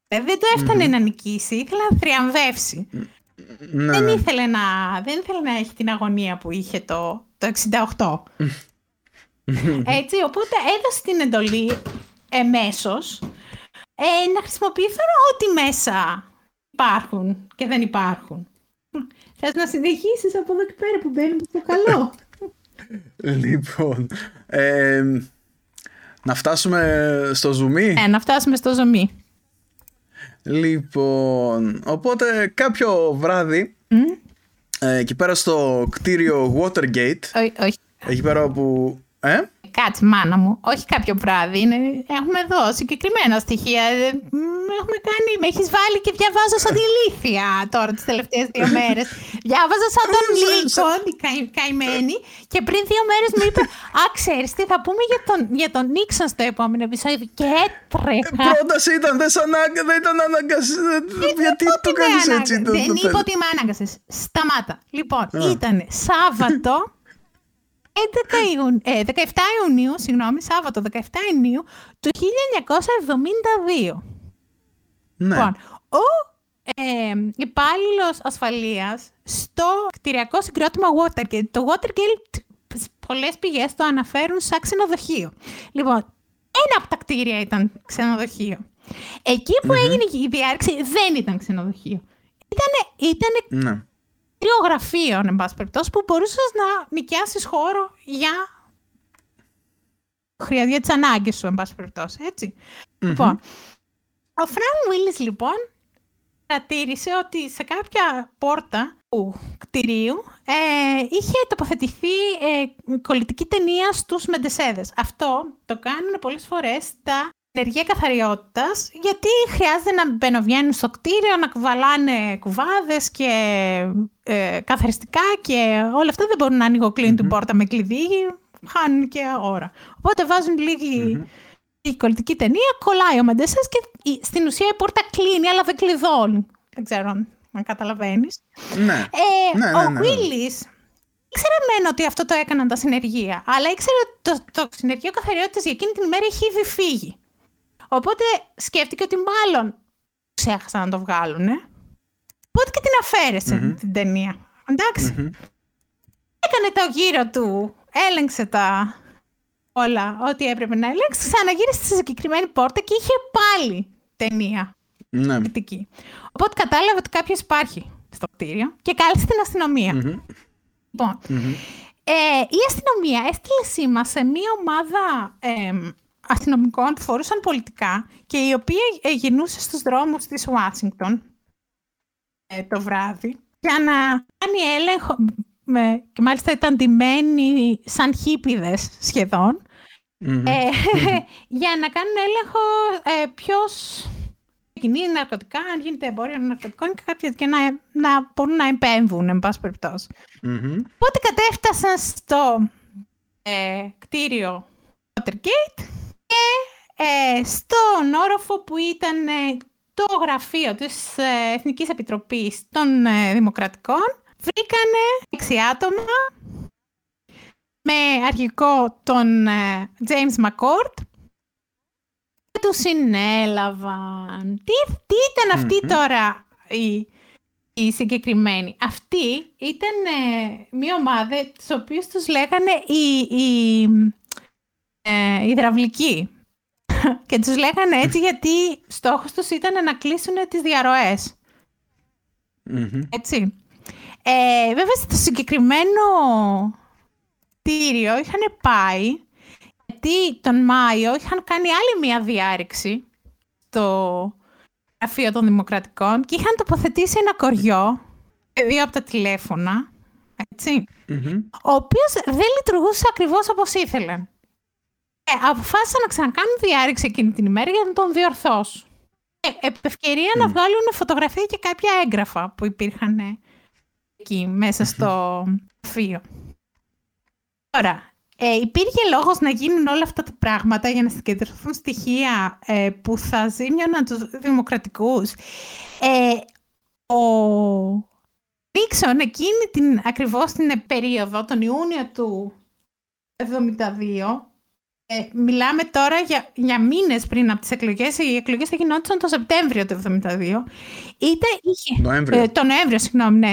Ε, δεν το έφτανε να νικήσει, ήθελε να θριαμβεύσει.
Ναι,
Δεν,
ναι.
ήθελε να, δεν ήθελε να έχει την αγωνία που είχε το, το 68. Έτσι, οπότε έδωσε την εντολή εμέσως ε, να χρησιμοποιηθούν ό,τι μέσα υπάρχουν και δεν υπάρχουν. Θες να συνεχίσεις από εδώ και πέρα που μπαίνουμε στο καλό;
Λοιπόν. ε, να φτάσουμε στο zoom.
ε, να φτάσουμε στο ζωμί.
Λοιπόν, οπότε κάποιο βράδυ
Μμ,
ε, εκεί πέρα στο κτίριο Watergate,
ό- όχι,
εκεί πέρα όπου... Ε;
Κάτσε μάνα μου, όχι κάποιο βράδυ, είναι, έχουμε εδώ συγκεκριμένα στοιχεία. Ε, μ, Έχουμε κάνει, με έχεις βάλει και διαβάζω σαν τη Λύθια τώρα τις τελευταίες δύο μέρες. Διάβαζα σαν τον Λίκον, η καη- καημένη, και πριν δύο μέρες μου είπε «Α, ξέρεις τι, θα πούμε για τον, για τον Νίξον στο επόμενο επεισόδιο». Και έτρεχα.
Πρόταση ήταν, δεν, σ' ανάγκα, δεν ήταν αναγκασ... Γιατί
Δεν
το
είπα ότι με
κάνεις
ανάγκα-
έτσι το,
Δεν
το
είπα
θέμα.
ότι με ανάγκασες. Σταμάτα. Λοιπόν, ήταν Σάββατο 11 Ιουνίου, ε, 17 Ιουνίου, συγγνώμη, Σάββατο 17 Ιουνίου του 1972.
Ναι.
Λοιπόν, ο ε, υπάλληλος ασφαλείας στο κτηριακό συγκρότημα Watergate. Το Watergate, πολλές πηγές το αναφέρουν σαν ξενοδοχείο. Λοιπόν, ένα από τα κτίρια ήταν ξενοδοχείο. Εκεί που έγινε η διάρρηξη δεν ήταν ξενοδοχείο. Ήτανε, ήτανε
ναι.
Κτίριο γραφείων, εν πάση περιπτώσει, που μπορούσες να νοικιάσεις χώρο για. Χρειάζεται για τις ανάγκες σου, εν πάση περιπτώσει. Έτσι. Λοιπόν, ο Φραν Βίλlis, λοιπόν, παρατήρησε ότι σε κάποια πόρτα του κτηρίου ε, είχε τοποθετηθεί ε, κολλητική ταινία στους Μεντεσέδες. Αυτό το κάνουν πολλές φορές τα ενεργεία καθαριότητας, γιατί χρειάζεται να μπαινοβγαίνουν στο κτίριο, να κουβαλάνε κουβάδες και ε, καθαριστικά και όλα αυτά δεν μπορούν να ανοιγοκλίνουν την πόρτα με κλειδί, χάνουν και ώρα. Οπότε βάζουν λίγη η κολλητική ταινία, κολλάει ο Μεντεσές και η- στην ουσία η πόρτα κλείνει, αλλά δεν κλειδώνει. Δεν ξέρω αν, αν καταλαβαίνεις.
Ναι.
Ε,
Ναι, ναι,
ο
ναι, ναι.
Willis ήξερε μεν ότι αυτό το έκαναν τα συνεργεία, αλλά ήξερε ότι το, το συνεργείο καθαριότητας για εκείνη την ημέρα είχε ήδη φύγει. Οπότε σκέφτηκε ότι μάλλον ξέχασαν να το βγάλουν. Οπότε και την αφαιρεσε την ταινία. ενταξει Έκανε το γύρο του, έλεγξε τα όλα, ό,τι έπρεπε να ελέγξει, ξαναγύρισε στη συγκεκριμένη πόρτα και είχε πάλι ταινία
ναι.
κριτική. Οπότε κατάλαβε ότι κάποιος υπάρχει στο κτίριο και κάλεσε την αστυνομία. Λοιπόν, ε, η αστυνομία έστειλε σήμα σε μία ομάδα ε, αστυνομικών που φορούσαν πολιτικά και η οποία ε, γινούσε στους δρόμους της Ουάσιγκτον ε, το βράδυ για να κάνει έλεγχο, με, και μάλιστα ήταν ντυμένοι σαν χίπιδες σχεδόν, ε, για να κάνουν έλεγχο ε, ποιος κινεί ναρκωτικά, αν γίνεται εμπόριο ναρκωτικών και, κάποια, και να, να μπορούν να επέμβουν, εν πάση περιπτώσει. Οπότε κατέφτασαν στο ε, κτίριο Watergate και ε, στον όροφο που ήταν ε, το γραφείο της ε, Εθνικής Επιτροπής των ε, Δημοκρατικών βρήκανε έξι άτομα με αρχικό τον James McCord και τους συνέλαβαν. Τι, τι ήταν αυτή τώρα η, η συγκεκριμένη; Αυτή ήταν μια ομάδα τις οποίες τους λέγανε η, η, η υδραυλική. και τους λέγανε έτσι γιατί στόχος τους ήταν να κλείσουν τις διαρροες Έτσι. Ε, βέβαια στο συγκεκριμένο κτίριο είχαν πάει γιατί τον Μάιο είχαν κάνει άλλη μία διάρρηξη στο γραφείο των Δημοκρατικών και είχαν τοποθετήσει ένα κοριό, δύο από τα τηλέφωνα, ο οποίος δεν λειτουργούσε ακριβώς όπως ήθελαν. Ε, αποφάσισαν να ξανακάνουν διάρρηξη εκείνη την ημέρα για να τον διορθώσουν. Ε, επ' ευκαιρία να βγάλουν φωτογραφία και κάποια έγγραφα που υπήρχαν εκεί μέσα στο γραφείο. Τώρα, ε, υπήρχε λόγος να γίνουν όλα αυτά τα πράγματα για να συγκεντρωθούν στοιχεία ε, που θα ζήμιωναν τους δημοκρατικούς. Ε, ο Νίξον εκείνη την, ακριβώς την περίοδο, τον Ιούνιο του 1972, ε, μιλάμε τώρα για, για μήνες πριν από τις εκλογές. Οι εκλογές θα γινόντουσαν το Σεπτέμβριο του 1972. Είτε είχε...
Νοέμβριο.
Ε, το Νοέμβριο, συγγνώμη, ναι.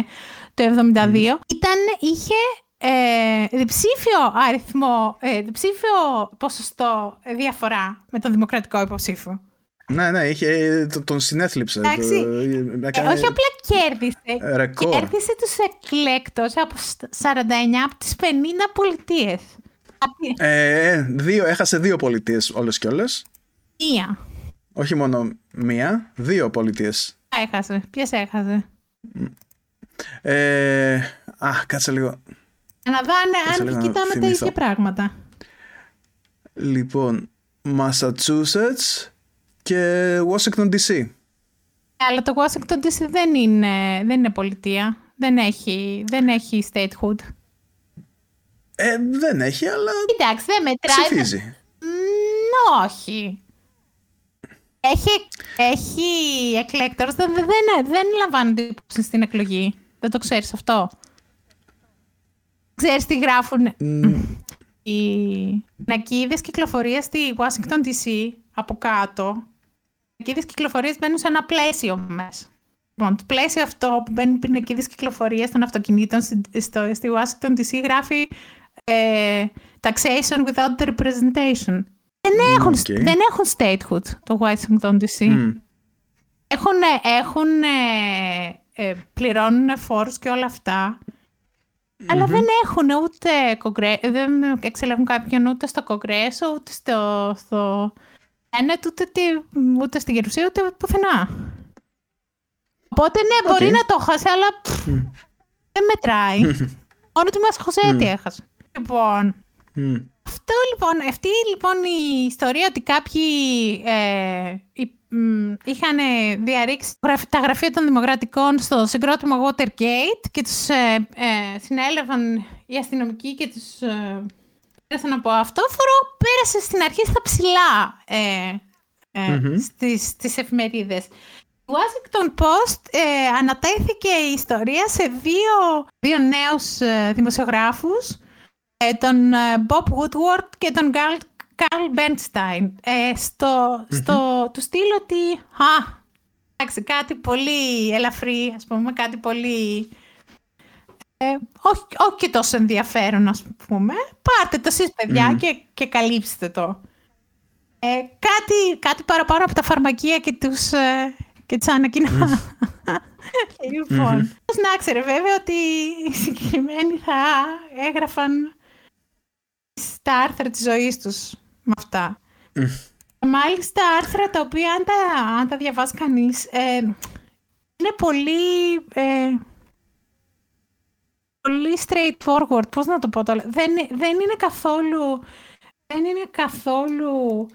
Το 1972. Ήταν, είχε ε, διψήφιο αριθμό, ε, διψήφιο ποσοστό διαφορά με τον δημοκρατικό υποψήφιο.
Ναι, ναι, είχε, τον συνέθλιψε.
Εντάξει. Ε, όχι απλά κέρδισε.
Ρεκόρ.
Κέρδισε τους εκλέκτος από 49 από τις 50 πολιτείες.
Ε, δύο, έχασε δύο πολιτείες όλες και όλες.
Μία.
Όχι μόνο μία, δύο πολιτείες.
Έχασε. Ποιες έχασε;
Ε, α, κάτσε λίγο.
Να δω αν κοιτάμε τα ίδια πράγματα.
Λοιπόν, Massachusetts και Washington DC.
Αλλά το Washington DC δεν είναι, δεν είναι πολιτεία. Δεν έχει, δεν έχει statehood.
Ε, δεν έχει, αλλά
Εντάξει, δεν μετράει.
ψηφίζει.
Μ, όχι. Έχει, έχει εκλέκτορες, δεν, δεν, δεν λαμβάνονται υπόψη στην εκλογή. Δεν το ξέρεις αυτό. Ξέρεις τι γράφουν. Οι νακίδες κυκλοφορίας στη Washington DC από κάτω. Οι νακίδες κυκλοφορίας μπαίνουν σε ένα πλαίσιο μέσα. Λοιπόν, το πλαίσιο αυτό που μπαίνουν πινακίδες κυκλοφορίας των αυτοκινήτων στη, στο, στη Washington DC γράφει ε, taxation without the representation. Δεν έχουν,
okay.
δεν έχουν statehood το Washington DC.
Mm.
Έχουν, έχουν ε, ε, πληρώνουν φόρους και όλα αυτά. Αλλά δεν έχουν ούτε κογκρέ, δεν εξελέγουν κάποιον ούτε στο κογκρέσο, ούτε στο, στο Ένετ, ούτε, ούτε στη Γερουσία, ούτε πουθενά. Οπότε ναι, μπορεί να το χάσει, αλλά πφ, δεν μετράει. Μόνο του μας Χωσέτη έχασε. Λοιπόν, αυτό λοιπόν, αυτή λοιπόν η ιστορία ότι κάποιοι ε, είχαν διαρρήξει τα γραφεία των Δημοκρατικών στο συγκρότημα Watergate και τους ε, ε, συνέλαβαν οι αστυνομικοί και τους ε, πέρασαν από αυτόφορο, πέρασε στην αρχή στα ψηλά ε, ε, mm-hmm. στις, στις εφημερίδες. Washington Post ε, ανατέθηκε η ιστορία σε δύο, δύο νέους ε, δημοσιογράφους, ε, τον ε, Bob Woodward και τον Carl Bernstein. Ε, στο, στο, του στείλω ότι, α, εντάξει, κάτι πολύ ελαφρύ, ας πούμε, κάτι πολύ... Ε, όχι, όχι και τόσο ενδιαφέρον, ας πούμε. Πάρτε το εσείς, παιδιά, και, και καλύψτε το. Ε, κάτι, κάτι παραπάνω από τα φαρμακεία και τους, και τις ανακοινώ... λοιπόν, να ξέρε βέβαια ότι οι συγκεκριμένοι θα έγραφαν στα άρθρα της ζωής τους με αυτά. Μάλιστα άρθρα τα οποία αν τα, αν τα διαβάσει κανείς ε, είναι πολύ, ε, πολύ straightforward, πώς να το πω τώρα. Δεν, δεν είναι καθόλου, δεν είναι καθόλου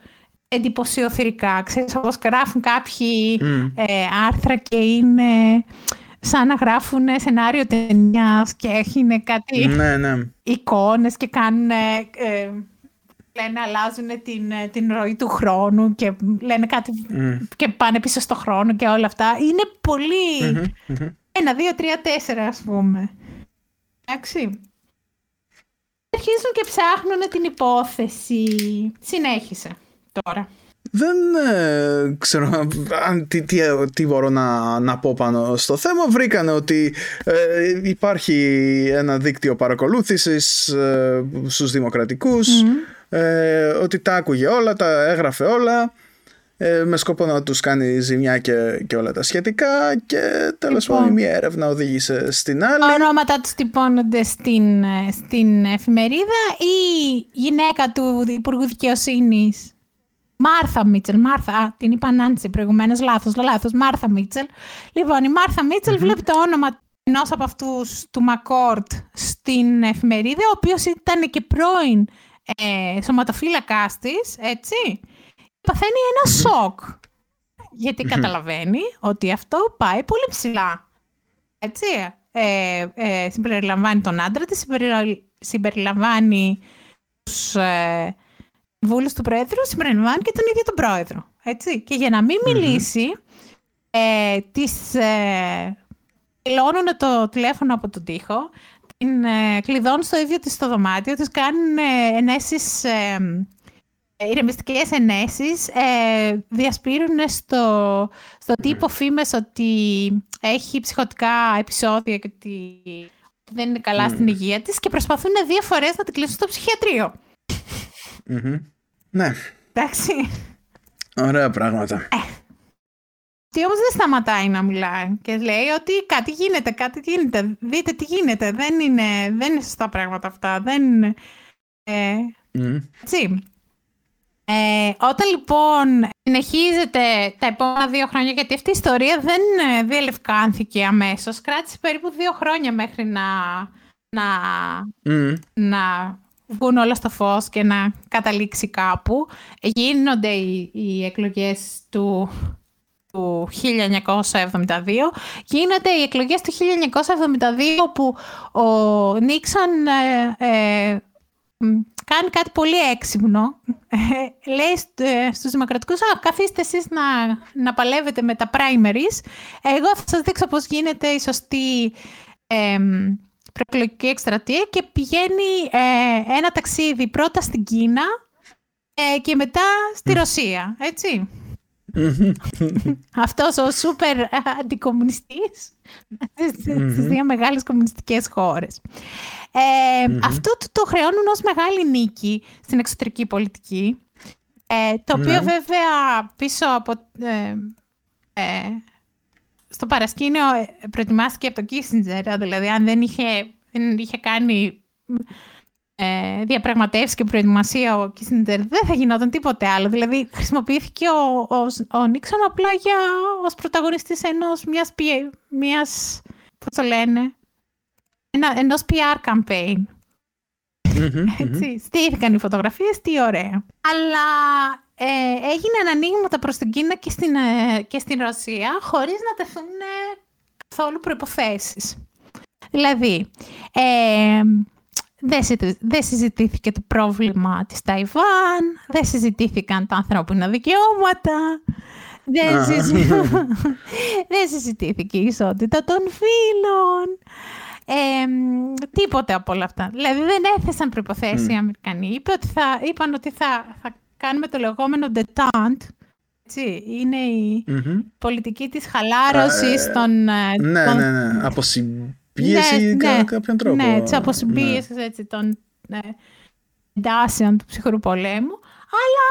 εντυπωσιοθυρικά. Ξέρεις, όπως γράφουν κάποιοι ε, άρθρα και είναι σαν να γράφουν σενάριο ταινίας και έχουν κάτι
ναι, ναι.
εικόνες και κάνουν... Ε, λένε αλλάζουν την, την ροή του χρόνου και λένε κάτι και πάνε πίσω στο χρόνο και όλα αυτά. Είναι Ένα, δύο, τρία, τέσσερα ας πούμε. Εντάξει. Αρχίζουν και ψάχνουν την υπόθεση. Συνέχισε τώρα.
Δεν ε, ξέρω τι, τι, τι, μπορώ να, να πω πάνω στο θέμα. Βρήκανε ότι ε, υπάρχει ένα δίκτυο παρακολούθησης ε, στους δημοκρατικούς, ε, ότι τα άκουγε όλα, τα έγραφε όλα ε, με σκοπό να τους κάνει ζημιά και, και όλα τα σχετικά και τέλος λοιπόν. πάντων μία έρευνα οδήγησε στην άλλη.
Ονόματα τους τυπώνονται στην, στην εφημερίδα ή γυναίκα του Υπουργού Δικαιοσύνης; Μάρθα Μίτσελ, Μάρθα, α, την είπα Νάντσι προηγουμένως, λάθος, λάθος. Μάρθα Μίτσελ. Λοιπόν, η Μάρθα βλέπει το όνομα ενός από αυτούς του Μακόρτ στην εφημερίδα, ο οποίος ήταν και πρώην ε, σωματοφύλακα της, έτσι. Παθαίνει ένα σοκ. Γιατί καταλαβαίνει ότι αυτό πάει πολύ ψηλά. Έτσι. Ε, ε, συμπεριλαμβάνει τον άντρα της, συμπεριλαμβάνει τους ε, βούλους του Πρόεδρου, συμπεριλαμβάνει και τον ίδιο τον Πρόεδρο. Έτσι. Και για να μην μιλήσει, ε, της ε, το τηλέφωνο από τον τοίχο, την ε, κλειδώνουν στο ίδιο της το δωμάτιο, της κάνουν ε, ενέσεις ε, ηρεμιστικές ενέσεις ε, διασπείρουν στο, στο τύπο φήμες ότι έχει ψυχοτικά επεισόδια και ότι δεν είναι καλά στην υγεία της και προσπαθούν δύο φορές να την κλείσουν στο ψυχιατριο
Ναι.
Εντάξει.
Ωραία πράγματα.
Ε. Τι όμως δεν σταματάει να μιλάει και λέει ότι κάτι γίνεται, κάτι γίνεται. Δείτε τι γίνεται. Δεν είναι, δεν είναι σωστά πράγματα αυτά. Δεν ε, Έτσι. Ε, όταν λοιπόν συνεχίζεται τα επόμενα δύο χρόνια, γιατί αυτή η ιστορία δεν ε, διελευκάνθηκε αμέσως, κράτησε περίπου δύο χρόνια μέχρι να, να, να βγουν όλα στο φως και να καταλήξει κάπου. Γίνονται οι, οι εκλογές του, του 1972. Γίνονται οι εκλογές του 1972 που ο Νίξον ε, κάνει κάτι πολύ έξυπνο. Ε, λέει ε, στους δημοκρατικούς, α, καθίστε εσείς να, να παλεύετε με τα primaries. Εγώ θα σας δείξω πώς γίνεται η σωστή ε, προεκλογική εκστρατεία και πηγαίνει ε, ένα ταξίδι πρώτα στην Κίνα ε, και μετά στη Ρωσία, έτσι. Αυτός ο σούπερ αντικομουνιστής στις δύο μεγάλες κομμουνιστικές χώρες. Ε, αυτό το, το χρεώνουν ως μεγάλη νίκη στην εξωτερική πολιτική, ε, το οποίο ναι. βέβαια πίσω από... Ε, ε, στο παρασκήνιο προετοιμάστηκε από τον Κίσιντζερ, δηλαδή αν δεν είχε, δεν είχε κάνει ε, διαπραγματεύσεις και προετοιμασία ο Κίσιντζερ δεν θα γινόταν τίποτε άλλο. Δηλαδή χρησιμοποιήθηκε ο, ο, ο Νίξον απλά για, ως πρωταγωνιστής ενός μιας, μιας πώς το λένε, ένα, ενός PR campaign. Έτσι, στήθηκαν οι φωτογραφίες, τι ωραία. Αλλά ε, έγιναν ανοίγματα προς την Κίνα και στην, ε, και στην Ρωσία χωρίς να τεθούν ε, καθόλου προϋποθέσεις. Δηλαδή, ε, δεν, δεν συζητήθηκε το πρόβλημα της Ταϊβάν, δεν συζητήθηκαν τα ανθρώπινα δικαιώματα, δεν, δεν συζητήθηκε η ισότητα των φύλων, ε, τίποτε από όλα αυτά. Δηλαδή δεν έθεσαν προποθέσει mm. οι Αμερικανοί. Είπε ότι θα, είπαν ότι θα, θα κάνουμε το λεγόμενο detente. Έτσι, είναι η mm-hmm. πολιτική της χαλάρωσης uh, των...
Ναι,
των...
ναι, ναι. Αποσυμπίεση ναι, κατά ναι, κάποιον τρόπο.
Ναι, της αποσυμπίεσης ναι. έτσι, των ναι, εντάσεων του ψυχρού πολέμου. Αλλά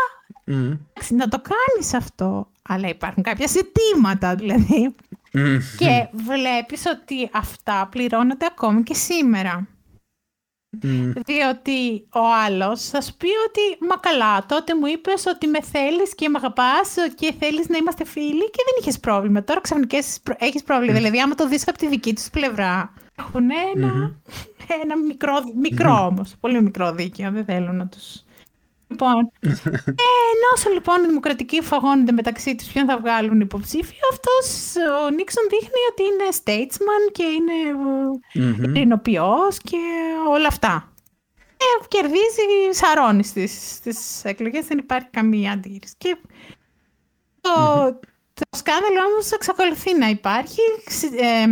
mm. να το κάνεις αυτό. Αλλά υπάρχουν κάποια ζητήματα, δηλαδή. Και βλέπεις ότι αυτά πληρώνονται ακόμη και σήμερα. Διότι ο άλλος θα σου πει ότι «Μα καλά, τότε μου είπες ότι με θέλεις και με αγαπάς και θέλεις να είμαστε φίλοι και δεν είχες πρόβλημα. Τώρα ξαφνικά έχεις πρόβλημα». Δηλαδή, άμα το δεις από τη δική τους πλευρά, έχουν ένα, ένα μικρό, μικρό όμως, πολύ μικρό δίκαιο. Δεν θέλω να τους Λοιπόν, ε, ενώ λοιπόν οι δημοκρατικοί φαγώνονται μεταξύ τους ποιον θα βγάλουν υποψήφιο, αυτός ο Νίξον δείχνει ότι είναι statesman και είναι mm και όλα αυτά. Ε, κερδίζει, σαρώνει στις, στις εκλογές, δεν υπάρχει καμία αντίρρηση. Και το, το σκάνδαλο όμως εξακολουθεί να υπάρχει. Ε,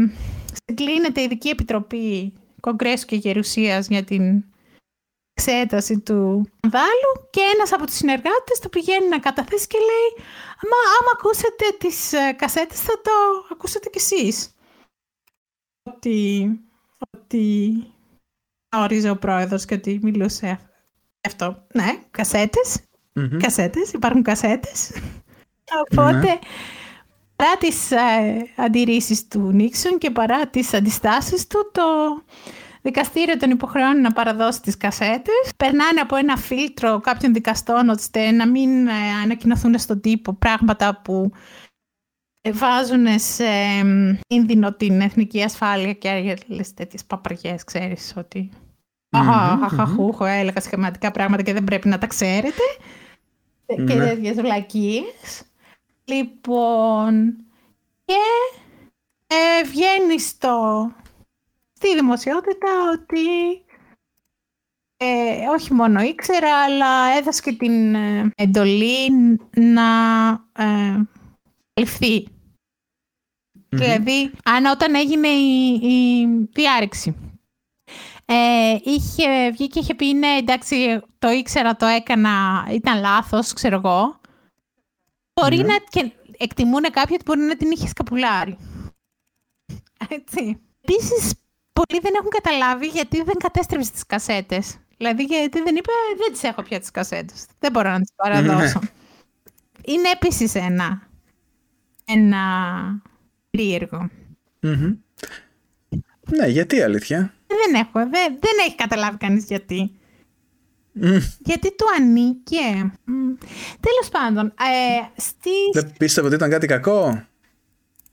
συγκλίνεται η Ειδική Επιτροπή Κογκρέσου και Γερουσίας για την εξέταση του σκανδάλου και ένας από τους συνεργάτες το πηγαίνει να καταθέσει και λέει «Μα άμα ακούσετε τις ε, κασέτες θα το ακούσετε κι εσείς». Ότι, ότι όριζε ο πρόεδρος και ότι μιλούσε αυτό. Ναι, κασέτες. Mm-hmm. Κασέτες, υπάρχουν κασέτες. Οπότε, ναι. παρά τις ε, αντιρρήσεις του Νίξον και παρά τις αντιστάσεις του, το δικαστήριο τον υποχρεώνει να παραδώσει τις κασέτες. Περνάνε από ένα φίλτρο κάποιων δικαστών ώστε να μην ε, ανακοινωθούν στον τύπο πράγματα που βάζουν σε κίνδυνο την εθνική ασφάλεια και άλλες τέτοιες παπαριές, ξέρεις ότι... Αχαχαχούχο, έλεγα σχηματικά πράγματα και δεν πρέπει να τα ξέρετε. Και ναι. τέτοιες βλακίες. Λοιπόν, και ε, βγαίνει στο στη δημοσιότητα ότι ε, όχι μόνο ήξερα, αλλά έδωσε και την ε, εντολή να ε, ληφθεί. Δηλαδή, αν όταν έγινε η, η διάρρηξη, ε, είχε βγει και είχε πει ναι εντάξει το ήξερα, το έκανα, ήταν λάθος, ξέρω εγώ. να και εκτιμούν κάποιοι ότι μπορεί να την είχε σκαπουλάρει. Έτσι. Επίσης, πολλοί δεν έχουν καταλάβει γιατί δεν κατέστρεψε τις κασέτες. Δηλαδή γιατί δεν είπε δεν τις έχω πια τις κασέτες. Δεν μπορώ να τις παραδώσω. Ναι. Είναι επίσης ένα, ένα περίεργο.
Ναι, γιατί αλήθεια.
Δεν έχω, δεν, δεν έχει καταλάβει κανείς γιατί. Γιατί του ανήκε. Τέλος πάντων, ε,
Δεν πίστευε ότι ήταν κάτι κακό;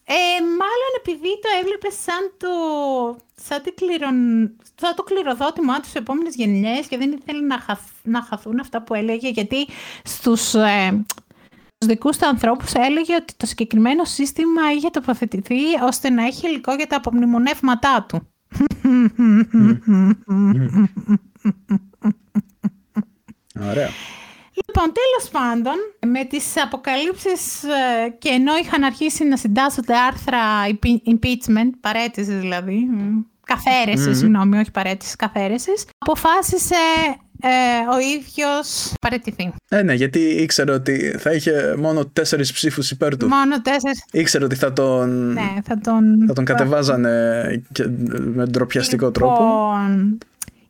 Ε, μάλλον επειδή το έβλεπε σαν το, σαν, κληρον, σαν το κληροδότημά του επόμενες γενιές και δεν ήθελε να, χαθ, να χαθούν αυτά που έλεγε. Γιατί στους ε, δικούς του ανθρώπους έλεγε ότι το συγκεκριμένο σύστημα είχε τοποθετηθεί ώστε να έχει υλικό για τα απομνημονεύματά του.
Ωραία.
Λοιπόν, τέλος πάντων, με τις αποκαλύψεις ε, και ενώ είχαν αρχίσει να συντάσσονται άρθρα impeachment, παρέτησης δηλαδή, καθαίρεσης, mm-hmm. συγγνώμη, όχι παρέτησης, καθαίρεσης, αποφάσισε ε, ο ίδιος παρετηθεί.
Ε, ναι, γιατί ήξερε ότι θα είχε μόνο τέσσερις ψήφους υπέρ του.
Μόνο τέσσερις.
Ήξερε ότι θα τον,
ναι, θα τον...
Θα τον κατεβάζανε και με ντροπιαστικό λοιπόν, τρόπο.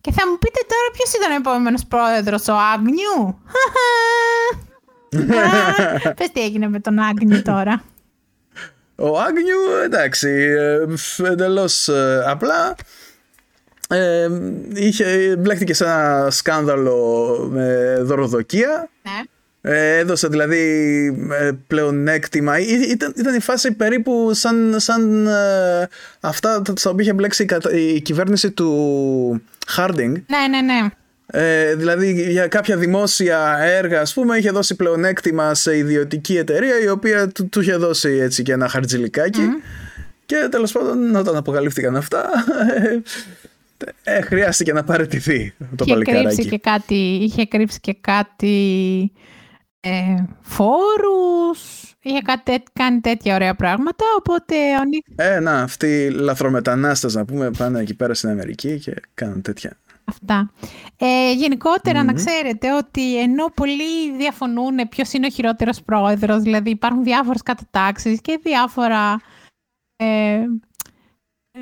Και θα μου πείτε τώρα ποιος ήταν ο επόμενος πρόεδρος, ο Άγνιου. Πες τι έγινε με τον Άγνιου τώρα.
Ο Άγνιου, εντάξει, ε, εντελώς ε, απλά. Ε, είχε, μπλέχτηκε σε ένα σκάνδαλο με δωροδοκία. Ναι. Ε, έδωσε δηλαδή ε, πλεονέκτημα. Ήταν, ήταν η φάση περίπου σαν, σαν ε, αυτά στα οποία είχε μπλέξει η κυβέρνηση του Χάρντινγκ.
Ναι, ναι, ναι.
Ε, δηλαδή για κάποια δημόσια έργα ας πούμε είχε δώσει πλεονέκτημα σε ιδιωτική εταιρεία η οποία του, του είχε δώσει έτσι και ένα χαρτζηλικάκι και τέλος πάντων όταν αποκαλύφθηκαν αυτά ε, χρειάστηκε να παραιτηθεί το είχε
Κρύψει και κάτι, είχε κρύψει και κάτι ε, φόρους, είχε κάτι, κάνει τέτοια ωραία πράγματα, οπότε...
Ε, να, αυτοί οι λαθρομετανάστες να πούμε πάνε εκεί πέρα στην Αμερική και κάνουν τέτοια.
Αυτά. Ε, γενικοτερα να ξέρετε ότι ενώ πολλοί διαφωνούν ποιος είναι ο χειρότερος πρόεδρος, δηλαδή υπάρχουν διάφορες κατατάξεις και διάφορα... Ε, ε,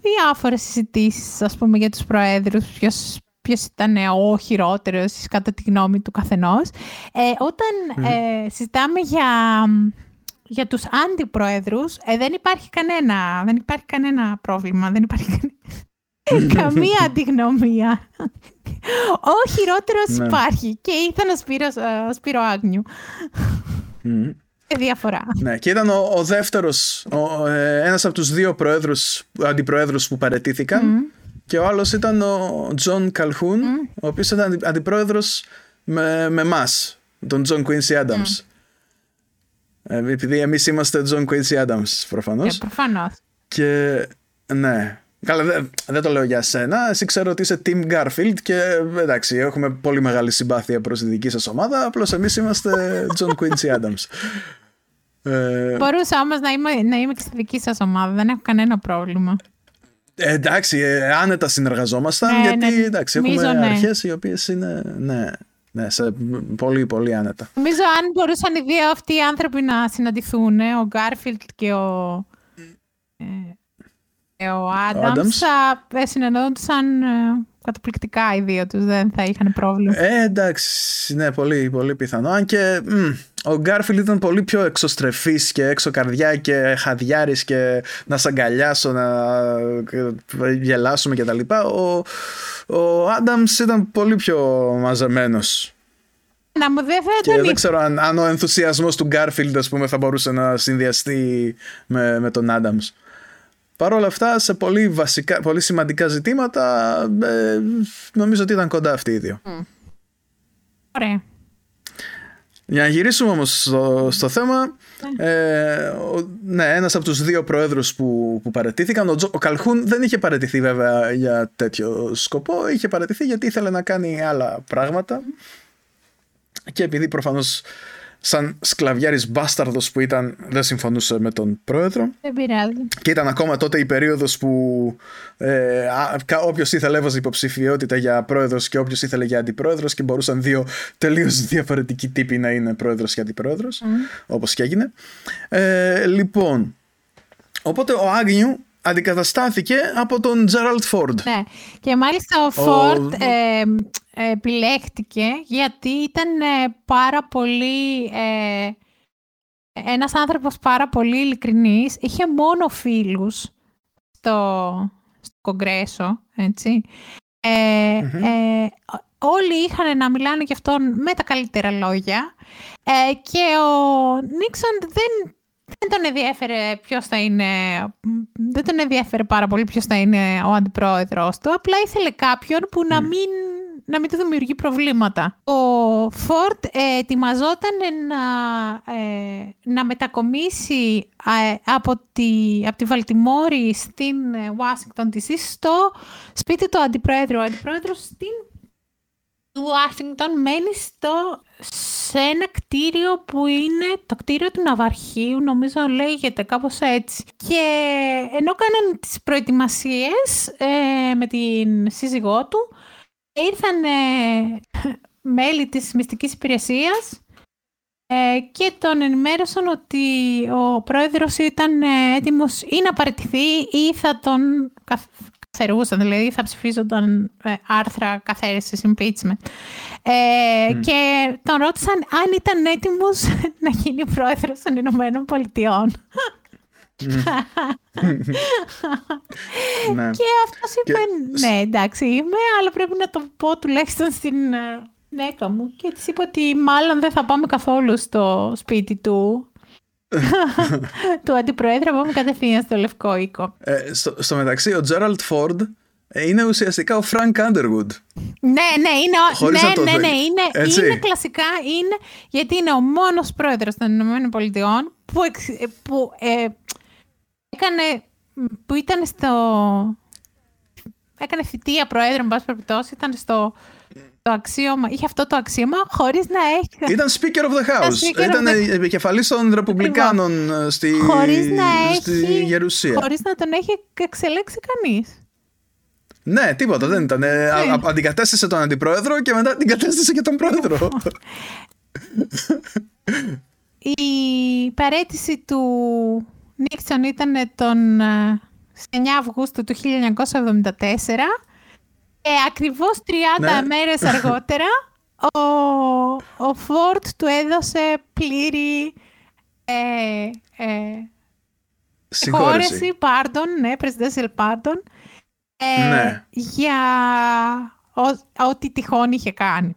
διάφορες συζητήσεις, ας πούμε, για τους προέδρους, ποιος Ποιο ήταν ο χειρότερος κατά τη γνώμη του καθενός. Ε, όταν ε, συζητάμε για για τους αντιπροέδρους ε, δεν υπάρχει κανένα, δεν υπάρχει κανένα πρόβλημα, δεν υπάρχει καμία αντιγνωμία. Ο χειρότερος ναι. υπάρχει και ήταν ο Σπύρος, ο Σπύρο Άγκνιου. Mm. διαφορά.
Ναι, και ήταν ο, ο δεύτερος, ο, ε, ένας από τους δύο προέδρους, αντιπροέδρους που παρετήθηκαν και ο άλλος ήταν ο Τζον Καλχούν, ο οποίος ήταν αντιπρόεδρος με, με μας, τον Τζον Κουίνσι Άνταμς. Ε, επειδή εμείς είμαστε Τζον Κουίνσι Άνταμς προφανώς.
Ε, προφανώς.
Και ναι, Καλά, δεν, δεν το λέω για σένα. Εσύ ξέρω ότι είσαι Team Garfield και εντάξει, έχουμε πολύ μεγάλη συμπάθεια προς τη δική σας ομάδα. Απλώς εμείς είμαστε John Quincy Adams.
Ε, Μπορούσα όμως να είμαι, να είμαι και στη δική σας ομάδα. Δεν έχω κανένα πρόβλημα.
Ε, εντάξει, ε, άνετα συνεργαζόμασταν ναι, γιατί ναι, εντάξει, έχουμε ναι. αρχές οι οποίες είναι ναι, ναι, σε πολύ πολύ άνετα.
Νομίζω αν μπορούσαν οι δύο αυτοί οι άνθρωποι να συναντηθούν, ο Garfield και ο... Ε, ε, ο Άνταμς θα συνεννοούνταν ε, καταπληκτικά οι δύο τους, δεν θα είχαν πρόβλημα.
Ε, εντάξει, ναι, πολύ, πολύ πιθανό. Αν και μ, ο Γκάρφιλ ήταν πολύ πιο εξωστρεφής και έξω καρδιά και χαδιάρης και να σ' αγκαλιάσω, να γελάσουμε κτλ. Ο, ο Άνταμς ήταν πολύ πιο μαζεμένος.
Να μου δεν
θα και δεν ξέρω αν, αν ο ενθουσιασμός του Γκάρφιλντ θα μπορούσε να συνδυαστεί με, με τον Άνταμς. Παρ' όλα αυτά, σε πολύ, βασικά, πολύ σημαντικά ζητήματα, ε, νομίζω ότι ήταν κοντά αυτοί οι δύο.
Ωραία.
Για να γυρίσουμε όμως στο, στο θέμα, ναι. ε, ο, ναι, ένας από τους δύο προέδρους που, που παρετήθηκαν, ο, ο Καλχούν δεν είχε παρετηθεί βέβαια για τέτοιο σκοπό, είχε παρετηθεί γιατί ήθελε να κάνει άλλα πράγματα και επειδή προφανώς σαν σκλαβιάρης μπάσταρδος που ήταν δεν συμφωνούσε με τον πρόεδρο.
Δεν πειράζει.
Και ήταν ακόμα τότε η περίοδος που ε, όποιος ήθελε έβαζε υποψηφιότητα για πρόεδρος και όποιος ήθελε για αντιπρόεδρος και μπορούσαν δύο τελείως διαφορετικοί τύποι να είναι πρόεδρος και αντιπρόεδρος, mm. όπως και έγινε. Ε, λοιπόν, οπότε ο Άγνιου αντικαταστάθηκε από τον Τζέραλτ Φόρντ.
Ναι, και μάλιστα ο Φόρντ ε, επιλέχτηκε γιατί ήταν ε, πάρα πολύ... Ε, ένας άνθρωπος πάρα πολύ ειλικρινής, είχε μόνο φίλους στο, στο Κογκρέσο, έτσι. Ε, ε, όλοι είχαν να μιλάνε γι' αυτόν με τα καλύτερα λόγια ε, και ο Νίξον δεν δεν τον ενδιαφέρε ποιος θα είναι. Δεν τον ενδιαφέρε πάρα πολύ ποιος θα είναι ο αντιπρόεδρος του. Απλά ήθελε κάποιον που να ναι. μην να μην του δημιουργεί προβλήματα. Ο Φόρτ ε, ετοιμαζόταν να, ε, να μετακομίσει ε, από, τη, από τη Βαλτιμόρη στην Washington DC στο σπίτι του Αντιπρόεδρου. Ο Αντιπρόεδρος στην του Ουάσιγκτον μένει στο, σε ένα κτίριο που είναι το κτίριο του Ναυαρχείου, νομίζω λέγεται κάπως έτσι. Και ενώ κάναν τις προετοιμασίες ε, με την σύζυγό του, ήρθαν ε, μέλη της μυστικής υπηρεσίας ε, και τον ενημέρωσαν ότι ο πρόεδρος ήταν έτοιμος ή να παραιτηθεί ή θα τον θερούσαν, δηλαδή θα ψηφίζονταν ε, άρθρα καθαίρεσης impeachment. Ε, Και τον ρώτησαν αν ήταν έτοιμος να γίνει πρόεδρος των Ηνωμένων Πολιτειών. ναι. Και αυτός είπε, ναι εντάξει είμαι, αλλά πρέπει να το πω τουλάχιστον στην ε, γυναίκα μου. Και της είπε ότι μάλλον δεν θα πάμε καθόλου στο σπίτι του του αντιπροέδρου πάμε κατευθείαν στο Λευκό Οίκο.
Ε, στο, στο μεταξύ, ο Τζέραλντ Φόρντ είναι ουσιαστικά ο Φρανκ Άντεργουντ.
Ναι, ναι, είναι, ναι, ναι, ναι, είναι, είναι κλασικά, είναι, γιατί είναι ο μόνος πρόεδρος των Ηνωμένων Πολιτειών που, που ε, έκανε, που ήταν στο, έκανε θητεία πρόεδρο, με πάση περιπτώσει, ήταν στο το αξίωμα, είχε αυτό το αξίωμα χωρίς να έχει.
Ήταν Speaker of the House. Ήταν the... επικεφαλής των Ρεπουμπλικάνων ε, στη, χωρίς να στη έχει... Γερουσία.
Χωρίς να τον έχει εξελέξει κανείς.
Ναι, τίποτα δεν ήταν. Ε, ναι. αντικατέστησε τον αντιπρόεδρο και μετά αντικατέστησε και τον πρόεδρο.
Η παρέτηση του Νίξον ήταν τον 9 ε, Αυγούστου του 1974 και ακριβώς 30 ναι. μέρες αργότερα ο, ο Φόρτ του έδωσε πλήρη Ε, ε,
Συγχώρεση.
pardon, ναι, presidential pardon, ε,
Ναι.
για ό- ό,τι τυχόν είχε κάνει.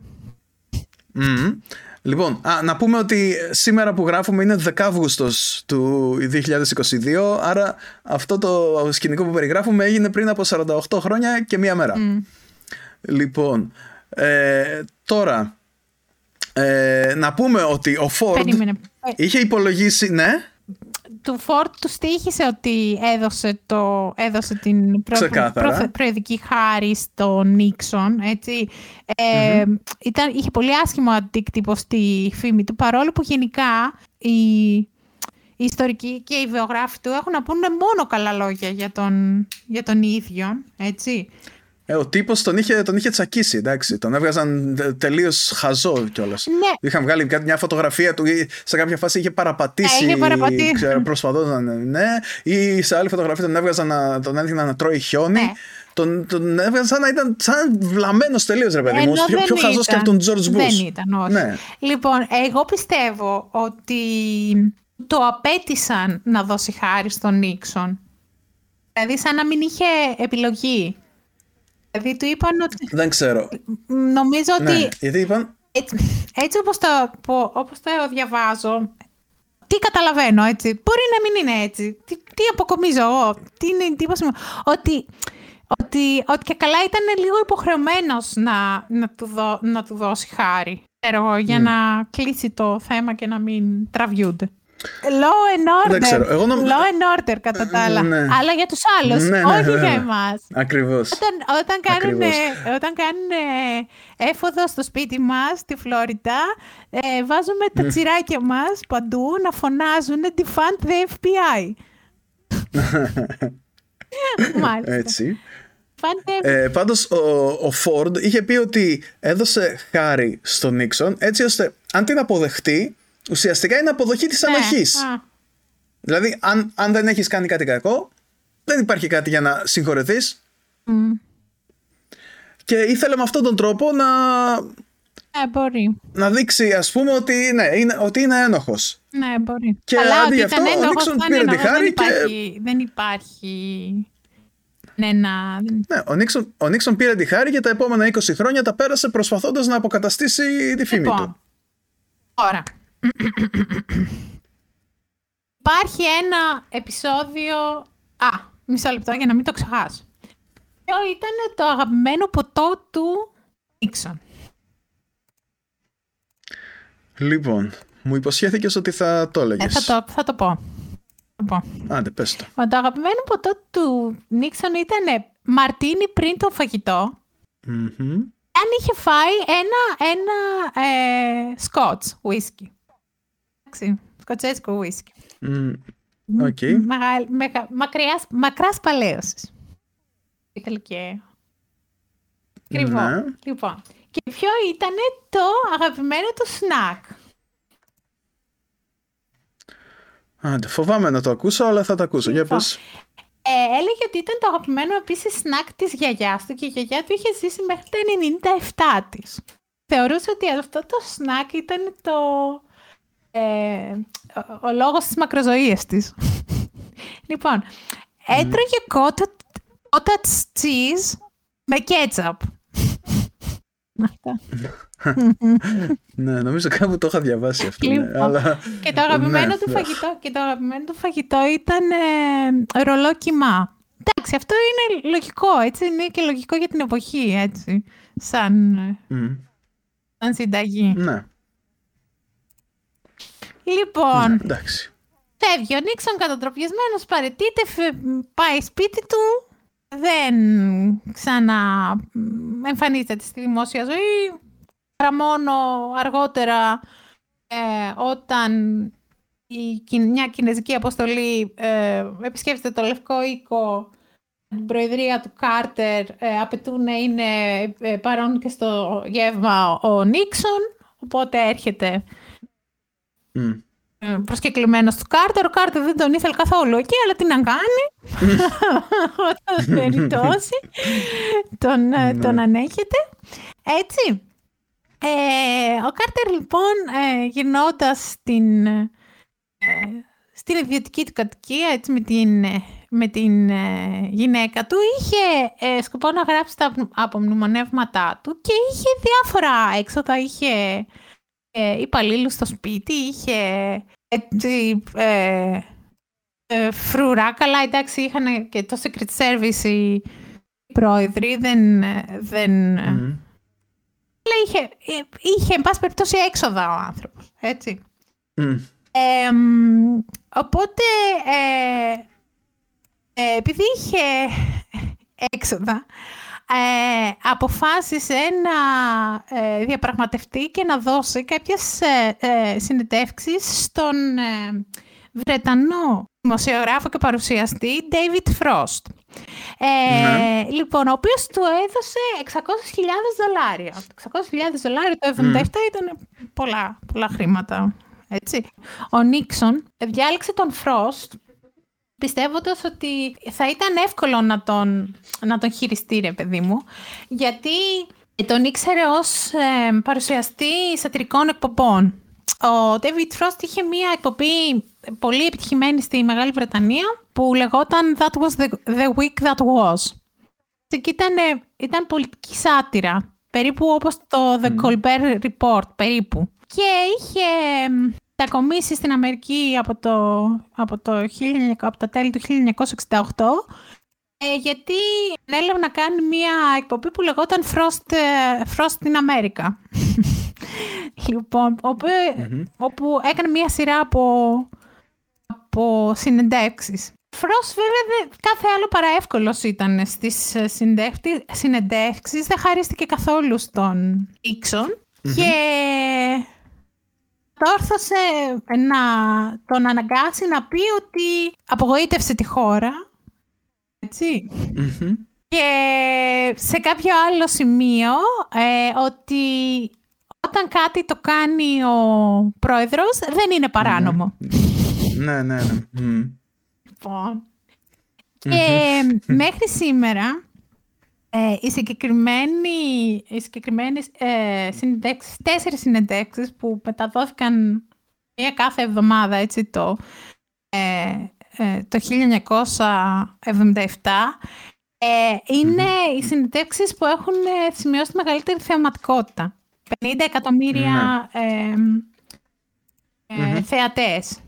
Μμμ. Λοιπόν, α, να πούμε ότι σήμερα που γράφουμε είναι 10 Αύγουστος του 2022, άρα αυτό το σκηνικό που περιγράφουμε έγινε πριν από 48 χρόνια και μία μέρα. Λοιπόν, ε, τώρα, ε, να πούμε ότι ο Ford
Περίμενε. Ε,
είχε υπολογίσει, ναι,
του Φόρτ του στήχησε ότι έδωσε, το, έδωσε την προ,
Ξεκάθαρα.
προ- προεδρική χάρη στον Νίξον. Έτσι. Ε, ήταν, είχε πολύ άσχημο αντίκτυπο στη φήμη του, παρόλο που γενικά οι, οι ιστορικοί και οι βιογράφοι του έχουν να πούνε μόνο καλά λόγια για τον, για τον ίδιο. Έτσι.
Ε, ο τύπος τον είχε, τον είχε τσακίσει, εντάξει. Τον έβγαζαν τελείως χαζό κιόλας.
Ναι.
Είχαν βγάλει κάτι- μια φωτογραφία του ή σε κάποια φάση είχε παραπατήσει.
Ε, είχε παραπατήσει.
Ξέρω, προσπαθώντας να ναι. Ή σε άλλη φωτογραφία τον έβγαζαν να τον έδειχναν να τρώει χιόνι.
Ναι.
Τον, τον έβγαζαν σαν να ήταν σαν βλαμμένος τελείως, ρε παιδί μου.
Ενώ
Πιο,
δεν
πιο χαζός και από τον
ήταν.
George Bush.
Δεν ήταν, όχι.
Ναι.
Λοιπόν, εγώ πιστεύω ότι το απέτησαν να δώσει χάρη στον Νίξον. Δηλαδή, σαν να μην είχε επιλογή. Δηλαδή, του είπαν ότι...
Δεν ξέρω.
Νομίζω ότι
Ναι, γιατί είπαν.
έτσι, έτσι όπως, το, που- όπως το διαβάζω, τι καταλαβαίνω, έτσι. Μπορεί να μην είναι έτσι. Τι, τι αποκομίζω εγώ, τι είναι η εντύπωση μου; Ότι, ότι, ότι και καλά ήταν λίγο υποχρεωμένος να, να, του, δω- να του δώσει χάρη. Ξέρω εγώ, για να κλείσει το θέμα και να μην τραβιούνται. Law and order.
Δεν ξέρω, εγώ νομ-
Law and order κατά τα άλλα.
Ναι.
Αλλά για τους άλλους,
Ναι, ναι,
όχι
ναι,
για
ναι.
εμάς.
Ακριβώς.
Όταν, όταν, κάνουν,
Ακριβώς.
όταν κάνουν έφοδο στο σπίτι μας, στη Φλόριντα, ε, βάζουμε τα τσιράκια μας παντού να φωνάζουν «Defund the FBI». Μάλιστα.
Έτσι.
Defund the
Ε, πάντως ο, ο Ford είχε πει ότι έδωσε χάρη στον Νίξον έτσι ώστε αν την αποδεχτεί ουσιαστικά είναι αποδοχή της
Ναι.
ανοχής.
Α,
Δηλαδή αν, αν δεν έχεις κάνει κάτι κακό δεν υπάρχει κάτι για να συγχωρεθείς
μ.
και ήθελε με αυτόν τον τρόπο να,
Ναι, μπορεί.
να δείξει ας πούμε ότι, ναι, είναι, ότι είναι ένοχος.
Ναι, μπορεί.
Και
Αλλά
αντί
ότι
για
ήταν
αυτό, ο
ένοχος,
Νίξον
ήταν
πήρε τη
ένοχος,
χάρη
δεν
και-
υπάρχει, δεν υπάρχει ναι, να...
Ναι, ο Νίξον, ο Νίξον πήρε τη χάρη και τα επόμενα 20 χρόνια τα πέρασε προσπαθώντας να αποκαταστήσει τη φήμη του.
Λοιπόν, τώρα. Υπάρχει ένα επεισόδιο... Α, μισό λεπτό για να μην το ξεχάσω. Ποιο ήταν το αγαπημένο ποτό του Νίξον;
Λοιπόν, μου υποσχέθηκες ότι θα το
Ε,
έλεγες.
θα, το, θα το πω. Θα το πω.
Άντε, πες το.
Μα το αγαπημένο ποτό του Νίξον ήταν μαρτίνι πριν το φαγητό.
Μμμ.
Αν είχε φάει ένα, ένα ε, scotch ουίσκι. Εντάξει, σκοτσέσκο ουίσκι.
Μμ. Οκ.
Μεγάλη, μεγα, μακριάς, μακράς παλαίωσης. Ήθελε και... Κρυβό.
Ναι.
Λοιπόν, και ποιο ήταν το αγαπημένο του σνακ;
Άντε, φοβάμαι να το ακούσω, αλλά θα το ακούσω. Για
Λοιπόν.
πες.
Ε, έλεγε ότι ήταν το αγαπημένο επίσης σνακ της γιαγιάς του και η γιαγιά του είχε ζήσει μέχρι τα 97 της. Θεωρούσε ότι αυτό το σνακ ήταν το... Ε, ο, ο λόγος της μακροζωίας της. λοιπόν, έτρωγε κότα, cottage cheese με κέτσαπ. Αυτά.
Ναι, νομίζω κάπου το είχα διαβάσει αυτό. ναι,
Λοιπόν,
αλλά...
και, το αγαπημένο
Ναι,
του
ναι.
φαγητό, και το αγαπημένο του φαγητό ήταν ε, ρολό κιμά. Εντάξει, αυτό είναι λογικό, έτσι. Είναι και λογικό για την εποχή, έτσι. Σαν, ε,
Μμ.
σαν συνταγή.
Ναι,
Λοιπόν,
ναι, εντάξει.
φεύγει ο Νίξον κατατροπιασμένος, παρετείται, φε- πάει σπίτι του. Δεν ξανά μ, εμφανίζεται στη δημόσια ζωή. Παρά μόνο αργότερα ε, όταν η, κιν- μια κινέζικη αποστολή ε, επισκέφτεται το Λευκό Οίκο την προεδρία του Κάρτερ ε, απαιτούν να είναι ε, παρόν και στο γεύμα ο Νίξον οπότε έρχεται
Μμ.
ε, προσκεκλημένος του Κάρτερ. Ο Κάρτερ δεν τον ήθελε καθόλου εκεί, αλλά τι να κάνει. Όταν περιπτώσει, τον, ε,
Ναι.
τον ανέχεται. Έτσι. Ε, ο Κάρτερ λοιπόν, ε, γυρνώντας στην, στην ιδιωτική του κατοικία, έτσι, με την, με την γυναίκα του, είχε σκοπό να γράψει τα απομνημονεύματά του και είχε διάφορα έξοδα, είχε ε, υπαλλήλους στο σπίτι, είχε έτσι, ε, ε, φρουρά. Καλά, εντάξει, είχαν και το Secret Service οι πρόεδροι, δεν... δεν Αλλά είχε, ε, είχε, εν πάση περιπτώσει, έξοδα ο άνθρωπος, έτσι. οπότε, ε, ε, επειδή είχε έξοδα, ε, αποφάσισε να ε, διαπραγματευτεί και να δώσει κάποιες ε, ε συνεντεύξεις στον ε, Βρετανό δημοσιογράφο και παρουσιαστή David Frost. Ναι. Λοιπόν, ο οποίος του έδωσε 600.000 δολάρια. 600.000 δολάρια το 1977 ήταν πολλά, πολλά χρήματα. Έτσι. Ο Νίξον διάλεξε τον Frost πιστεύοντας ότι θα ήταν εύκολο να τον, να τον χειριστεί, ρε παιδί μου, γιατί τον ήξερε ως ε, παρουσιαστή σατυρικών εκπομπών. Ο David Frost είχε μία εκπομπή πολύ επιτυχημένη στη Μεγάλη Βρετανία που λεγόταν That was the, the week that was. Και ήταν, ήταν πολιτική σάτυρα, περίπου όπως το The Colbert Report, περίπου. Και είχε μετακομίσει στην Αμερική από το, από το, από το τέλη του 1968 ε, γιατί έλαβε να κάνει μια εκπομπή που λεγόταν Frost, ε, Frost in America. λοιπόν, όπου, όπου έκανε μια σειρά από, από συνεντεύξεις. Frost βέβαια κάθε άλλο παρά εύκολος ήταν στις ε, συνεντεύξεις, δεν χαρίστηκε καθόλου στον Ίξον και τόρθωσε να τον αναγκάσει να πει ότι απογοήτευσε τη χώρα. Και σε κάποιο άλλο σημείο ε, ότι όταν κάτι το κάνει ο πρόεδρος δεν είναι παράνομο.
Ναι, ναι, ναι.
Λοιπόν. Και μέχρι σήμερα ε, οι, συγκεκριμένοι, οι συγκεκριμένες ε, συνεντέξεις, τέσσερις συνεντέξεις που μεταδόθηκαν μία κάθε εβδομάδα έτσι, το, ε, ε το 1977 ε, είναι οι συνεντεύξεις που έχουν ε, σημειώσει τη μεγαλύτερη θεαματικότητα. 50 εκατομμύρια mm-hmm. θεατές.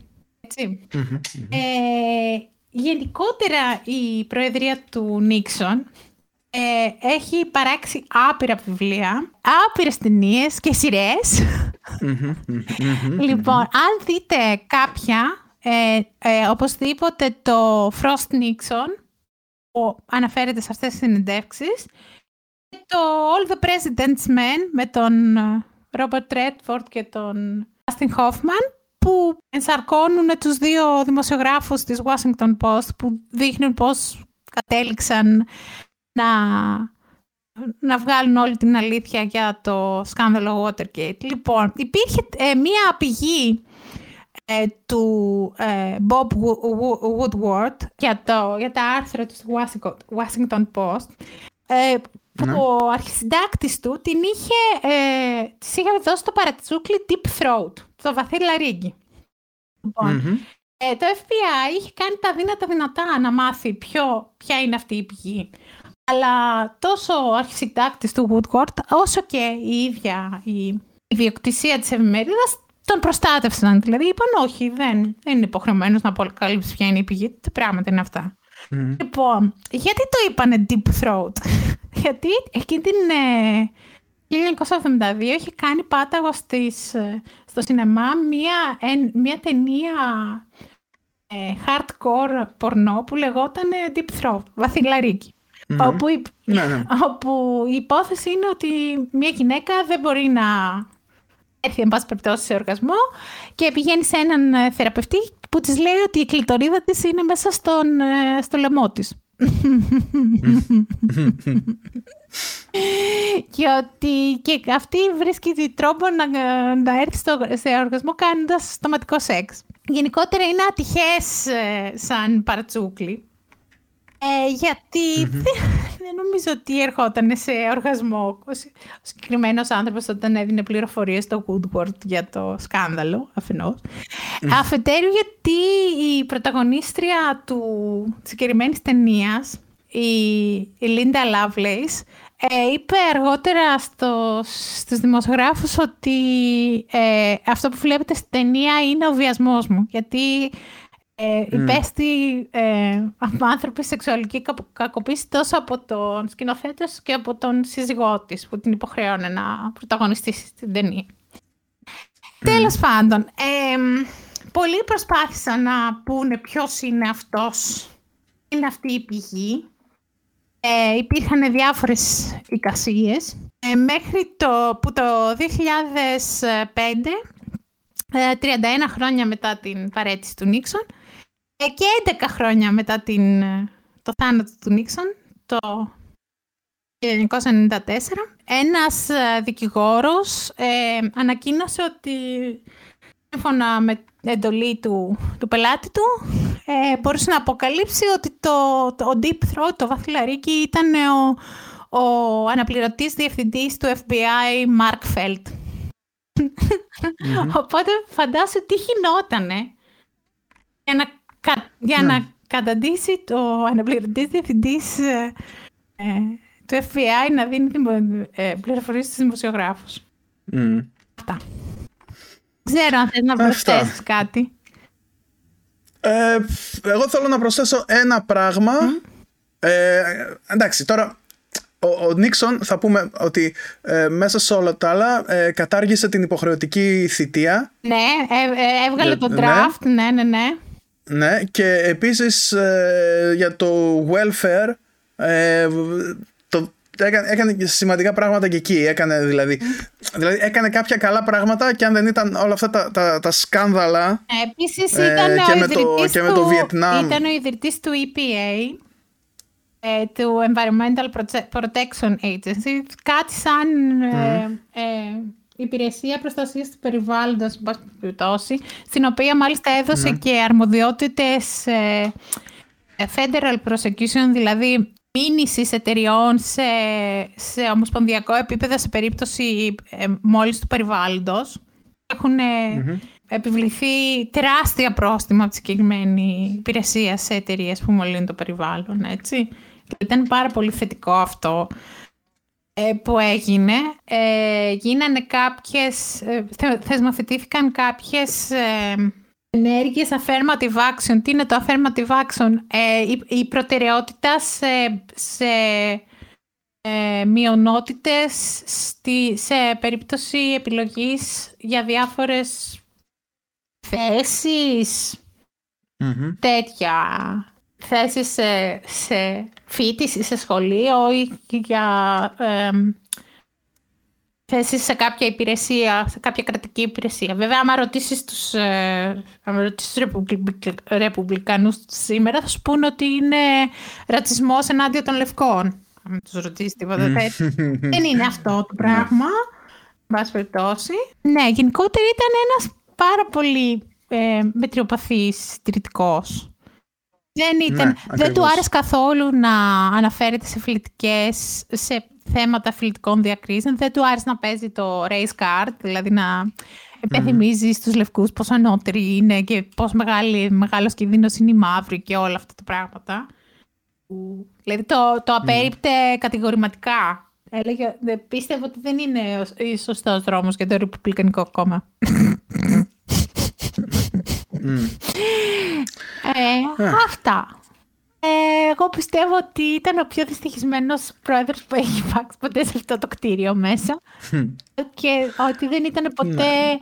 γενικότερα η προεδρία του Νίξον ε, έχει παράξει άπειρα βιβλία, άπειρες ταινίες και σειρές. λοιπόν, αν δείτε κάποια, ε, ε, οπωσδήποτε το Frost Nixon, που αναφέρεται σε αυτές τις συνεντεύξεις, το All the President's Men με τον ε, Robert Redford και τον Dustin Hoffman, που ενσαρκώνουν τους δύο δημοσιογράφους της Washington Post, που δείχνουν πώς κατέληξαν να, να βγάλουν όλη την αλήθεια για το σκάνδαλο Watergate. Λοιπόν, υπήρχε ε, μία πηγή ε, του ε, Bob Woodward για, το, για τα άρθρα του Washington Post που ναι. ο αρχισυντάκτης του την είχε, της είχε δώσει το παρατσούκλι Deep Throat, το βαθύ λαρίγκι. Λοιπόν, το FBI είχε κάνει τα δύνατα δυνατά να μάθει ποιο, ποια είναι αυτή η πηγή. Αλλά τόσο ο αρχισυντάκτης του Woodward, όσο και η ίδια η ιδιοκτησία της εφημερίδας τον προστάτευσαν. Δηλαδή είπαν όχι, δεν, δεν είναι υποχρεωμένος να αποκαλύψει ποια είναι η πηγή. Τι πράγματα είναι αυτά. Mm. Λοιπόν, γιατί το είπανε Deep Throat; γιατί εκείνη την 1972 είχε κάνει πάταγο στις, ε, στο σινεμά μία, μία ταινία ε, hardcore πορνό που λεγόταν Deep Throat, βαθυλαρίκι. Mm-hmm. Όπου, η... Ναι, ναι. όπου η υπόθεση είναι ότι μια γυναίκα δεν μπορεί να έρθει εν πάση περιπτώσει σε οργασμό και πηγαίνει σε έναν ε, θεραπευτή που της λέει ότι η κλειτορίδα της είναι μέσα στον, ε, στο λαιμό της. και ότι και αυτή βρίσκει τρόπο να, να έρθει στο, σε οργασμό κάνοντας στοματικό σεξ. Γενικότερα είναι ατυχές ε, σαν παρατσούκλι. Ε, γιατί δεν, δεν νομίζω ότι ερχόταν σε οργασμό. Ο συγκεκριμένος άνθρωπος όταν έδινε πληροφορίες στο Woodward για το σκάνδαλο, αφενός. Αφετέρου, γιατί η πρωταγωνίστρια του συγκεκριμένης ταινίας, η Linda Lovelace, ε, είπε αργότερα στο, στους δημοσιογράφους ότι ε, αυτό που βλέπετε στην ταινία είναι ο βιασμός μου. Γιατί ε, υπέστη ε, άνθρωποι σεξουαλική κακοποίηση τόσο από τον σκηνοθέτης και από τον σύζυγό της που την υποχρεώνει να πρωταγωνιστήσει στην ταινία. Mm. Τέλος πάντων, ε, πολλοί προσπάθησαν να πούνε ποιος είναι αυτός, είναι αυτή η πηγή. Ε, υπήρχαν διάφορες εικασίες. Ε, μέχρι το, που το 2005, 31 ε, χρόνια μετά την παρέτηση του Νίξον, ε, και 11 χρόνια μετά την, το θάνατο του Νίξον, το 1994, ένας δικηγόρος ε, ανακοίνωσε ότι σύμφωνα με εντολή του, του πελάτη του, ε, μπορούσε να αποκαλύψει ότι το, το Deep Throat, το βαθυλαρίκι, ήταν ο, ο αναπληρωτής διευθυντής του FBI, Mark Felt. Οπότε φαντάσου τι γινότανε για να, για να ναι. καταντήσει το αναπληρωτής διευθυντής ε, ε, του FBI να δίνει ε, πληροφορίες στους δημοσιογράφους. Αυτά. Ξέρω αν θες να προσθέσεις κάτι.
Ε, εγώ θέλω να προσθέσω ένα πράγμα. Ε, εντάξει, τώρα ο, ο Νίξον θα πούμε ότι ε, μέσα σε όλα τα άλλα ε, κατάργησε την υποχρεωτική θητεία.
Ναι, έβγαλε το ναι. draft, ναι, ναι, ναι.
Ναι, και επίσης για το welfare έκανε, έκανε σημαντικά πράγματα και εκεί. Έκανε, δηλαδή, δηλαδή, έκανε κάποια καλά πράγματα και αν δεν ήταν όλα αυτά τα, τα, τα σκάνδαλα.
Ε, Επίσης ήταν ε,
και, με το, και με το Βιετνάμ.
Ήταν ο ιδρυτής του EPA, ε, του Environmental Protection Agency. Κάτι σαν ε, ε, υπηρεσία προστασίας του περιβάλλοντος, στην οποία μάλιστα έδωσε και αρμοδιότητες federal prosecution, δηλαδή μήνυσης εταιριών σε, σε ομοσπονδιακό επίπεδο σε περίπτωση ε, μόλις του περιβάλλοντος. Έχουν mm-hmm. επιβληθεί τεράστια πρόστιμα από τη συγκεκριμένη υπηρεσία σε εταιρείες που μολύνουν το περιβάλλον. Έτσι. Ήταν πάρα πολύ θετικό αυτό ε, που έγινε. Ε, γίνανε κάποιες, ε, θεσμοθετήθηκαν κάποιες ενέργειες affirmative action. Τι είναι το affirmative action? Ε, η, η, προτεραιότητα σε, σε ε, μειονότητες στη, σε περίπτωση επιλογής για διάφορες θέσεις, τέτοια θέσεις σε, σε φοιτηση, σε σχολείο ή για ε, θέση σε κάποια υπηρεσία, σε κάποια κρατική υπηρεσία. Βέβαια, άμα ρωτήσεις τους ε, ρεπουμπλικανούς σήμερα, θα σου πούνε ότι είναι ρατσισμός ενάντια των λευκών. Αν τους ρωτήσεις τίποτα τέτοιο. Δεν είναι αυτό το πράγμα. Μπας περιπτώσει. Ναι, γενικότερα ήταν ένας πάρα πολύ ε, μετριοπαθής συντηρητικός. Δεν, ήταν, ναι, δεν του άρεσε καθόλου να αναφέρεται σε φιλετικές, σε θέματα φιλτικών διακρίσεων. Δεν του άρεσε να παίζει το race card, δηλαδή να υπενθυμίζει στους λευκούς πόσο ανώτεροι είναι και πόσο μεγάλη, μεγάλος κινδύνος είναι οι μαύροι και όλα αυτά τα πράγματα. Δηλαδή το, το απέριπτε κατηγορηματικά. Έλεγε, πίστευε ότι δεν είναι ο σωστός δρόμος για το Ρεπουμπλικανικό κόμμα. Ε, αυτά. Ε, εγώ πιστεύω ότι ήταν ο πιο δυστυχισμένος πρόεδρος που έχει υπάρξει ποτέ σε αυτό το κτίριο μέσα. και ότι δεν ήταν ποτέ, ναι.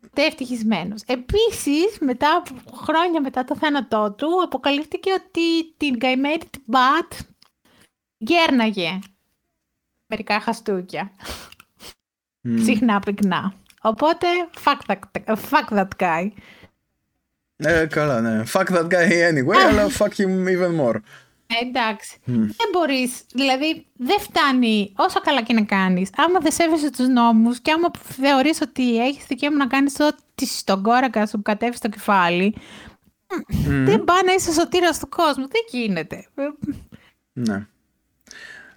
ποτέ ευτυχισμένος. Επίσης, μετά από χρόνια μετά το θάνατό του, αποκαλύφθηκε ότι την καημένη την Μπατ γκέρναγε μερικά χαστούκια. Συχνά πυκνά. Οπότε, fuck that, fuck that guy.
Ε, καλά, ναι. Fuck that guy anyway, αλλά fuck him even more.
εντάξει. Δεν μπορείς. Δηλαδή, δεν φτάνει όσο καλά και να κάνεις. Άμα δεν σέβεσαι τους νόμους και άμα θεωρείς ότι έχεις δικαίωμα να κάνεις ό,τι στον κόρακα σου κατέβεις στο κεφάλι. Δεν πάει να είσαι σωτήρας του κόσμου. Δεν γίνεται.
Ναι.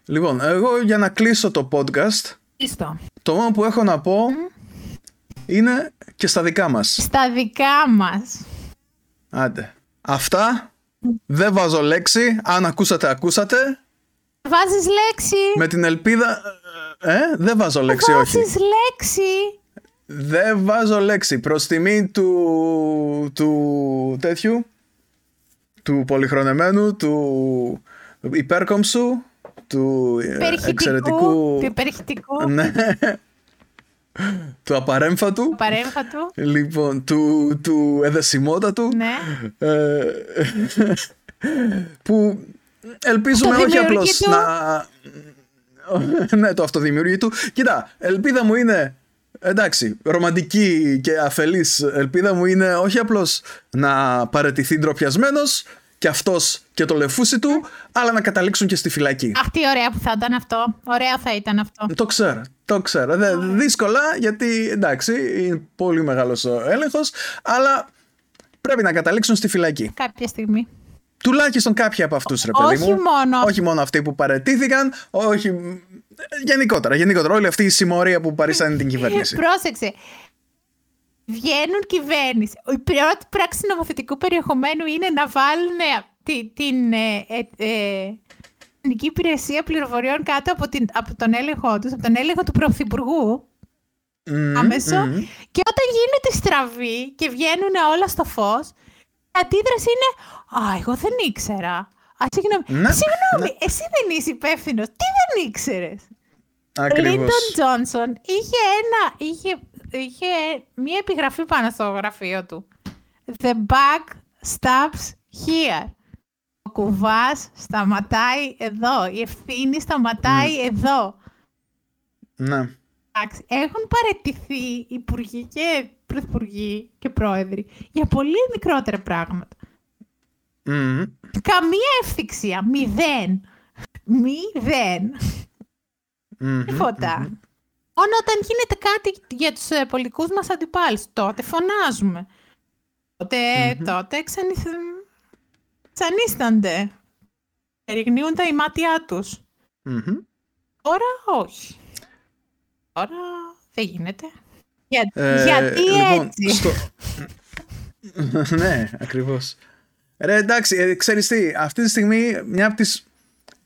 Λοιπόν, εγώ για να κλείσω το podcast,
Ιστό.
το μόνο που έχω να πω είναι και στα δικά μας.
Στα δικά μας.
Άντε. Αυτά. Δεν βάζω λέξη. Αν ακούσατε, ακούσατε.
Βάζεις λέξη.
Με την ελπίδα... Ε, δεν βάζω λέξη, όχι.
Βάζεις λέξη.
Δεν βάζω λέξη. Προς τιμή του, του τέτοιου, του πολυχρονεμένου, του υπέρκομψου, του ε,
Περιχητικού.
εξαιρετικού...
Του υπερχητικού.
Ναι. Του απαρέμφατου.
Του παρέμφατου.
Λοιπόν, του, του εδεσιμότατου.
Ναι.
Ε, που ελπίζουμε όχι απλώς
Αυτοδημιουργήτου.
να... ναι, το αυτοδημιουργήτου. Κοίτα, ελπίδα μου είναι... Εντάξει, ρομαντική και αφελής ελπίδα μου είναι όχι απλώς να παρετηθεί ντροπιασμένος και αυτός και το λεφούσι του, αλλά να καταλήξουν και στη φυλακή.
Αχ, τι ωραία που θα ήταν αυτό. Ωραία θα ήταν αυτό.
Το ξέρω, το ξέρω. Δε, δύσκολα γιατί εντάξει είναι πολύ μεγάλος ο έλεγχος, αλλά πρέπει να καταλήξουν στη φυλακή.
Κάποια στιγμή.
Τουλάχιστον κάποιοι από αυτούς ρε παιδί
Όχι
μου.
μόνο.
Όχι μόνο αυτοί που παρετήθηκαν, όχι... Γενικότερα, γενικότερα όλη αυτή η συμμορία που παρήσανε την κυβέρνηση.
Πρόσεξε. Βγαίνουν κυβέρνηση. Η πρώτη πράξη νομοθετικού περιεχομένου είναι να βάλουν ε, τη- την ε, ε, ε, Εθνική Υπηρεσία Πληροφοριών κάτω από, την, από τον έλεγχό τους, από τον έλεγχο του Πρωθυπουργού,
Μμμ,
άμεσο.
μμμ.
Και όταν γίνεται στραβή και βγαίνουν όλα στο φως, η αντίδραση είναι «Α, εγώ δεν ήξερα». Α, συγγνώμη,
Ναι,
συγγνώμη εσύ δεν είσαι υπεύθυνος. Τι δεν ήξερες; Ο
Ακριβώς.
Λίντον Τζόνσον είχε, ένα, είχε, είχε μία επιγραφή πάνω στο γραφείο του. The bug stops here. Ο κουβάς σταματάει εδώ. Η ευθύνη σταματάει εδώ.
Ναι.
Εντάξει, έχουν παρετηθεί υπουργοί και πρωθυπουργοί και πρόεδροι για πολύ μικρότερα πράγματα.
Μμμ.
Καμία ευθυξία. Μηδέν. Μηδέν.
Μμμ.
Τίποτα. Μόνο όταν γίνεται κάτι για τους ε, πολιτικούς μας αντιπάλους, τότε φωνάζουμε. Τότε, τότε ξανιθ... ξανίστανται. Εριγνύουν τα ημάτια τους.
Μμμ.
Τώρα όχι. Τώρα δεν γίνεται. Για...
Ε,
Γιατί
λοιπόν,
έτσι;
στο- ναι, ακριβώς. Ρε, εντάξει, ε, ξέρεις τι, αυτή τη στιγμή μια από τις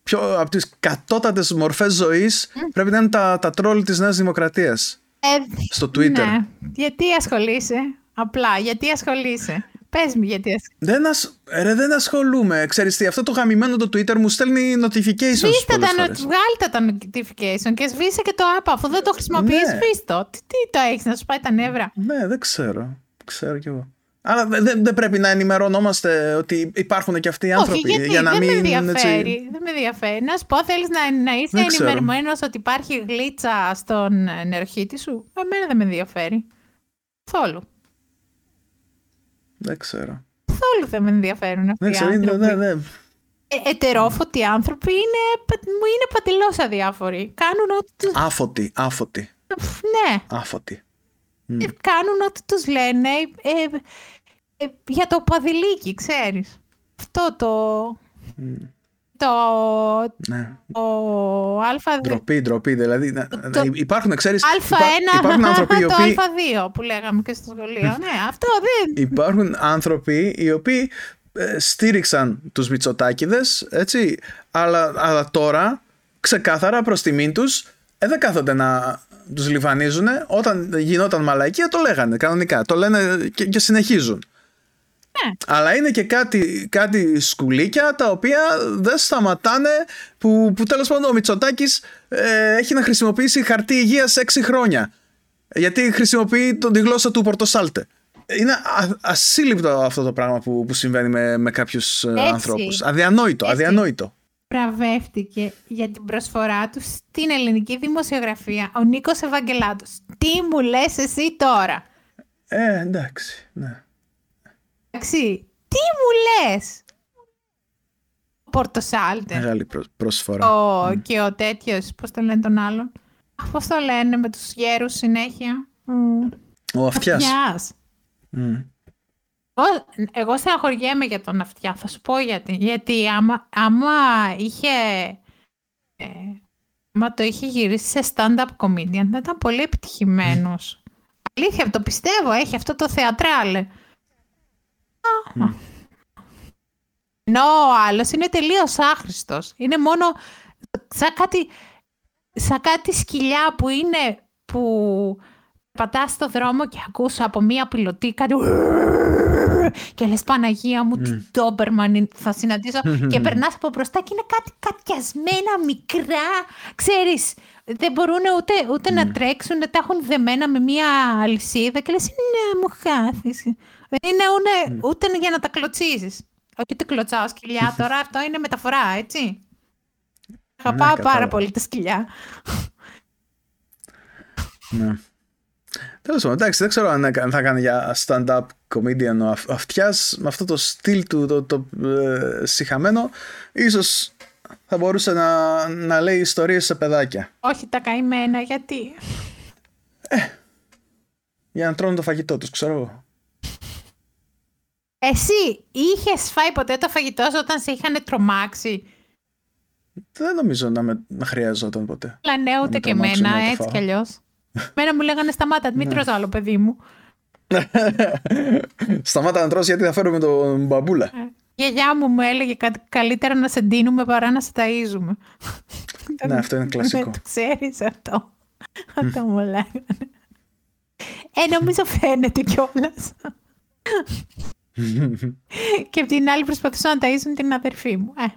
πιο από τις κατώτατες μορφές ζωής πρέπει να είναι τα, τα τρόλ της Νέας Δημοκρατίας
Ε,
στο Twitter.
Ναι. Γιατί ασχολείσαι; Απλά, γιατί ασχολείσαι; Πες μου γιατί ασχολείσαι.
Δεν, ασ... ρε, δεν ασχολούμαι. Ξέρεις τι, αυτό το γαμημένο το Twitter μου στέλνει notifications
Σβήστε
πολλές
τα,
φορές.
βγάλτε τα notification και σβήσε και το app. Αφού δεν το χρησιμοποιείς,
Ναι.
σβήστε το. Τι, τι το έχεις να σου πάει τα νεύρα;
Ναι, δεν ξέρω. Ξέρω κι εγώ. Αλλά δεν, δεν- δεν πρέπει να ενημερωνόμαστε ότι υπάρχουν και αυτοί οι άνθρωποι.
Όχι, γιατί
για να
δεν
μην,
με ενδιαφέρει.
έτσι-
Δεν με ενδιαφέρει. Να σου πω, θέλεις να, να είσαι
Δεν ξέρω.
ενημερωμένος ότι υπάρχει γλίτσα στον ε, νεροχύτη σου; Εμένα δεν με ενδιαφέρει. Καθόλου.
Δεν ξέρω.
Καθόλου δεν με ενδιαφέρουν αυτοί
Δεν
οι
ξέρω. είναι-
άνθρωποι.
ναι, ναι.
Ε, ετερόφωτοι άνθρωποι είναι, πα- μου είναι παντελώς αδιάφοροι. Κάνουν ό,τι τους...
Άφωτοι, άφωτοι,
Φ, Ναι,
άφωτοι.
ε, κάνουν ό,τι τους λένε ε, ε, για το παδιλίκι, ξέρεις. Αυτό το... Το...
Ναι.
Το αλφα...
Ντροπή, ντροπή. Δηλαδή, να- να-
Το-
υπάρχουν, ξέρεις, υπά-
Α1,
υπάρχουν άνθρωποι οι
το
οποίοι
Α2 που λέγαμε και στο σχολείο. ναι, αυτό δεν...
υπάρχουν άνθρωποι οι οποίοι ε, στήριξαν τους Μητσοτάκηδες, έτσι, αλλά, αλλά τώρα ξεκάθαρα προς τιμήν τους ε, δεν κάθονται να τους λιβανίζουν. Όταν γινόταν μαλακία το λέγανε κανονικά, το λένε και, και συνεχίζουν.
Ναι.
Αλλά είναι και κάτι, κάτι σκουλίκια τα οποία δεν σταματάνε που, που τέλος πάντων ο Μητσοτάκης ε, έχει να χρησιμοποιήσει χαρτί υγείας 6 χρόνια. Γιατί χρησιμοποιεί τον, τη γλώσσα του Πορτοσάλτε. Είναι α, ασύλληπτο αυτό το πράγμα που, που συμβαίνει με, με κάποιους ε,
Έτσι.
ανθρώπους. Αδιανόητο,
Έτσι.
αδιανόητο.
Βραβεύτηκε για την προσφορά του στην ελληνική δημοσιογραφία ο Νίκος Ευαγγελάτος. Τι μου λες εσύ τώρα;
Ε, εντάξει, ναι.
Εντάξει, τι μου λες; Ο Πορτοσάλτε.
Μεγάλη προ- προσφορά.
Ο, και ο τέτοιος, πώς το λένε τον άλλον; Αχ, Πώς το λένε με τους γέρους συνέχεια; Μμ.
Ο αυτιάς.
Αυτιάς.
Μμ.
Εγώ, εγώ στεναχωριέμαι για τον αυτιά, θα σου πω γιατί. Γιατί άμα, άμα είχε Ε, μα το είχε γυρίσει σε stand-up comedian. Θα ήταν πολύ επιτυχημένος. Αλήθεια, το πιστεύω. Έχει αυτό το θεατράλε. Mm. Ενώ ο άλλος είναι τελείως άχρηστος. Είναι μόνο σαν κάτι, σαν κάτι σκυλιά που είναι που πατάς στο δρόμο και ακούς από μία πιλωτή κάτι και λες Παναγία μου τι Ντόμπερμαν θα συναντήσω και περνάς από μπροστά και είναι κάτι κατιασμένα μικρά ξέρεις δεν μπορούν ούτε, ούτε να τρέξουν τα έχουν δεμένα με μία αλυσίδα και λες ναι μου χάθεις δεν είναι ούτε, ούτε για να τα κλωτσίσεις όχι ότι κλωτσάω σκυλιά τώρα αυτό είναι μεταφορά έτσι. Αγαπάω πάρα πολύ τα σκυλιά.
Ναι. Τέλος πάντων, εντάξει, δεν ξέρω αν θα κάνει για stand-up comedian ο αυτιάς με αυτό το στυλ του το, το, ε, συχαμένο. Ίσως θα μπορούσε να, να λέει ιστορίες σε παιδάκια.
Όχι τα καημένα, γιατί;
Ε, για να τρώνε το φαγητό τους, ξέρω εγώ.
Εσύ είχες φάει ποτέ το φαγητό σου όταν σε είχαν τρομάξει;
Δεν νομίζω να, με, να χρειαζόταν ποτέ.
Αλλά ναι, ούτε και εμένα, έτσι κι αλλιώς. Μένα μου λέγανε σταμάτα, μην ναι. τρως άλλο παιδί μου.
σταμάτα να τρως γιατί θα φέρουμε τον μπαμπούλα.
Η ε, γιαγιά μου μου έλεγε καλύτερα να σε ντύνουμε παρά να σε ταΐζουμε.
ναι, αυτό είναι κλασικό.
Δεν το ξέρεις αυτό. Αυτό μου λέγανε. Ε, νομίζω φαίνεται κιόλας. και απ' την άλλη προσπαθούσα να ταΐζουν την αδερφή μου. Ε.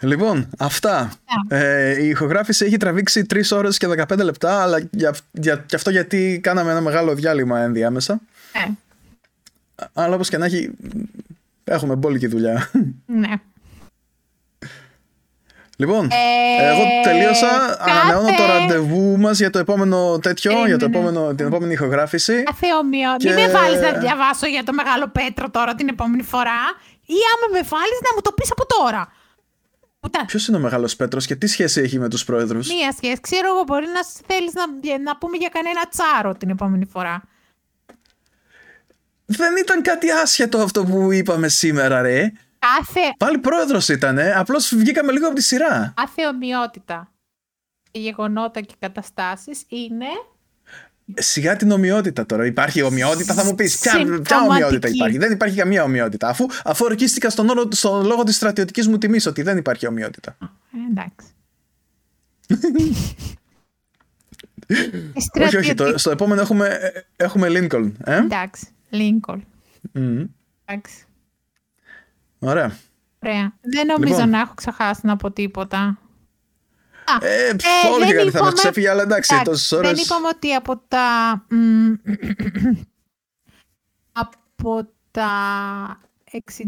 Λοιπόν, αυτά. Ε, η ηχογράφηση έχει τραβήξει 3 ώρες και 15 λεπτά, αλλά για, για, και αυτό γιατί κάναμε ένα μεγάλο διάλειμμα ενδιάμεσα. Ναι. Αλλά όπως και να έχει, έχουμε μπόλικη δουλειά.
Ναι.
Λοιπόν, ε, εγώ τελείωσα. Κάθε... Ανανεώνω το ραντεβού μας για το επόμενο τέτοιο, για το επόμενο, την επόμενη ηχογράφηση.
Αθεομοιο. Και... Μην με βάλεις να διαβάσω για το μεγάλο Πέτρο τώρα την επόμενη φορά. Ή άμα με βάλεις να μου το πεις από τώρα.
Ποιος είναι ο μεγάλος Πέτρος και τι σχέση έχει με τους πρόεδρους;
Μία σχέση. Ξέρω εγώ, μπορεί να θέλεις να, να πούμε για κανένα τσάρο την επόμενη φορά.
Δεν ήταν κάτι άσχετο αυτό που είπαμε σήμερα, ρε.
Κάθε...
Πάλι πρόεδρος ήταν, απλώς βγήκαμε λίγο από τη σειρά.
Κάθε ομοιότητα. γεγονότα και καταστάσεις είναι
Σιγά την ομοιότητα τώρα. Υπάρχει ομοιότητα, θα μου πεις. Ποια, ποια ομοιότητα υπάρχει; Δεν υπάρχει καμία ομοιότητα. Αφού, αφού ορκίστηκα στον, όρο, στον λόγο της στρατιωτικής μου τιμής ότι δεν υπάρχει ομοιότητα.
Ε, εντάξει.
όχι, όχι. Το, στο επόμενο έχουμε, έχουμε Lincoln. Ε;
Εντάξει. Lincoln. Mm. Εντάξει.
Ωραία.
Ωραία. Δεν νομίζω λοιπόν. να έχω ξεχάσει να πω τίποτα.
Ε, ε, όλη κάτι θα μας ξέφυγε, αλλά εντάξει, τόσες ώρες...
Δεν είπαμε ότι από τα... από τα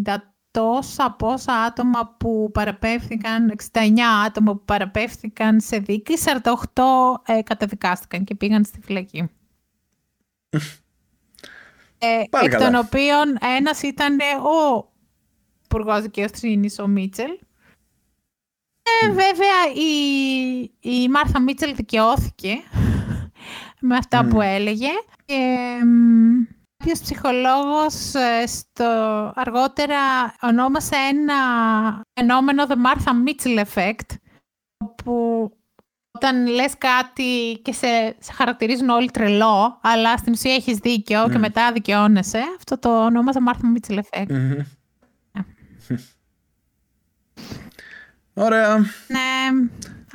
60 τόσα πόσα άτομα που παραπέφθηκαν, 69 άτομα που παραπέφθηκαν σε δίκη, 48 ε, καταδικάστηκαν και πήγαν στη φυλακή. ε, εκ των οποίων ένας ήταν ο υπουργός δικαιοσύνης, ο Μίτσελ, ε, βέβαια η, η Μάρθα Μίτσελ δικαιώθηκε με αυτά που έλεγε. Και, κάποιος ψυχολόγος ε, στο, αργότερα ονόμασε ένα φαινόμενο The Martha Mitchell Effect όπου όταν λες κάτι και σε, σε χαρακτηρίζουν όλοι τρελό αλλά στην ουσία έχεις δίκιο και μετά δικαιώνεσαι αυτό το ονόμαζε Martha Mitchell Effect. Ναι.
Ωραία.
Ναι,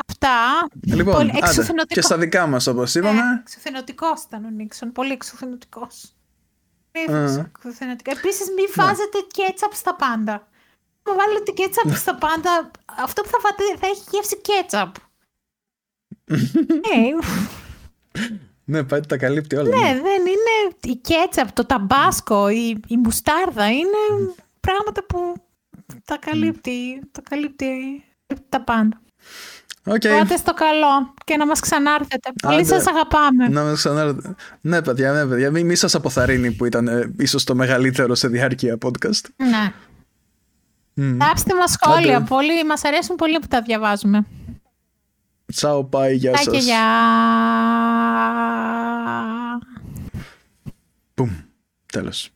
αυτά.
Λοιπόν, Πολύ άντε, και στα δικά μας όπως ναι, είπαμε. Ναι,
εξουθενωτικός ήταν ο Νίξον, πολύ εξουθενωτικός. Uh. Επίσης μην ναι. βάζετε κέτσαπ στα πάντα. Αν βάλετε κέτσαπ στα πάντα, αυτό που θα φάτε θα έχει γεύση κέτσαπ.
Ναι, πάει τα καλύπτει όλα.
Ναι, δεν είναι η κέτσαπ, το ταμπάσκο, η, η μουστάρδα, είναι πράγματα που τα καλύπτει, το καλύπτει τα πάντα.
Okay.
Πάτε στο καλό και να μας ξανάρθετε. Πολύ σας αγαπάμε.
Να μας ξανάρθετε. Ναι, παιδιά, ναι, παιδιά. Μην μη σας αποθαρρύνει που ήταν ε, ίσως το μεγαλύτερο σε διάρκεια podcast.
Ναι. Mm. Γράψτε μας σχόλια. Πολύ, μας αρέσουν πολύ που τα διαβάζουμε.
Τσάου, πάει, γεια σας.
Και γεια.
Πουμ. Τέλος.